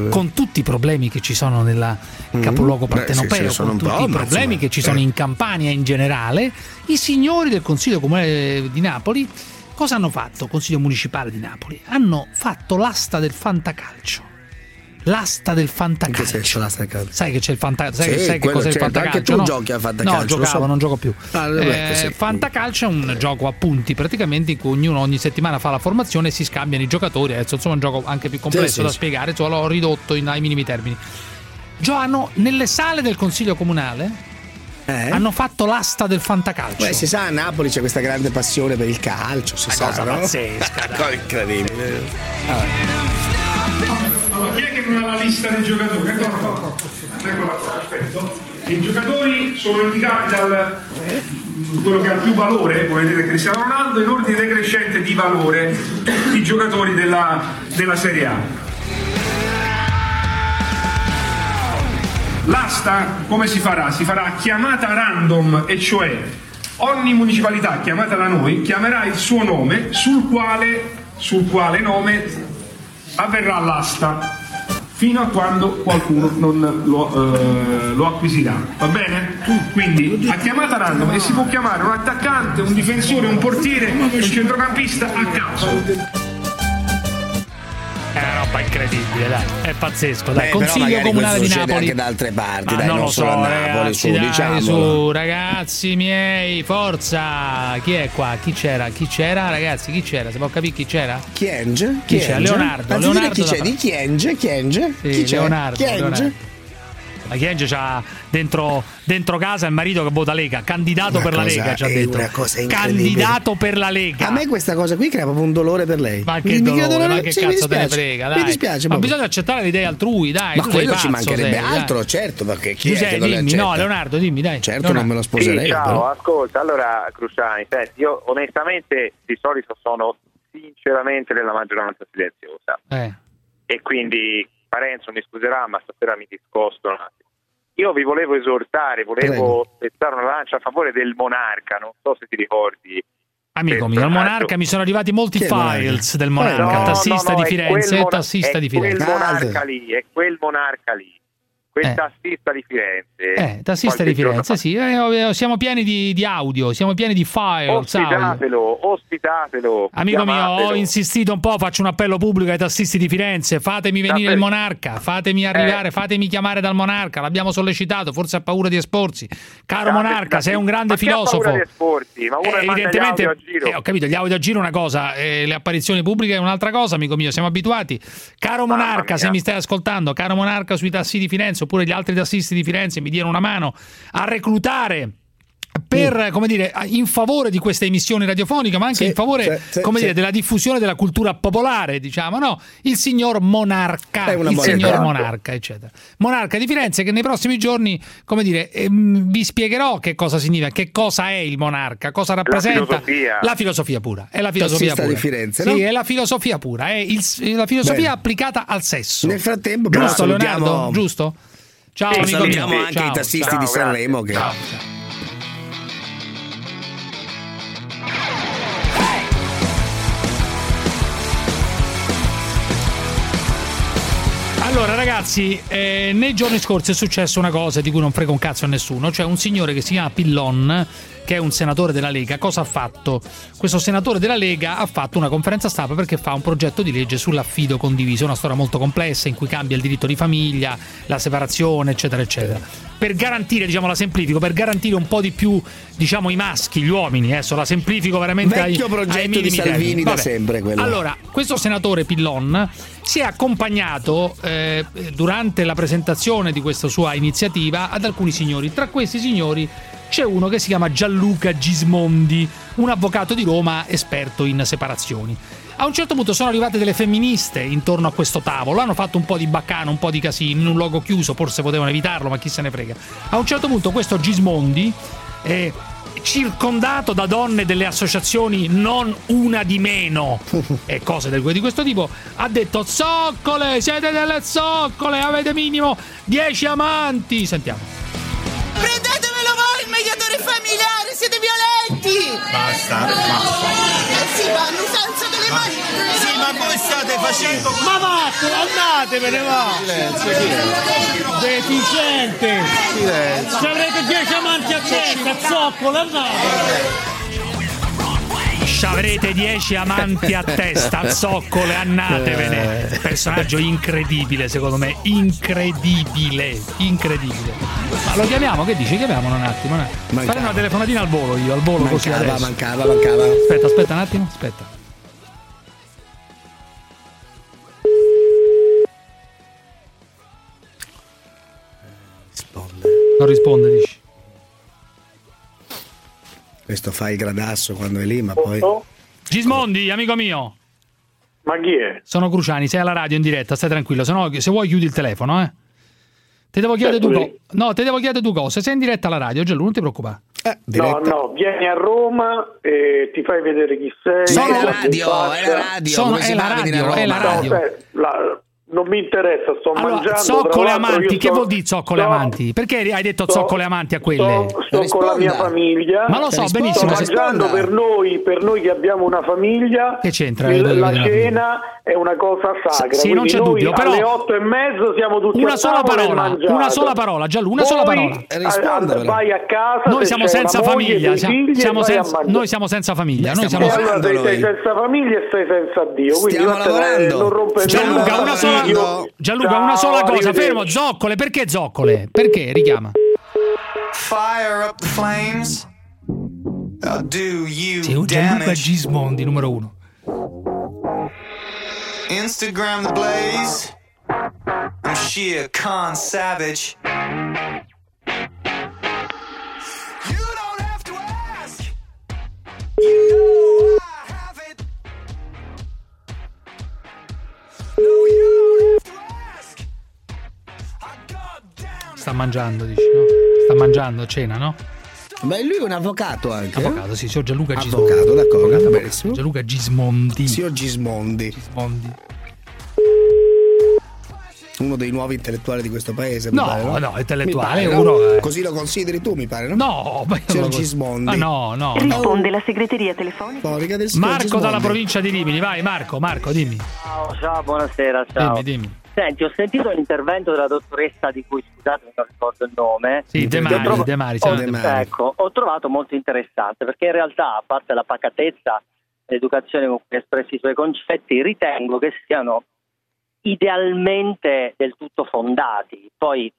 con tutti i problemi che ci sono nel Mm. capoluogo Beh, sì, partenopeo, sì, sono con tutti i problemi insomma, che ci sono eh. in Campania in generale, i signori del Consiglio Comunale di Napoli cosa hanno fatto? Consiglio Municipale di Napoli? Hanno fatto l'asta del fantacalcio. L'asta del fantacalcio. Che senso l'asta del calcio? Sai che c'è il fantacalcio? Sai, Sì, sai che cos'è il fantacalcio? Anche tu no? giochi a fantacalcio, No, giocavo, so. non gioco più. Ah, vabbè, Eh, sì. Fantacalcio è un gioco a punti praticamente in cui ognuno ogni settimana fa la formazione e si scambiano i giocatori. Adesso insomma è un gioco anche più complesso sì, da spiegare, insomma, l'ho ridotto in- ai minimi termini. Giovanni, nelle sale del consiglio comunale hanno fatto l'asta del fantacalcio. Eh? Beh, si sa, a Napoli c'è questa grande passione per il calcio, si Una sa, cosa no? pazzesca, incredibile. Chi ha la lista dei giocatori? Eccola qua, perfetto. I giocatori sono indicati dal quello che ha più valore, come vedete Cristiano Ronaldo, in ordine decrescente di valore i giocatori della, della Serie A. L'asta come si farà? Si farà chiamata random, e cioè ogni municipalità chiamata da noi chiamerà il suo nome sul quale, sul quale nome avverrà l'asta fino a quando qualcuno non lo, eh, lo acquisirà. Va bene? Quindi a chiamata random e si può chiamare un attaccante, un difensore, un portiere, un centrocampista a caso. Roba incredibile, dai. È pazzesco, dai. Beh, Consiglio comunale di Napoli. anche da altre parti, Ah, dai, non non lo solo so, a Napoli, ragazzi, su, dai, diciamolo. su, ragazzi miei, forza. Chi è qua? Chi c'era? Chi c'era, ragazzi? Chi c'era? Si può capire chi c'era? Chienge? Chi c'era? Leonardo. Anzi, Leonardo chi c'è? Di Chienge? Chienge? Sì, Chi c'è? Leonardo, Chienge? Leonardo. La Chienge c'ha dentro, dentro casa il marito che vota Lega, candidato Una per la Lega, ci ha è detto. una cosa incredibile. Candidato per la Lega. A me questa cosa qui crea proprio un dolore per lei. Ma Mi- che mi crea dolore, ma che sì, mi cazzo te ne dispiace. frega, Mi dai. dispiace. Ma proprio. bisogna accettare le idee altrui, dai. Ma quello ci pazzo, mancherebbe sei, dai. altro, certo, perché chi è Giuseppe, che non le dimmi, no, Leonardo, dimmi, dai. Certo, non me lo sposerei. Sì, ciao, ascolta, allora Cruciani, senti, io onestamente di solito sono sinceramente nella maggioranza silenziosa Eh. e quindi Parenzo mi scuserà ma stasera mi discosto un attimo. Io vi volevo esortare, volevo spezzare una lancia a favore del monarca, non so se ti ricordi. Amico mio, al Monarca mi sono arrivati molti il Monarca? files del Monarca, No, tassista no, no, di Firenze, tassista è di Firenze. quel monarca lì, è quel monarca lì, quel Eh. tassista di Firenze. Eh, tassista di Firenze, sì, eh, siamo pieni di, di audio, siamo pieni di audio. Ospitatelo, ospitatelo. Amico mio, chiamatelo. ho insistito un po', faccio un appello pubblico ai tassisti di Firenze, fatemi venire Davvero? il Monarca, fatemi arrivare, Eh. fatemi chiamare dal Monarca, l'abbiamo sollecitato, forse ha paura di esporsi. Caro Grande Monarca, sei un grande Ma filosofo. paura di esporti? Ma uno Eh, evidentemente, audio a giro. eh, ho capito, gli audio a giro è una cosa, eh, le apparizioni pubbliche è un'altra cosa, amico mio, siamo abituati. Caro Monarca, se mi stai ascoltando, caro Monarca sui tassi di Firenze, oppure gli altri tassisti di Firenze mi diano una mano a reclutare per, come dire, in favore di queste emissioni radiofoniche, ma anche Sì, in favore, sì, sì, come sì. dire, della diffusione della cultura popolare, diciamo, no? Il signor Monarca, È il buona signor. Monarca, eccetera. Monarca di Firenze che nei prossimi giorni, come dire, ehm, vi spiegherò che cosa significa, che cosa è il monarca, cosa rappresenta filosofia. la filosofia pura. È la filosofia Tassista pura. di Firenze, Sì, no? è la filosofia pura, è il- la filosofia Bene. applicata al sesso. Nel frattempo, però, giusto salutiamo- Leonardo? Giusto? Ciao, amico salutiamo anche Ciao, i tassisti ciao, di. Sanremo che Ciao, ciao. Allora ragazzi, eh, nei giorni scorsi è successa una cosa di cui non frega un cazzo a nessuno, cioè un signore che si chiama Pillon, che è un senatore della Lega, cosa ha fatto? Questo senatore della Lega ha fatto una conferenza stampa perché fa un progetto di legge sull'affido condiviso, una storia molto complessa in cui cambia il diritto di famiglia, la separazione, eccetera, eccetera. Per garantire, diciamo la semplifico, per garantire un po' di più, diciamo, i maschi, gli uomini, adesso la semplifico veramente ai, Vecchio ai progetto di minimi Salvini da sempre, quello. Allora, questo senatore Pillon si è accompagnato eh, durante la presentazione di questa sua iniziativa ad alcuni signori. Tra questi signori c'è uno che si chiama Gianluca Gismondi, un avvocato di Roma esperto in separazioni. A un certo punto sono arrivate delle femministe intorno a questo tavolo, hanno fatto un po' di baccano, un po' di casino, in un luogo chiuso, forse potevano evitarlo, ma chi se ne frega. A un certo punto questo Gismondi, eh, circondato da donne delle associazioni non una di meno e cose di questo tipo, ha detto zoccole, siete delle zoccole, avete minimo 10 amanti. Sentiamo. Prendetevelo voi il mediatore familiare, siete violenti! Basta, Eh sì, ma l'usanza delle mani... Sì, ma voi state facendo. Ma vattene, andatevene, va! Silenzio, silenzio. Deficiente! Silenzio. Se avrete dieci amanti a testa, zoccolo, andate! Avrete 10 amanti a testa, zoccole, annatevene. Personaggio incredibile, secondo me. Incredibile. Incredibile. Ma lo chiamiamo? Che dici? Chiamiamolo un attimo. Un attimo. Mancava. Fare una telefonatina al volo io, al volo così Mancava, adesso. mancava, mancava. Aspetta, aspetta un attimo, aspetta. Non risponde, dici. Questo fa il gradasso quando è lì, ma poi. Gismondi, amico mio. Ma chi è? Sono Cruciani, sei alla radio in diretta, stai tranquillo, se no se vuoi chiudi il telefono, eh. Ti devo chiedere Certo, due sì. cose. No, ti devo chiedere due cose. Sei in diretta alla radio, Gianlu, non ti preoccupare. No, no, vieni a Roma e ti fai vedere chi sei. Sono- la radio, è la radio, Sono- come si è la radio, è la No, radio. sai, la- non mi interessa, sto Allora, mangiando. zoccole amanti, che sto- vuol dire zoccole sto- amanti? Perché hai detto sto- zoccole amanti a quelle? Sto, sto con la mia famiglia. Ma lo so benissimo. Sto mangiando per noi, per noi che abbiamo una famiglia. Che c'entra? il- La cena è una cosa sacra. Sì, non c'è dubbio, però- alle otto e mezzo siamo tutti Una a sola e parola, una sola parola, Gianlu, una Poi, sola parola. eh, vai a casa. Noi se siamo senza famiglia, siamo, siamo senza, noi siamo senza famiglia. Noi siamo senza famiglia e sei senza Dio. Quindi Stiamo vattene, lavorando. Non rompere Gianluca, una sola, Dio. Gianluca, Ciao, una sola cosa, arrivederci. fermo, zoccole, perché zoccole? Perché? Richiama. Fire up the flames. I'll do you Sì, un Gianluca. Gismondi, numero uno. Instagram the blaze. I'm sheer con savage. Sta mangiando, dici, no? Sta mangiando, cena, no? Beh, lui è un avvocato anche. Avvocato, sì, signor Gianluca Gismondi. Avvocato, d'accordo, Avvocato, benissimo. Gianluca Gismondi. Signor Gismondi. Gismondi. Uno dei nuovi intellettuali di questo paese. mi No, pare, no, intellettuale, Mi pare, uno, no? eh. Così lo consideri tu, mi pare, no? No, ma io Signor Gismondi. Ah, no, no, no. Risponde la segreteria telefonica. Del Marco Gismondi. dalla provincia di Rimini, vai Marco, Marco, dimmi. Ciao, ciao, buonasera, ciao. Dimmi, dimmi. Senti, ho sentito l'intervento della dottoressa di cui scusate non ricordo il nome. Sì, De Mari, trova- De Mari, ho, siamo De Mari. Ecco, ho trovato molto interessante perché in realtà, a parte la pacatezza, l'educazione con cui ha espresso i suoi concetti, ritengo che siano idealmente del tutto fondati. Poi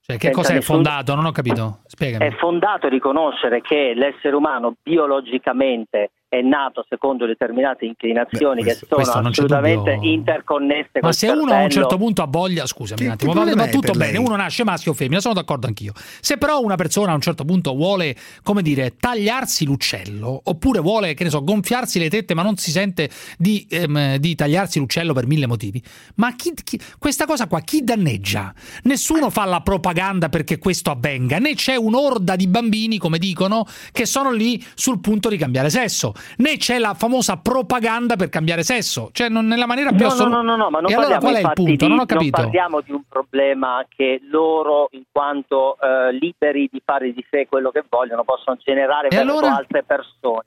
Cioè, che cos'è nessun- fondato? Non ho capito. Spiegami. È fondato riconoscere che l'essere umano biologicamente è nato secondo determinate inclinazioni questo- che sono assolutamente interconnesse Ma se uno a un certo punto ha voglia, scusami Che- un attimo, va, va tutto bene, lei? uno nasce maschio o femmina, sono d'accordo anch'io. Se però una persona a un certo punto vuole, come dire, tagliarsi l'uccello, oppure vuole, che ne so, gonfiarsi le tette, ma non si sente di, ehm, di tagliarsi l'uccello per mille motivi, ma chi, chi- questa cosa qua chi danneggia? Nessuno fa la propaganda perché questo avvenga, né c'è un'orda di bambini, come dicono, che sono lì sul punto di cambiare sesso, né c'è la famosa propaganda per cambiare sesso, cioè non nella maniera più No, no, assoluta. no, no, no, ma non e allora parliamo qual è il punto? di, non ho capito. parliamo di un problema che loro, in quanto eh, liberi di fare di sé quello che vogliono, possono generare E verso allora? altre persone.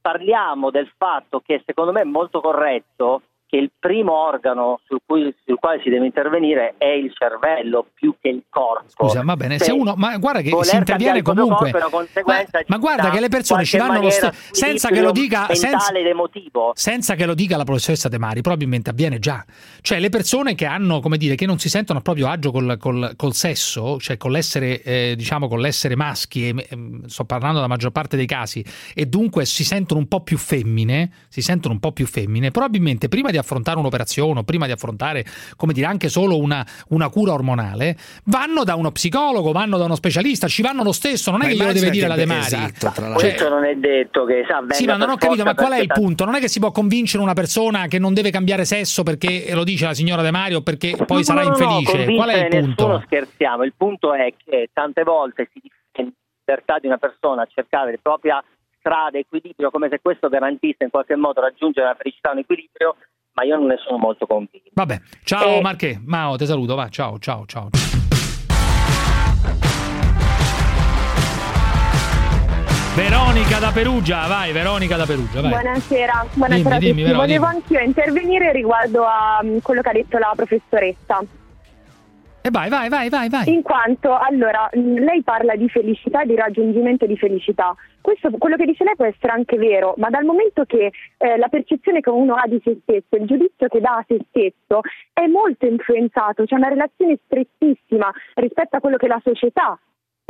Parliamo del fatto che secondo me è molto corretto che il primo organo sul, cui- sul quale si deve intervenire è il cervello più che il corpo. Scusa, va bene, se uno, ma guarda che si interviene comunque. corpo Ma, ma guarda che le persone ci vanno lo stesso, senza che lo dica, senza, senza che lo dica la professoressa De Mari, probabilmente avviene già. Cioè, le persone che hanno, come dire, che non si sentono a proprio agio col, col- col sesso, cioè con l'essere, eh, diciamo, con l'essere maschi, e, ehm, sto parlando della maggior parte dei casi, e dunque si sentono un po' più femmine, si sentono un po' più femmine, probabilmente prima di affrontare un'operazione, o prima di affrontare, come dire, anche solo una, una cura ormonale, vanno da uno psicologo, vanno da uno specialista, ci vanno lo stesso, non è Ma che glielo deve dire la De Mari. esatto, Cioè, Questo non è detto che sa, sì, ma non ho capito, ma qual è il punto? Non è che si può convincere una persona che non deve cambiare sesso perché lo dice la signora De Mario perché poi No, sarà no, no, infelice. Qual è il punto? Nessuno scherziamo, il punto è che tante volte si difende la libertà di una persona a cercare la propria strada, equilibrio, come se questo garantisse in qualche modo raggiungere la felicità, un equilibrio, ma io non ne sono molto convinto. Vabbè, ciao Eh. Marche, Mao, ti saluto, va, ciao, ciao, ciao. Veronica da Perugia, vai, Veronica da Perugia, vai. Buonasera, buonasera Dimmi, a dimmi, Volevo dimmi. anch'io intervenire riguardo a mm, quello che ha detto la professoressa. E vai, vai, vai, vai, vai. In quanto, allora, lei parla di felicità e di raggiungimento di felicità. Questo, quello che dice lei può essere anche vero, ma dal momento che eh, la percezione che uno ha di se stesso, il giudizio che dà a se stesso, è molto influenzato, c'è una relazione strettissima rispetto a quello che la società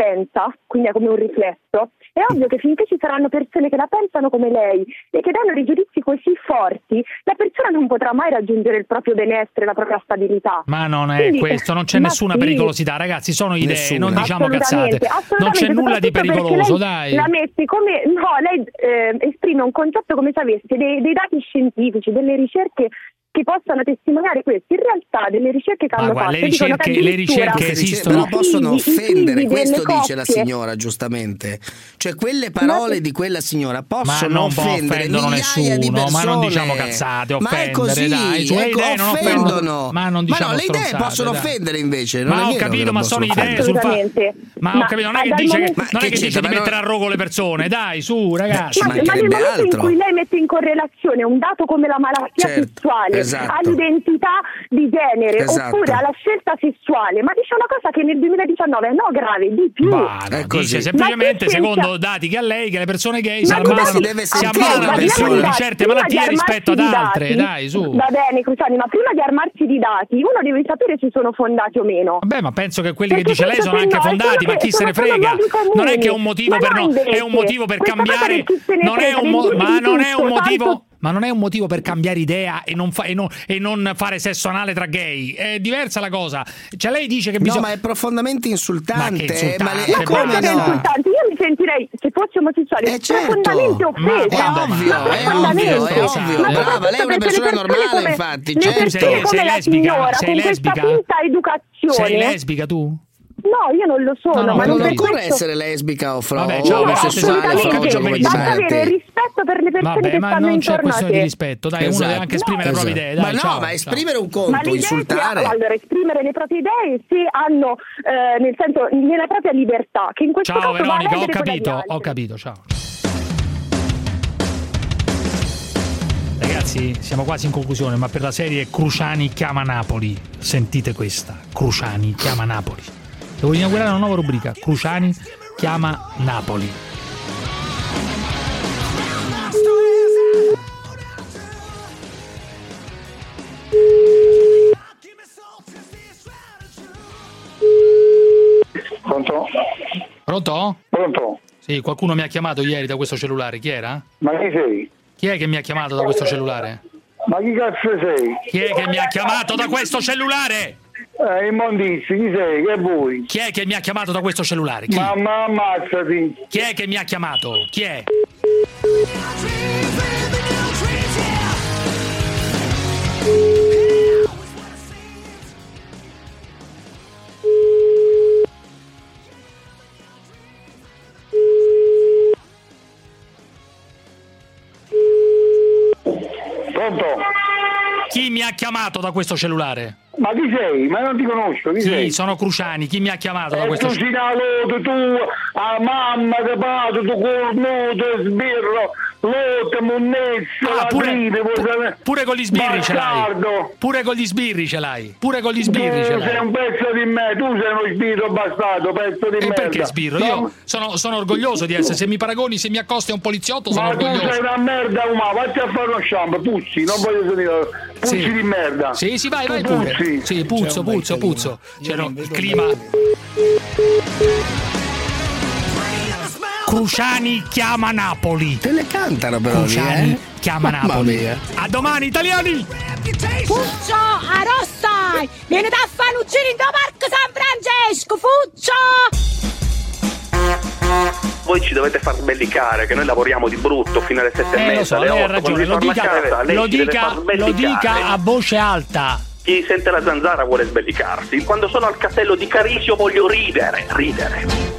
pensa, quindi è come un riflesso, è ovvio che finché ci saranno persone che la pensano come lei e che danno dei giudizi così forti, la persona non potrà mai raggiungere il proprio benessere, la propria stabilità. Ma non è Quindi- questo, non c'è nessuna sì. pericolosità, ragazzi, sono idee, Nessuna. non diciamo cazzate. Assolutamente, Non c'è nulla di pericoloso, dai. La mette come no, lei eh, esprime un concetto come se avesse dei, dei dati scientifici, delle ricerche che possano testimoniare questo. In realtà, delle ricerche che Ma hanno guarda, fatto le ricerche- le ricerche esistono. Però possono offendere, questo dice la signora, giustamente. Cioè, quelle parole di quella signora Ma possono non offendere offendono migliaia di nessuno, persone. ma non diciamo cazzate, Ma è offendere, così, dai, le ecco, idee non offendono. Ma non diciamo no, le idee possono dai. offendere invece. Ma non è ho capito, ma sono idee sul offendere. fatto. Ma, ho Ma- capito, non è che dice, che, non è Ma che dice di Ma mettere a rogo le persone, dai, su, ragazzi. Ma, ma nel momento in cui lei mette in correlazione un dato come la malattia Certo, sessuale esatto. all'identità di genere Esatto. oppure alla scelta sessuale, ma dice una cosa che nel 2019 è no grave, di più. Ma È così. dice semplicemente, Ma che secondo senza- dati che ha lei, che le persone gay si ammalano, si di certe malattie rispetto ad altre, dati- dai, su. Va bene, Cruciani, ma prima di armarsi di dati, uno deve sapere se sono fondati o meno. Vabbè, ma penso che quelli che Perché dice lei sono anche no, fondati, ma chi che se ne frega? Non è che è un motivo per no, è un motivo per cambiare non è un ma non è un motivo ma non è un motivo per cambiare idea e non, fa- e non- e non fare sesso anale tra gay. È diversa la cosa. Cioè lei dice che No, bisogna ma è profondamente insultante. Ma che insultante? ma le- Ma Ma come no? è insultante? Io mi sentirei, se fossi omosessuale, Eh, certo. profondamente Ma offesa. guarda, ovvio, Ma è profondamente. ovvio, è ovvio. Ma Brava, lei è una persona normale, come- infatti, certo. Sei- come sei la lesbica? signora, Sei con lesbica? questa finta educazione. Sei lesbica tu? No, io non lo sono, No, no, ma Ma non occorre questo- essere lesbica o fra Vabbè, o ciao, No, capito assolutamente. come Basta avere rispetto per le persone Vabbè, che ma stanno non c'è intorno a questione di te. rispetto, dai, uno Esatto. deve anche esprimere le proprie idee, dai, Ma no, ciao, ma ciao. esprimere un Ma conto, insultare. allora, esprimere le proprie idee se hanno, eh, nel senso, nella propria libertà, che in questo Ciao caso Veronica, ho capito, ho capito, ciao. Ragazzi, siamo quasi in conclusione, ma per la serie Cruciani chiama Napoli, sentite questa, Cruciani chiama Napoli. Devo inaugurare una nuova rubrica, Cruciani chiama Napoli. Pronto? Pronto? Pronto? Sì, qualcuno mi ha chiamato ieri da questo cellulare, chi era? Ma chi sei? Chi è che mi ha chiamato da questo cellulare? Ma chi cazzo sei? Chi è che mi ha chiamato da questo cellulare? Eh, immondizzi, chi sei? Che vuoi? Chi è che mi ha chiamato da questo cellulare? Chi? Ma, ma ammazzati! Chi è che mi ha chiamato? Chi è? Pronto? Chi mi ha chiamato da questo cellulare? Ma chi sei? Ma non ti conosco, chi Sì, sei? sono Cruciani. Chi mi ha chiamato da E questo tu cellulare? sinaloto, tu, a mamma, te pato, tu cornuto, sbirro, lotte, monnezza, Ah, pure, vuoi sapere? pure con gli sbirri ce l'hai. Bastardo. Pure con gli sbirri ce l'hai. Pure con gli sbirri Tu ce sei l'hai. un pezzo di me, tu sei uno sbirro bastardo, pezzo di E merda. perché sbirro? No, Io sono, sono orgoglioso di essere. Se mi paragoni, se mi accosti a un poliziotto, sono Ma tu sei orgoglioso. una merda umana, vatti a fare uno shampoo, puzzi, non voglio sentire, puzzi Sì. di merda. Sì, sì, vai, vai pure. puzzi. Sì, puzzo, puzzo, puzzo. C'era il clima. Cruciani chiama Napoli. Te le cantano però lì, Cruciani eh? chiama Mamma Napoli. mia. A domani, italiani! Fuccio, a rossa! Vieni da giro in Parco San Francesco, Fuccio! Voi ci dovete far sbellicare, che noi lavoriamo di brutto fino alle sette e Eh, lo mezza, so, alle lei ha otto. ragione. Lo dica, casa, lei lo dica, lo dica a voce alta. Chi sente la zanzara vuole sbellicarsi. Quando sono al castello di Carisio voglio ridere, ridere.